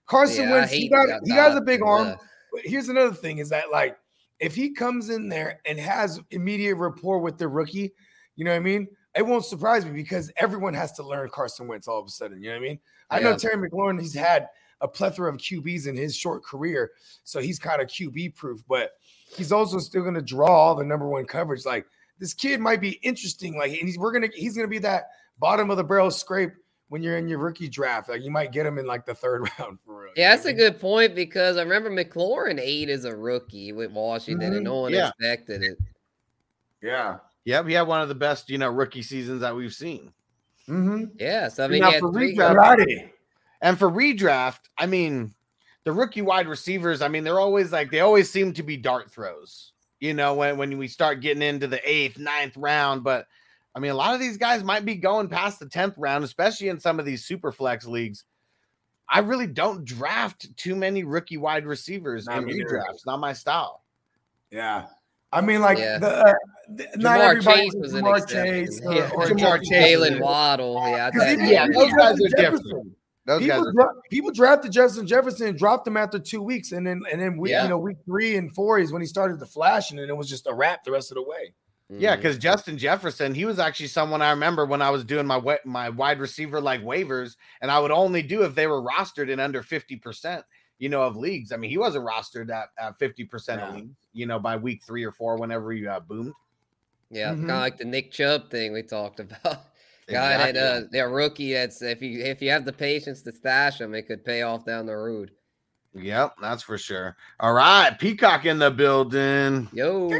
Carson Yeah, Wentz he got he has a big arm. yeah. But here's another thing is that like if he comes in there and has immediate rapport with the rookie, you know what I mean? it won't surprise me because everyone has to learn Carson Wentz all of a sudden. You know what I mean? I know Terry McLaurin, he's had a plethora of QBs in his short career, so he's kind of QB proof, but he's also still going to draw all the number one coverage. Like this kid might be interesting. Like, and he's we're gonna he's gonna be that bottom of the barrel scrape when you're in your rookie draft. Like you might get him in like the third round for real. Yeah, that's a what I mean? good point because I remember McLaurin ate as a rookie with Washington, Mhm. and no one Yeah. expected it. Yeah. Yep, he had one of the best, you know, rookie seasons that we've seen. Mm-hmm. Yeah, so I mean, Now, he had for three redraft- And for redraft, I mean, the rookie wide receivers, I mean, they're always like they always seem to be dart throws, you know, when, when we start getting into the eighth, ninth round. But I mean, a lot of these guys might be going past the 10th round, especially in some of these super flex leagues. I really don't draft too many rookie wide receivers Not in me neither. redrafts. Not my style. Yeah. I mean, like Yeah. the, uh, the not Ja'Marr everybody Chase was an Ja'Marr exception. Chase or, Yeah. or Ja'Marr Chase. Jalen Waddle. Yeah, 'Cause that- even- Yeah, those guys Justin are different. Jefferson, Those guys People, are dra- people drafted Justin Jefferson and dropped him after two weeks, and then and then week, Yeah. you know week three and four is when he started to flash, and then it was just a wrap the rest of the way. Yeah, because Justin Jefferson, he was actually someone I remember when I was doing my wa- my wide receiver like waivers, and I would only do if they were rostered in under fifty percent, you know, of leagues. I mean, he wasn't rostered at at fifty percent of leagues, you know, by week three or four, whenever he uh, boomed. yeah, Mhm. kind of like the Nick Chubb thing we talked about. Guy that uh, Exactly. that rookie that's if you if you have the patience to stash him, it could pay off down the road. Yep, that's for sure. All right, Peacock in the building. Yo,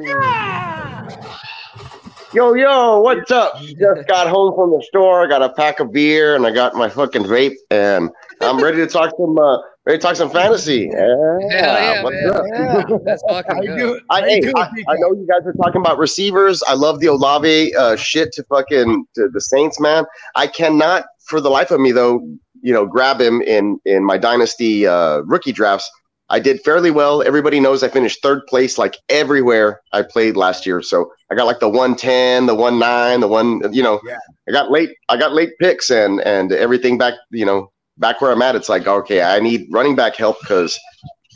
Yo, yo, what's up? Just got home from the store. I got a pack of beer and I got my fucking vape, and I'm ready to talk some, uh, ready to talk some fantasy. Yeah, yeah, what's up? Yeah, that's how fucking you good. I, How hey, I, I know you guys are talking about receivers. I love the Olave uh, shit to fucking to the Saints, man. I cannot, for the life of me, though, you know, grab him in in my dynasty uh, rookie drafts. I did fairly well. Everybody knows I finished third place like everywhere I played last year. So I got like the 110, the 19, the one, you know, Yeah. I got late, I got late picks and and everything back, you know, back where I'm at. It's like, okay, I need running back help because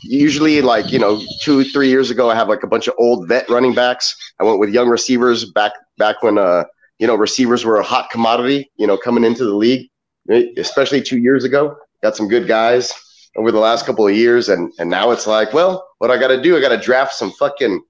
usually like, you know, two, three years ago, I have like a bunch of old vet running backs. I went with young receivers back, back when, uh, you know, receivers were a hot commodity, you know, coming into the league, especially two years ago. Got some good guys over the last couple of years, and and now it's like, well, what I got to do? I got to draft some fucking,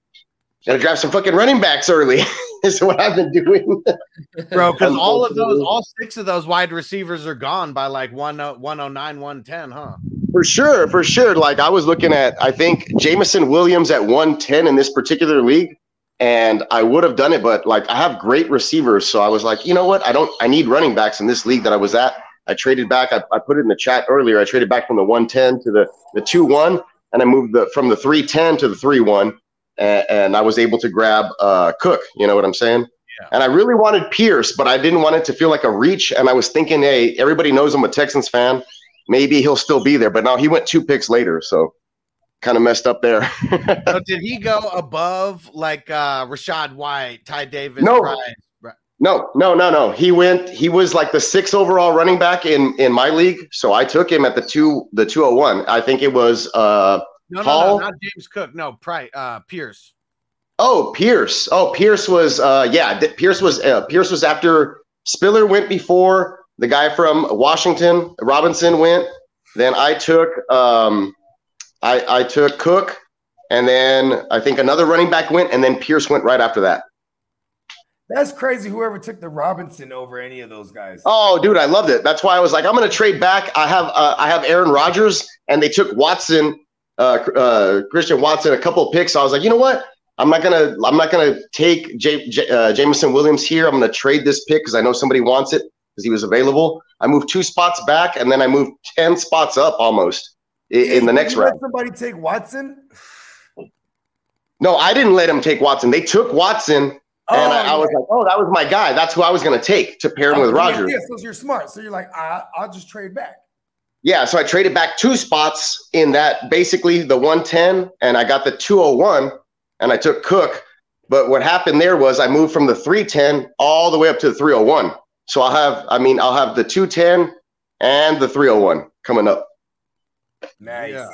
got to draft some fucking running backs early. is what I've been doing. Bro, because all of those, all six of those wide receivers are gone by like one, uh, 109, 110, huh? For sure, for sure. Like I was looking at, I think Jameson Williams at 110 in this particular league, and I would have done it, but like I have great receivers, so I was like, you know what? I don't. I need running backs in this league that I was at. I traded back. I, I put it in the chat earlier. I traded back from the 110 to the the 2-1, and I moved the from the 310 to the 3-1, and, and I was able to grab uh, Cook. You know what I'm saying? Yeah. And I really wanted Pierce, but I didn't want it to feel like a reach. And I was thinking, hey, everybody knows I'm a Texans fan maybe he'll still be there. But now he went two picks later, so kind of messed up there. So did he go above like uh Rachaad White, Ty Davis, No. Price? No, no, no, no. He went. He was like the sixth overall running back in in my league, so I took him at the two the two hundred one. I think it was. uh No, no, Paul? no, not James Cook. No, Price, uh, Pierce. Oh, Pierce. Oh, Pierce was. uh Yeah, Pierce was. Uh, Pierce was after Spiller went before the guy from Washington. Robinson went. Then I took. um I I took Cook, and then I think another running back went, and then Pierce went right after that. That's crazy. Whoever took the Robinson over any of those guys. Oh, dude, I loved it. That's why I was like, I'm going to trade back. I have uh, I have Aaron Rodgers, and they took Watson, uh, uh, Christian Watson, a couple of picks. I was like, you know what? I'm not gonna I'm not gonna take J- J- uh, Jameson Williams here. I'm gonna trade this pick because I know somebody wants it because he was available. I moved two spots back, and then I moved ten spots up almost in, in the next round. Somebody take Watson. No, I didn't let him take Watson. They took Watson, and I, oh, I was like, oh, that was my guy. That's who I was gonna take to pair him oh, with Oh, yeah, Rodgers. Yeah, so you're smart. So you're like, I, I'll just trade back. Yeah, so I traded back two spots in that basically the 110 and I got the 201 and I took Cook. But what happened there was I moved from the 310 all the way up to the 301. So I'll have, I mean, I'll have the 210 and the 301 coming up. Nice. Yeah.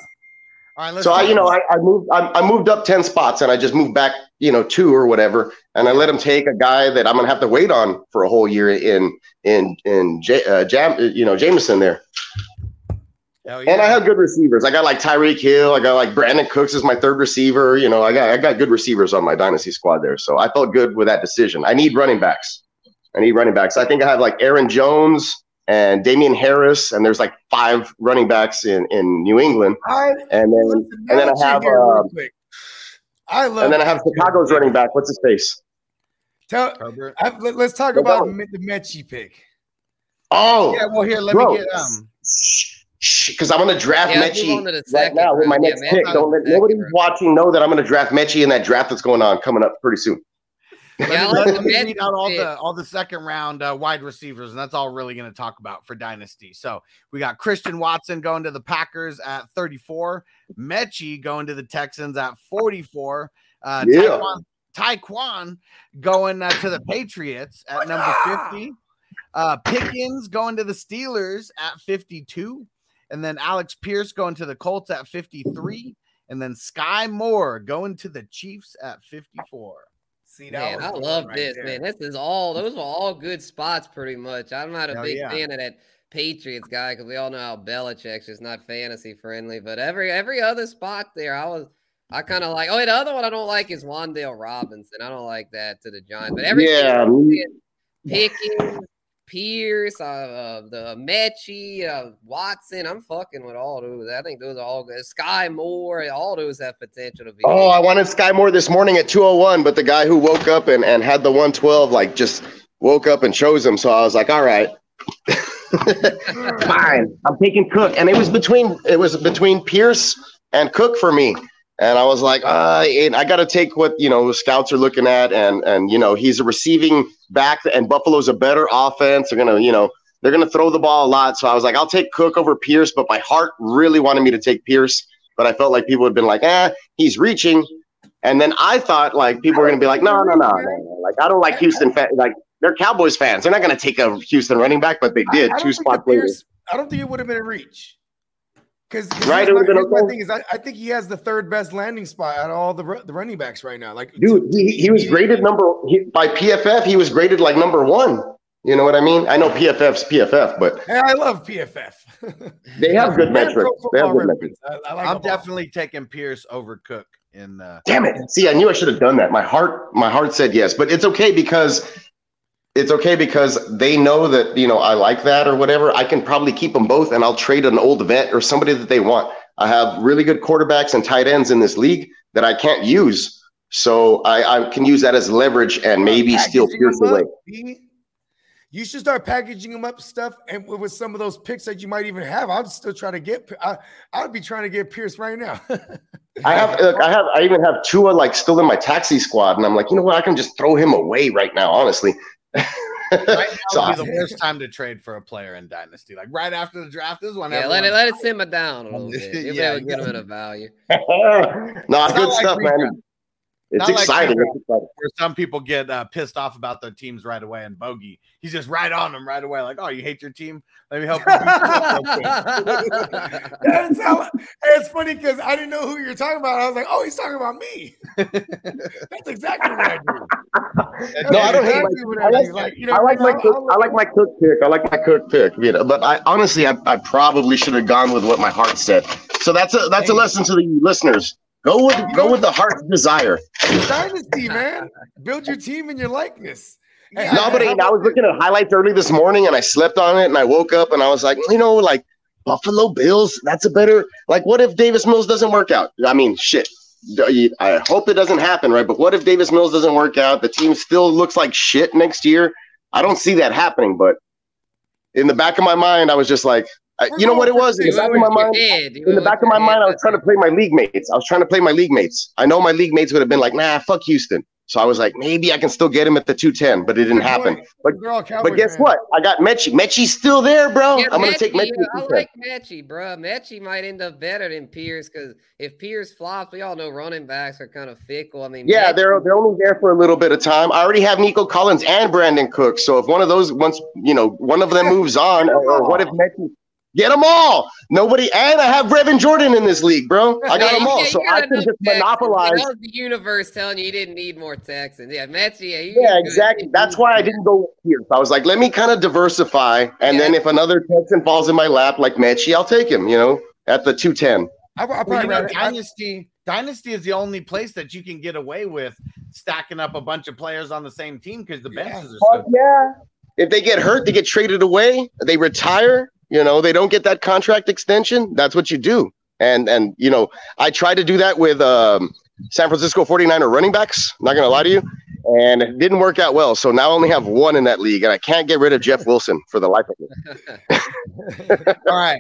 All right, let's So I, you know, I, I moved, I, I moved up 10 spots and I just moved back you know, two or whatever, and I let him take a guy that I'm gonna have to wait on for a whole year in in in J, uh, Jam, you know, Jameson there. Hell And I have good receivers. I got like Tyreek Hill. I got like Brandin Cooks is my third receiver. You know, I got I got good receivers on my dynasty squad there. So I felt good with that decision. I need running backs. I need running backs. I think I have like Aaron Jones and Damien Harris, and there's like five running backs in in New England. I, And then and then I have here real quick, I love. and then I have Chicago's running back. What's his face? Tell, I, let, us talk Go about down. the Metchie pick. Oh, Yeah, well, here, let Bro. me get um. because I'm gonna draft Yeah, let's Metchie on to the right second now with my round. Yeah, next man, pick. Don't let second nobody watching know that I'm gonna draft Metchie in that draft that's going on coming up pretty soon. Let Yeah, me, let the me read out all the all the second round uh, wide receivers, and that's all we're really going to talk about for dynasty. So we got Christian Watson going to the Packers at 34, Metchie going to the Texans at 44, uh, Yeah. Tyquan, Tyquan going uh, to the Patriots at number 50, uh, Pickens going to the Steelers at 52, and then Alec Pierce going to the Colts at 53, and then Skyy Moore going to the Chiefs at 54. See, Man, I love right this, there. man. This is all those were all good spots, pretty much. I'm not a Hell big yeah. fan of that Patriots guy because we all know how Belichick's just not fantasy friendly. But every every other spot there, I was I kind of like. Oh, the other one I don't like is Wan'Dale Robinson. I don't like that to the Giants. But everything Yeah, else, Pickens, Pierce, uh, uh, the Metchie, uh, Watson. I'm fucking with all those. I think those are all good. Skyy Moore, all those have potential to be. Oh, I wanted Skyy Moore this morning at 201, but the guy who woke up and, and had the 112 like just woke up and chose him. So I was like, all right. Fine. I'm taking Cook. And it was between it was between Pierce and Cook for me. And I was like, uh, I got to take what you know the scouts are looking at, and and you know he's a receiving back, and Buffalo's a better offense. They're gonna you know they're gonna throw the ball a lot. So I was like, I'll take Cook over Pierce, but my heart really wanted me to take Pierce, but I felt like people had been like, ah, he's reaching, and then I thought like people were gonna be like, no, no, no, no, no. like I don't like Houston fans, like they're Cowboys fans. They're not gonna take a Houston running back, but they did two spots later. I don't think it would have been a reach. Because Right, it would've my thing is, I, I think he has the third best landing spot out of all the the running backs right now. Like, Dude, he, he was graded number he, by PFF. He was graded like number one. You know what I mean? I know PFF's PFF, but Hey, I love PFF. they have good metrics. They have good metrics. I, I like I'm them all. definitely taking Pierce over Cook in uh Damn it! See, I knew I should have done that. My heart, my heart said yes, but it's okay because it's okay because they know that you know I like that or whatever. I can probably keep them both, and I'll trade an old vet or somebody that they want. I have really good quarterbacks and tight ends in this league that I can't use, so I, I can use that as leverage and maybe steal Pierce away. You should start packaging them up stuff, and with some of those picks that you might even have, I'd still try to get. I, I'd be trying to get Pierce right now. I have, look, I have, I even have Tua like still in my taxi squad, and I'm like, you know what? I can just throw him away right now, honestly. Right now So would I- be the worst time to trade for a player in Dynasty. Like right after the draft is when Yeah, let it everyone- let it simmer down a little bit. You'll Yeah, be able to get yeah. them at a value. no, good like stuff, man. It's Not exciting. It's exciting. where some people get uh, pissed off about their teams right away and bogey. He's just right on them right away. Like, oh, you hate your team? Let me help you. beat you up real quick." That's how. It's funny because I didn't know who you're talking about. I was like, oh, he's talking about me. That's exactly what I do. That's No, I don't hate my. I like, you know, I like my cook. I like my cook pick. I like my cook pick. You know, but I honestly, I, I probably should have gone with what my heart said. So that's a that's a lesson to the listeners. Go with go with the heart's desire. Dynasty, man. Build your team in your likeness. Hey, No, but how I was looking at highlights early this morning and I slept on it and I woke up and I was like, you know, like Buffalo Bills, that's a better like what if Davis Mills doesn't work out? I mean, shit. I hope it doesn't happen, right? But what if Davis Mills doesn't work out? The team still looks like shit next year. I don't see that happening, but in the back of my mind, I was just like, I, you know what it was? In the back of my mind, in the back of my mind, I was trying to play my league mates. I was trying to play my league mates. I know my league mates would have been like, nah, fuck Houston. So I was like, maybe I can still get him at the 210, but it didn't happen. But They're all Cowboy but guess fans. what? I got Metchie. Metchie's still there, bro. Yeah, I'm gonna take Metchie, Metchie. I like Metchie, bro. Metchie might end up better than Pierce because if Pierce flops, we all know running backs are kind of fickle. I mean, yeah, Metchie- they're they're only there for a little bit of time. I already have Nico Collins and Brandin Cook. So if one of those once you know one of them moves on, or, or what if Metchie Get them all. Nobody, and I have Brevin Jordan in this league, bro. I got Yeah, them all, so I can just Texans. monopolize. That was the universe telling you you didn't need more Texans. Yeah, Mets. Yeah, you- Yeah, exactly. didn't That's why I didn't go here. I was like, let me kind of diversify, and then if another Texan falls in my lap like Metchie, I'll take him. You know, at the two ten. I, I Well, probably you know, Dynasty Dynasty is the only place that you can get away with stacking up a bunch of players on the same team because the Yeah. benches are so yeah. If they get hurt, they get traded away. They retire. You know, they don't get that contract extension. That's what you do. And and you know, I tried to do that with um, San Francisco 49er running backs. Not gonna lie to you. And it didn't work out well. So now I only have one in that league, and I can't get rid of Jeff Wilson for the life of me. All right.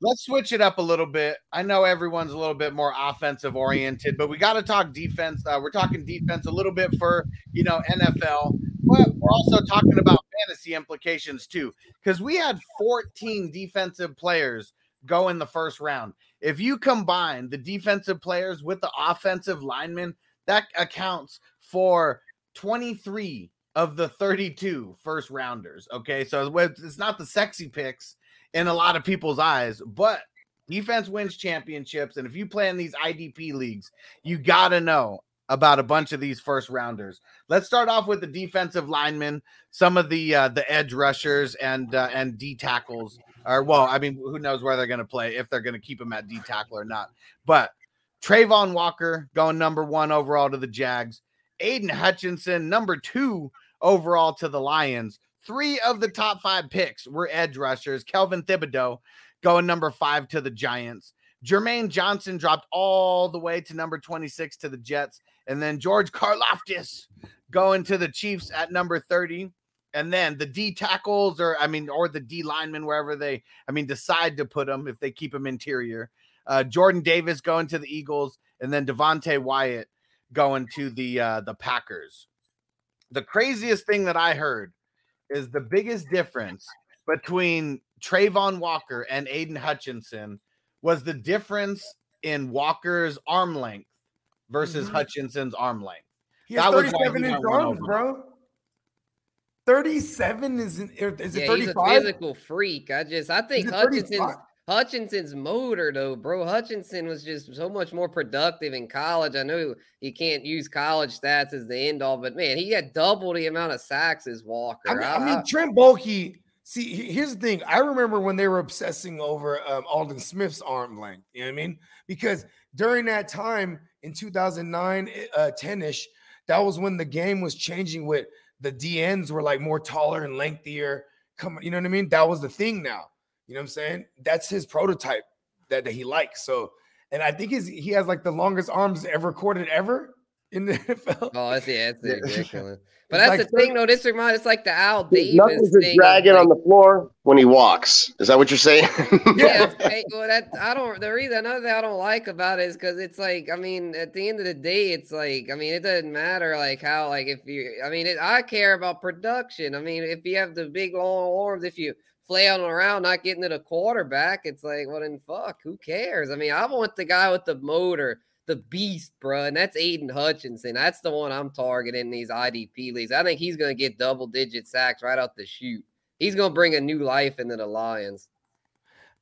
Let's switch it up a little bit. I know everyone's a little bit more offensive oriented, but we got to talk defense. Uh, we're talking defense a little bit for, you know, NFL, but we're also talking about fantasy implications too, because we had 14 defensive players go in the first round. If you combine the defensive players with the offensive linemen, that accounts for 23 of the 32 first rounders. Okay. So it's not the sexy picks in a lot of people's eyes, but defense wins championships. And if you play in these IDP leagues, you got to know about a bunch of these first rounders. Let's start off with the defensive linemen, some of the uh, the edge rushers and uh, and D tackles. Or well, I mean, who knows where they're going to play if they're going to keep him at D tackle or not. But Travon Walker going number one overall to the Jags. Aidan Hutchinson, number two overall to the Lions. Three of the top five picks were edge rushers. Kelvin Thibodeaux going number five to the Giants. Jermaine Johnson dropped all the way to number 26 to the Jets. And then George Karlaftis going to the Chiefs at number 30. And then the D tackles, or I mean, or the D linemen, wherever they, I mean, decide to put them if they keep them interior. Uh, Jordan Davis going to the Eagles, and then Devonte Wyatt going to the uh, the Packers. The craziest thing that I heard is the biggest difference between Travon Walker and Aidan Hutchinson was the difference in Walker's arm length versus Mhm. Hutchinson's arm length. He has That was 37 he inch arms, bro. 37 is it, is it Yeah, he's a 35? physical freak. I just, I think it Hutchinson's 35? Hutchinson's motor though, bro. Hutchinson was just so much more productive in college. I know you can't use college stats as the end all, but man, he had double the amount of sacks as Walker. I mean, I I- mean, Trent Baalke. See, here's the thing. I remember when they were obsessing over um, Aldon Smith's arm length. You know what I mean? Because during that time in 2009, uh, 10 ish, that was when the game was changing. With the DNs were like more taller and lengthier. Come, you know what I mean? That was the thing. Now, you know what I'm saying? That's his prototype that, that he likes. So, and I think his, he has like the longest arms ever recorded ever in the NFL. Oh, that's yeah, it's Yeah. ridiculous. But It's that's like the thing, though. This reminds it's like the Al Davis Nothing's thing. just of, dragging on the floor when he walks. Is that what you're saying? yeah, hey, well, that I don't. The reason another thing I don't like about it is because it's like, I mean, at the end of the day, it's like, I mean, it doesn't matter like how, like if you, I mean, it, I care about production. I mean, if you have the big long arms, if you flailing around not getting to the quarterback, it's like, well, then fuck, who cares? I mean, I want the guy with the motor. The beast, bro, and that's Aidan Hutchinson. That's the one I'm targeting in these IDP leagues. I think he's going to get double digit sacks right out the shoot. He's going to bring a new life into the Lions.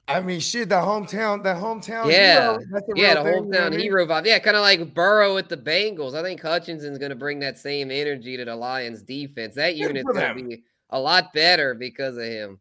I mean, shit, the hometown, the hometown. Yeah. hero, that's a Yeah, the thing, you know I hometown mean? hero vibe. Yeah, kind of like Burrow with the Bengals. I think Hutchinson's going to bring that same energy to the Lions defense. That unit's going to be a lot better because of him.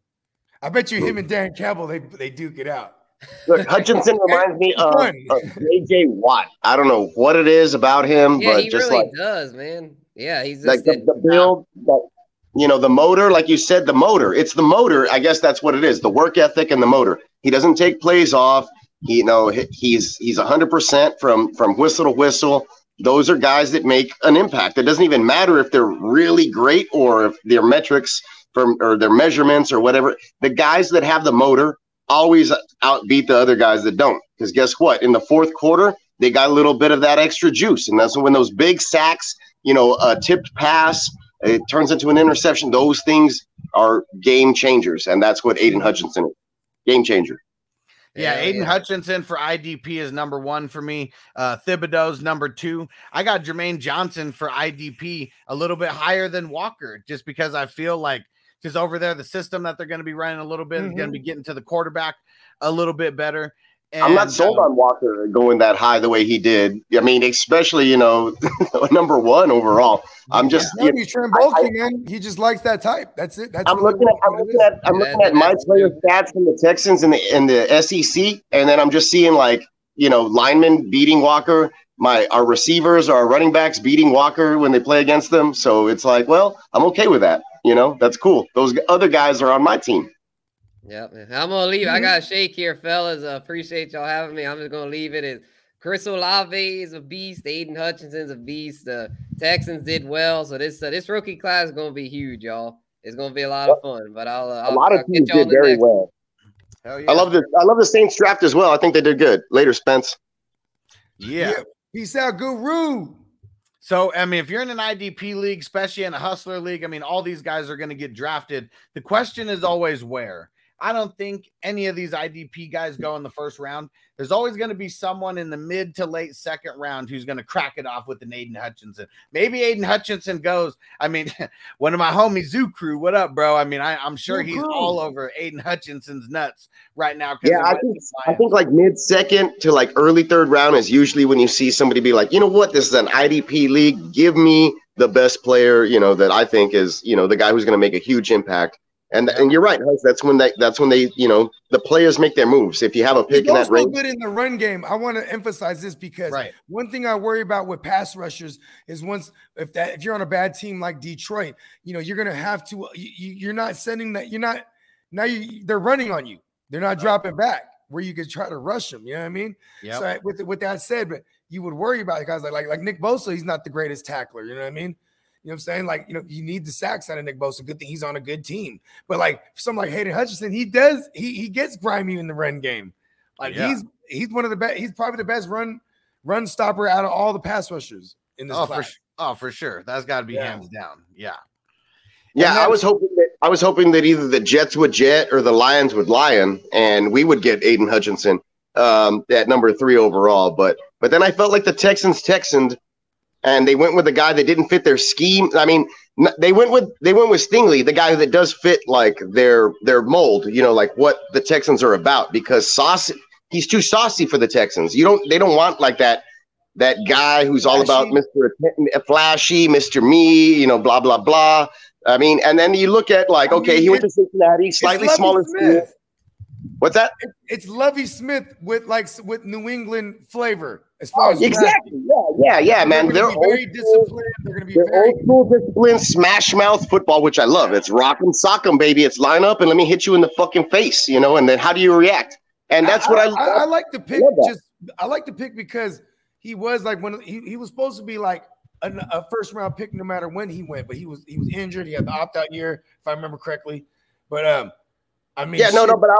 I bet you him and Dan Campbell they they duke it out. Look, Hutchinson reminds me of, Fun. of JJ Watt. I don't know what it is about him, Yeah, but he just really like does, man. Yeah, he's just like the, the build, that, you know, the motor, like you said, the motor. It's the motor. I guess that's what it is. The work ethic and the motor. He doesn't take plays off. He, you know, he's he's hundred percent from from whistle to whistle. Those are guys that make an impact. It doesn't even matter if they're really great or if their metrics from or their measurements or whatever. The guys that have the motor always outbeat the other guys that don't. Because guess what? In the fourth quarter, they got a little bit of that extra juice, and that's when those big sacks, you know, a tipped pass, it turns into an interception. Those things are game changers, and that's what Aidan Hutchinson is. Game changer. Yeah, Hell Aidan Hutchinson for IDP is number one for me. Uh, Thibodeaux's number two. I got Jermaine Johnson for IDP a little bit higher than Walker, just because I feel like because over there the system that they're going to be running a little bit is going to be getting to the quarterback a little bit better. And, I'm not sold uh, on Walker going that high the way he did. I mean, especially you know, number one overall. I'm just No, he's Trent Baalke, man. He just likes that type. That's it. That's I'm looking at I'm looking at I'm Yeah, looking at my that's player true. stats from the Texans in the in the SEC, and then I'm just seeing like you know linemen beating Walker. My our receivers, our running backs beating Walker when they play against them. So it's like, well, I'm okay with that. You know, that's cool. Those other guys are on my team. Yep. I'm gonna leave. I Mhm. got a shake here, fellas. Uh, appreciate y'all having me. I'm just gonna leave it as Chris Olave is a beast. Aidan Hutchinson's a beast. The Texans did well, so this uh, this rookie class is gonna be huge, y'all. It's gonna be a lot of fun. But I'll, uh, A I'll lot I'll of teams did very next- well. hell yeah. I love the I love the Saints draft as well. I think they did good. Later, Spence. Yeah. Peace out, Guru. So, I mean, if you're in an IDP league, especially in a hustler league, I mean, all these guys are going to get drafted. The question is always where. I don't think any of these IDP guys go in the first round. There's always going to be someone in the mid to late second round who's going to crack it off with an Aidan Hutchinson. Maybe Aidan Hutchinson goes. I mean, one of my homies, Zoo Crew, what up, bro? I mean, I, I'm sure he's all over Aidan Hutchinson's nuts right now. Yeah, I think I think like mid second to like early third round is usually when you see somebody be like, you know what, this is an IDP league. Give me the best player, you know, that I think is, you know, the guy who's going to make a huge impact. And and you're right, that's when they that's when they, you know, the players make their moves. If you have a pick He's in that also range, good in the run game. I want to emphasize this because Right. one thing I worry about with pass rushers is once if that if you're on a bad team like Detroit, you know you're gonna have to. You, you- you're not sending that. You're not now. You they're running on you. They're not dropping back where you could try to rush them. You know what I mean? Yeah. So with with that said, but you would worry about guys like like like Nick Bosa. He's not the greatest tackler. You know what I mean? You know what I'm saying? Like, you know, you need the sacks out of Nick Bosa. Good thing he's on a good team. But like someone like Hayden Hutchinson, he does he he gets grimy in the run game. Like Yeah. he's he's one of the best. He's probably the best run run stopper out of all the pass rushers in this oh, for, class. su- oh, for sure. That's got to be Yeah. hands down. Yeah. yeah, And I was hoping that I was hoping that either the Jets would jet or the Lions would lion, and we would get Aidan Hutchinson um, at number three overall. But but then I felt like the Texans Texaned, and they went with a guy that didn't fit their scheme. I mean, they went with they went with Stingley, the guy that does fit like their their mold. You know, like what the Texans are about. Because sauce, he's too saucy for the Texans. You don't they don't want like that that guy who's all about Mr. Flashy, Mr. Uh, Me, you know, blah blah blah. I mean, and then you look at like, okay, he went to Cincinnati, slightly smaller school. What's that? It's Lovie Smith with like with New England flavor as far as Oh, exactly. Yeah, yeah, yeah, man. They're, very disciplined. They're going to be very. old school discipline, smash mouth football, which I love. It's rock rock 'em, sock 'em, baby. It's line up and let me hit you in the fucking face, you know. And then how do you react? And that's what I, I, I like to pick. that. Just I like to pick because he was like when he, he was supposed to be like a, a first round pick no matter when he went, but he was he was injured. He had the opt out year, if I remember correctly. But um, I mean, yeah, no, shit, no, but I,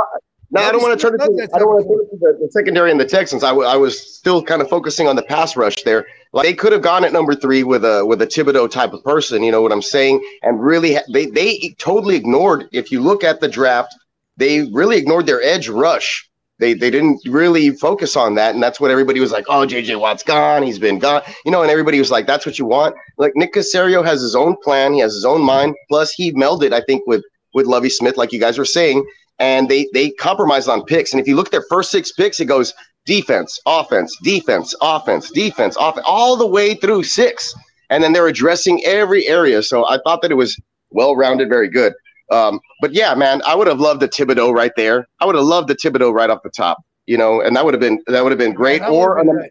no, I don't want to turn it. To, I don't want to turn it to the, the secondary and the Texans. I, w- I was still kind of focusing on the pass rush there. Like they could have gone at number three with a with a Thibodeaux type of person. You know what I'm saying? And really, ha- they they totally ignored. If you look at the draft, they really ignored their edge rush. They they didn't really focus on that, and that's what everybody was like. Oh, JJ Watt's gone. He's been gone. You know, and everybody was like, "That's what you want." Like Nick Caserio has his own plan. He has his own mind. Plus, he melded, I think, with with Lovie Smith, like you guys were saying and they they compromised on picks. And if you look at their first six picks, it goes defense, offense, defense, offense, defense, offense, all the way through six. And then they're addressing every area. So I thought that it was well rounded, very good. Um, but yeah, man, I would have loved the Thibodeaux right there. I would have loved the Thibodeaux right off the top, you know, and that would have been that would have been great. that Or been nice.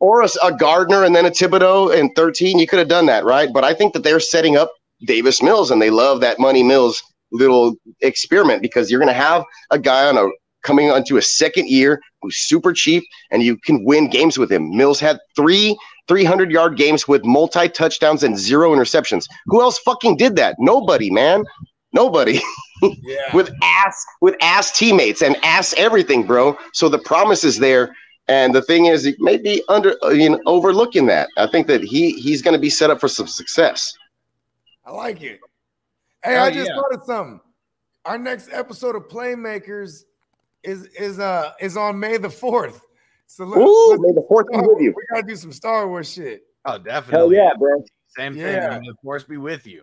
or a, a Gardner and then a Thibodeaux in 13. You could have done that, right? But I think that they're setting up Davis Mills and they love that Money Mills little experiment because you're going to have a guy on a coming onto a second year who's super cheap and you can win games with him. Mills had three 300 yard games with multi touchdowns and zero interceptions. Who else fucking did that? Nobody, man. Nobody Yeah. with ass with ass teammates and ass everything, bro. So the promise is there. And the thing is, it may be under uh, you know overlooking that. I think that he he's going to be set up for some success. I like it. Hey, Hell I just yeah. thought of something. Our next episode of Playmakers is is uh is on May the fourth. So let, Ooh, let's may the fourth be with you. we gotta do some Star Wars shit. Oh, definitely. Hell yeah, bro. Same Yeah. thing. May the force be with you.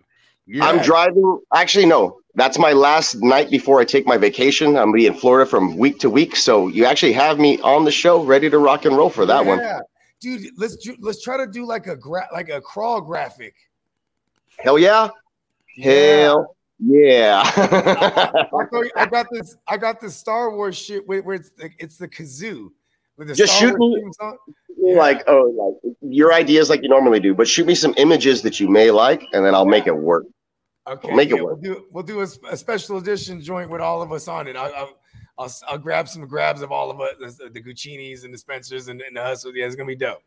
I'm driving. Actually, no. That's my last night before I take my vacation. I'm gonna be in Florida from week to week. So you actually have me on the show, ready to rock and roll for that one. Yeah. Dude, let's do, let's try to do like a gra- like a crawl graphic. Hell yeah! Hell yeah! I, I got this. I got this Star Wars shit where, where it's the, it's the kazoo. With the Just Star shoot Wars me- like oh, like your ideas like you normally do, but shoot me some images that you may like, and then I'll make it work. Okay, make it work. We'll do we'll do a, a special edition joint with all of us on it. I'll, I'll, I'll, I'll grab some grabs of all of us, the, the Guccinis and the Spencers and, and the Hustle. Yeah, it's gonna be dope.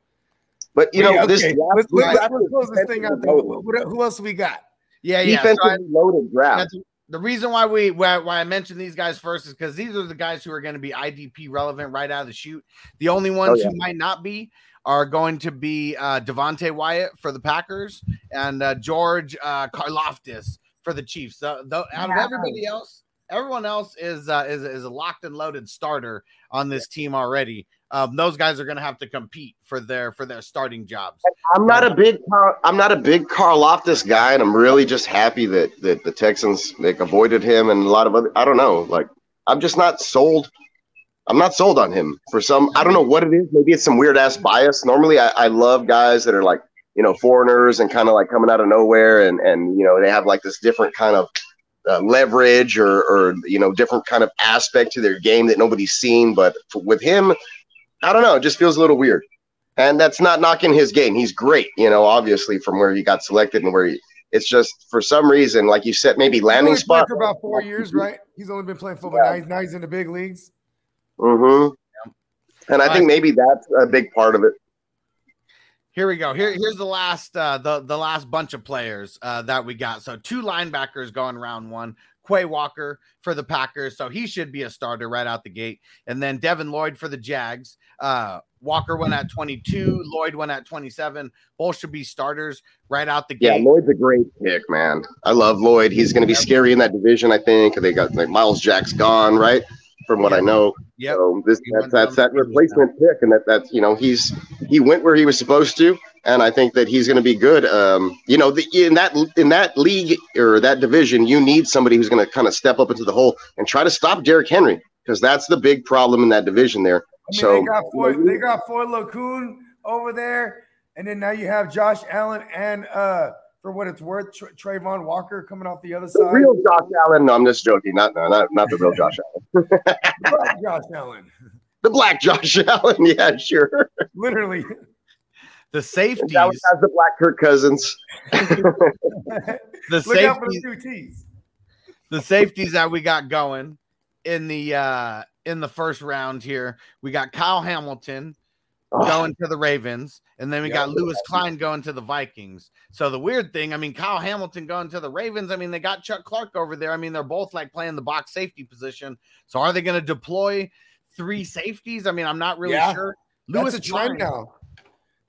But you But know yeah, this. okay, draft- let's, let's, let's close this thing out. defensively There. loaded. What, who else we got? Yeah, yeah. So I- loaded draft. The reason why we why, why I mentioned these guys first is because these are the guys who are going to be IDP relevant right out of the shoot. The only ones yeah. who might not be are going to be uh, Devonte Wyatt for the Packers and uh, George uh, Karlaftis for the Chiefs. So, though, out of everybody else, everyone else is uh, is is a locked and loaded starter on this team already. Um, those guys are going to have to compete for their for their starting jobs. I'm not a big Car- I'm not a big Karlaftis guy, and I'm really just happy that that the Texans like avoided him and a lot of other. I don't know, like I'm just not sold. I'm not sold on him for some. I don't know what it is. Maybe it's some weird ass bias. Normally, I, I love guys that are like you know foreigners and kind of like coming out of nowhere, and and you know they have like this different kind of uh, leverage or or you know different kind of aspect to their game that nobody's seen. But f- with him, I don't know. It just feels a little weird. And that's not knocking his game. He's great, you know, obviously from where he got selected and where he. It's just for some reason, like you said, maybe He's landing only spot. for about four years, right? He's only been playing football. Now, he's, now he's in the big leagues. Mm-hmm. And I think maybe that's a big part of it. Here we go. Here, here's the last uh the the last bunch of players uh that we got. So two linebackers going round one. Quay Walker for the Packers, so he should be a starter right out the gate. And then Devin Lloyd for the Jags. Uh Walker went at 22, Lloyd went at 27. Both should be starters right out the gate. Yeah. Lloyd's a great pick, man. I love Lloyd. He's going to be scary in that division, I think. They got like Myles Jack's gone, right? From what I know. Yeah. So this that's, that's that the field with replacement pick, and that that's you know he's he went where he was supposed to, and I think that he's going to be good. Um, you know, the, in that in that league or that division, you need somebody who's going to kind of step up into the hole and try to stop Derrick Henry because that's the big problem in that division there. I mean, so they got Foye, they got Foye Oluokun over there, and then now you have Josh Allen and uh for what it's worth, Tra- Travon Walker coming off the other the side. real Josh Allen. No, I'm just joking. Not no, not not the real Josh Allen. Josh Allen, The black Josh Allen. Yeah, sure. literally. The safeties, Allen has the black Kirk Cousins. the Look out for the safeties, two T's. the safeties that we got going in the uh in the first round here. We got Kyle Hamilton Oh, going to the Ravens, and then we Yeah. got Lewis Cine going to the Vikings. So the weird thing, I mean, Kyle Hamilton going to the Ravens. I mean, they got Chuck Clark over there. I mean, they're both like playing the box safety position. So are they going to deploy three safeties? I mean, I'm not really Yeah. sure. That's a trend Klein, now.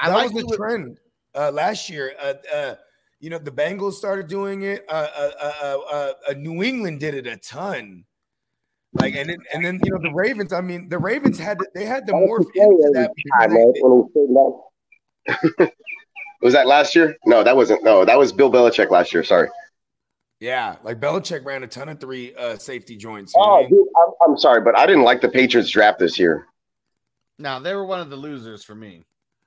I that like was the trend uh, last year. Uh, uh, you know, the Bengals started doing it. Uh, uh, uh, uh, New England did it a ton. Like and then, and then you know the Ravens. I mean, the Ravens had to, they had to morph into that. time, man, they- when he stayed down. was that last year? No, that wasn't. No, that was Bill Belichick last year. Sorry. Yeah, like Belichick ran a ton of three uh, safety joints. you know I Oh, mean? dude, I'm, I'm sorry, but I didn't like the Patriots draft this year. No, they were one of the losers for me.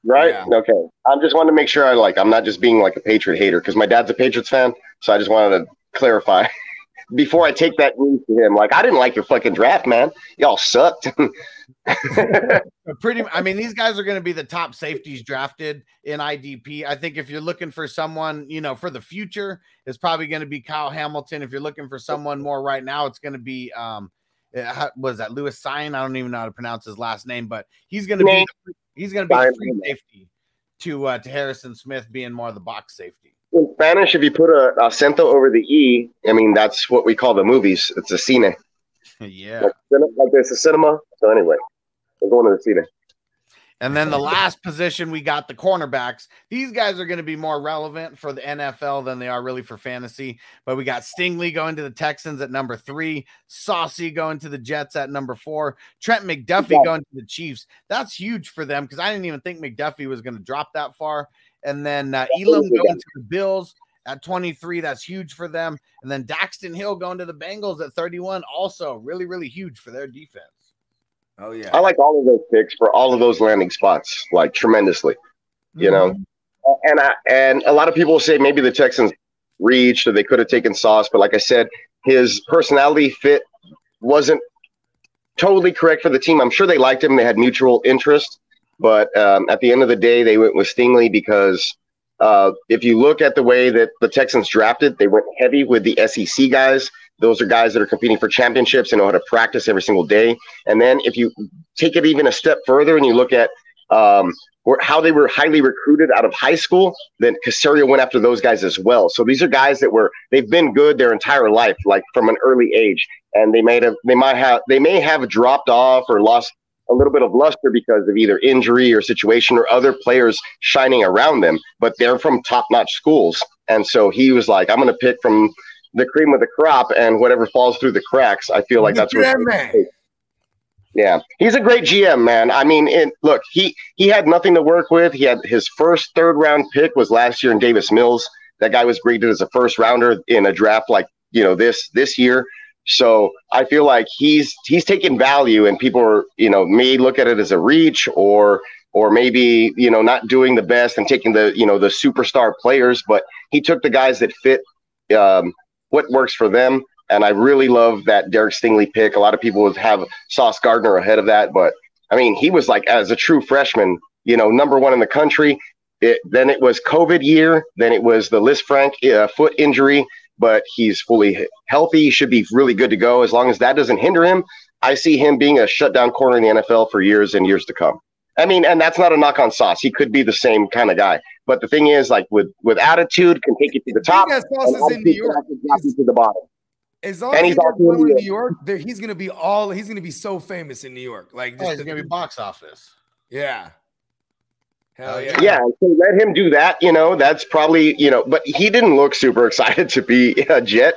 Right? Yeah. Okay. I'm just wanted to make sure I like. I'm not just being like a Patriot hater because my dad's a Patriots fan. So I just wanted to clarify before I take that news to him. Like, I didn't like your fucking draft, man. Y'all sucked. Pretty, I mean, these guys are going to be the top safeties drafted in IDP. I think if you're looking for someone, you know, for the future, it's probably going to be Kyle Hamilton. If you're looking for someone more right now, it's going to be um, uh, was that Lewis Cine? I don't even know how to pronounce his last name, but he's going to be he's going to be free safety to uh, to Harrison Smith being more of the box safety. In Spanish, if you put a acento over the E, I mean, that's what we call the movies. It's a cine. yeah. Like, like there's a cinema. So anyway, we're going to the cine. And then the last position, we got the cornerbacks. These guys are going to be more relevant for the NFL than they are really for fantasy. But we got Stingley going to the Texans at number three, Saucy going to the Jets at number four, Trent McDuffie Yeah. going to the Chiefs. That's huge for them because I didn't even think McDuffie was going to drop that far. And then uh, Elam going to the Bills at 23. That's huge for them. And then Daxton Hill going to the Bengals at 31. Also, really, really huge for their defense. Oh yeah. I like all of those picks for all of those landing spots, like tremendously. You know, and I and a lot of people say maybe the Texans reached or they could have taken Sauce, but like I said, his personality fit wasn't totally correct for the team. I'm sure they liked him; they had mutual interest, but um, at the end of the day, they went with Stingley because uh, if you look at the way that the Texans drafted, they went heavy with the SEC guys. Those are guys that are competing for championships and know how to practice every single day. And then if you take it even a step further and you look at um, how they were highly recruited out of high school, then Caserio went after those guys as well. So these are guys that were they've been good their entire life, like from an early age, and they may have they might have they may have dropped off or lost a little bit of luster because of either injury or situation or other players shining around them, but they're from top notch schools. And so he was like, I'm going to pick from the cream of the crop and whatever falls through the cracks. I feel like that's what. Yeah, he's a great GM, man. I mean, it, look, he he had nothing to work with. He had his first third round pick was last year in Davis Mills. That guy was graded as a first rounder in a draft like you know this this year. So I feel like he's he's taking value, and people are you know may look at it as a reach or or maybe you know not doing the best and taking the you know the superstar players, but he took the guys that fit um, what works for them. And I really love that Derek Stingley pick. A lot of people would have Sauce Gardner ahead of that, but I mean, he was like as a true freshman, you know, number one in the country. It, then it was COVID year. Then it was the Lisfranc uh, foot injury, but he's fully healthy. Should be really good to go as long as that doesn't hinder him. I see him being a shutdown corner in the NFL for years and years to come. I mean, and that's not a knock on Sauce. He could be the same kind of guy. But the thing is, like with with attitude, can take you to the top. that Sauce is in New York. drop you to the bottom. As long And as he's he's going in to New New York, there, he's gonna be all he's gonna be so famous in New York. Like Oh, just he's the- going to be box office. yeah. Hell yeah. Yeah, so let him do that. You know, that's probably you know, but he didn't look super excited to be a Jet.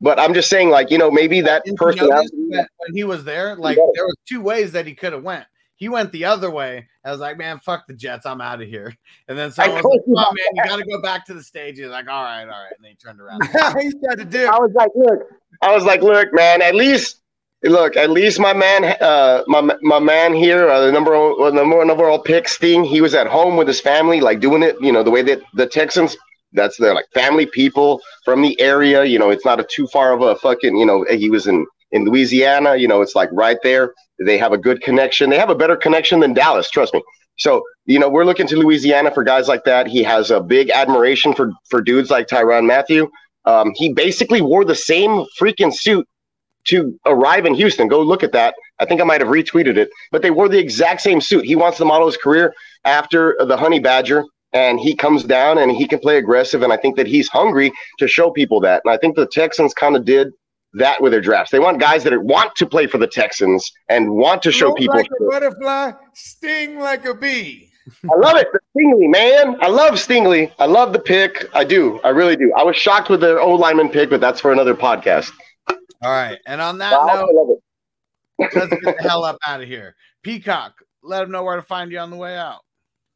But I'm just saying, like you know, maybe that Didn't you notice personality. that when he was there, like there was two ways that he could have went. He went the other way. I was like, man, fuck the Jets. I'm out of here. And then someone was like, you oh, man, you got to go back to the stage. He's like, all right, all right. And then he turned around. he tried to dip. I was like, look, I was like, look, man, at least. Look, at least my man, uh, my my man here, uh, the number one, number one overall pick, Sting. He was at home with his family, like doing it, you know, the way that the Texans. That's their like family people from the area. You know, it's not a too far of a fucking. You know, he was in in Louisiana. You know, it's like right there. They have a good connection. They have a better connection than Dallas. Trust me. So you know, we're looking to Louisiana for guys like that. He has a big admiration for for dudes like Tyrann Mathieu. Um, he basically wore the same freaking suit to arrive in Houston. Go look at that. I think I might have retweeted it, but they wore the exact same suit. He wants to model his career after the Honey Badger, and he comes down and he can play aggressive. And I think that he's hungry to show people that. And I think the Texans kind of did that with their drafts. They want guys that want to play for the Texans and want to show people. like a butterfly, sting like a bee. I love it. Stingley, man. I love Stingley. I love the pick. I do. I really do. I was shocked with the old lineman pick, but that's for another podcast. All right. And on that I note, let's get the hell up out of here. Peacock, let them know where to find you on the way out.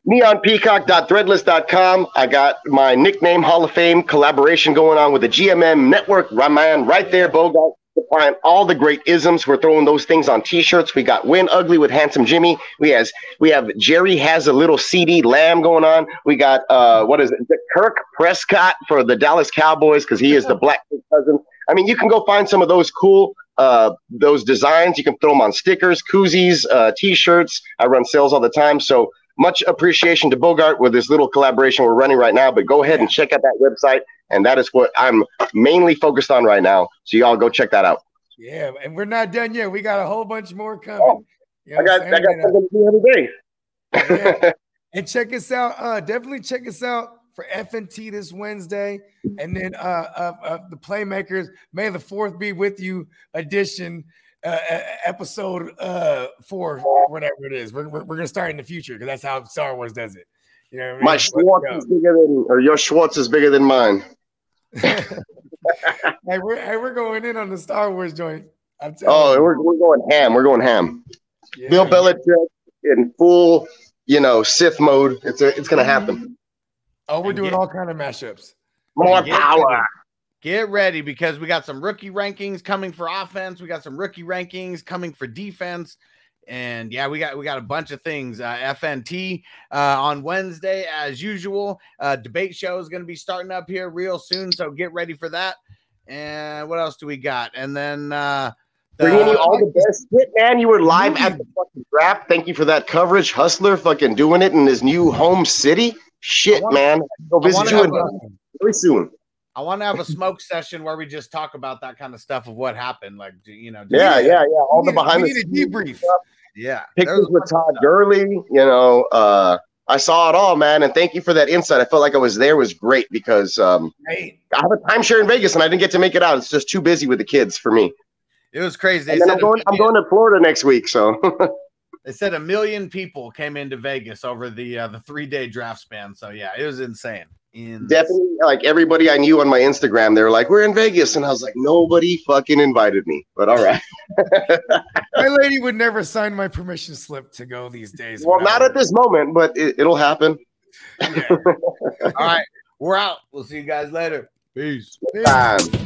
neonpeacock.threadless.com. I got my nickname Hall of Fame collaboration going on with the GMM network. Raman right there, Bogart. Supplying all the great isms. We're throwing those things on t-shirts. We got Win Ugly with Handsome Jimmy. We has we have Jerry has a little CeeDee Lamb going on. We got uh what is it? Kirk Prescott for the Dallas Cowboys because he is the black cousin. I mean, you can go find some of those cool uh those designs. You can throw them on stickers, koozies, uh, t-shirts. I run sales all the time. So much appreciation to Bogart with this little collaboration we're running right now. But go ahead and check out that website. And that is what I'm mainly focused on right now. So y'all go check that out. Yeah, and we're not done yet. We got a whole bunch more coming. Oh, You know I got I'm got something to do every day. Yeah. and check us out. Uh, definitely check us out for FNT this Wednesday, and then uh, uh, uh, the Playmakers. May the Fourth be with you edition, uh, uh, episode uh, four, whatever it is. We're, we're, we're gonna start in the future because that's how Star Wars does it. You know what I mean? My Schwartz is bigger than, or your Schwartz is bigger than mine. hey, we're hey, we're going in on the Star Wars joint. I'm telling Oh, you. we're, we're going ham. We're going ham. Yeah. Bill Belichick in full, you know, Sith mode. It's a, it's gonna happen. Oh, we're And doing get- all kind of mashups. More Get power. Get ready because we got some rookie rankings coming for offense. We got some rookie rankings coming for defense. And yeah, we got we got a bunch of things. Uh, FNT uh, on Wednesday, as usual. Uh, debate show is going to be starting up here real soon, so get ready for that. And what else do we got? And then uh, the- Bringing you all the best shit, man. You were live at the fucking draft. Thank you for that coverage. Hustler fucking doing it in his new home city. Shit, wanna- man. Go visit you in soon. I want to have a smoke session where we just talk about that kind of stuff of what happened. Like, you know, Yeah, yeah, yeah. All the behind we the need a debrief. yeah. pictures with Todd Gurley. You know, uh, I saw it all, man. And thank you for that insight. I felt like I was there. It was great because um, Great. I have a timeshare in Vegas and I didn't get to make it out. It's just too busy with the kids for me. It was crazy. I'm going. I'm going to Florida next week. So they said a million people came into Vegas over the uh, the three day draft span. So yeah, it was insane. In definitely, like everybody I knew on my Instagram, they were like, "We're in Vegas," and I was like, "Nobody fucking invited me." But all right. My lady would never sign my permission slip to go these days. well, not I at this moment, but it, it'll happen. Yeah. All right, we're out. We'll see you guys later. Peace. Time.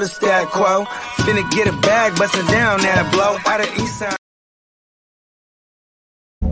the stat quo. Finna get a bag, bustin' down that blow. Out of east side.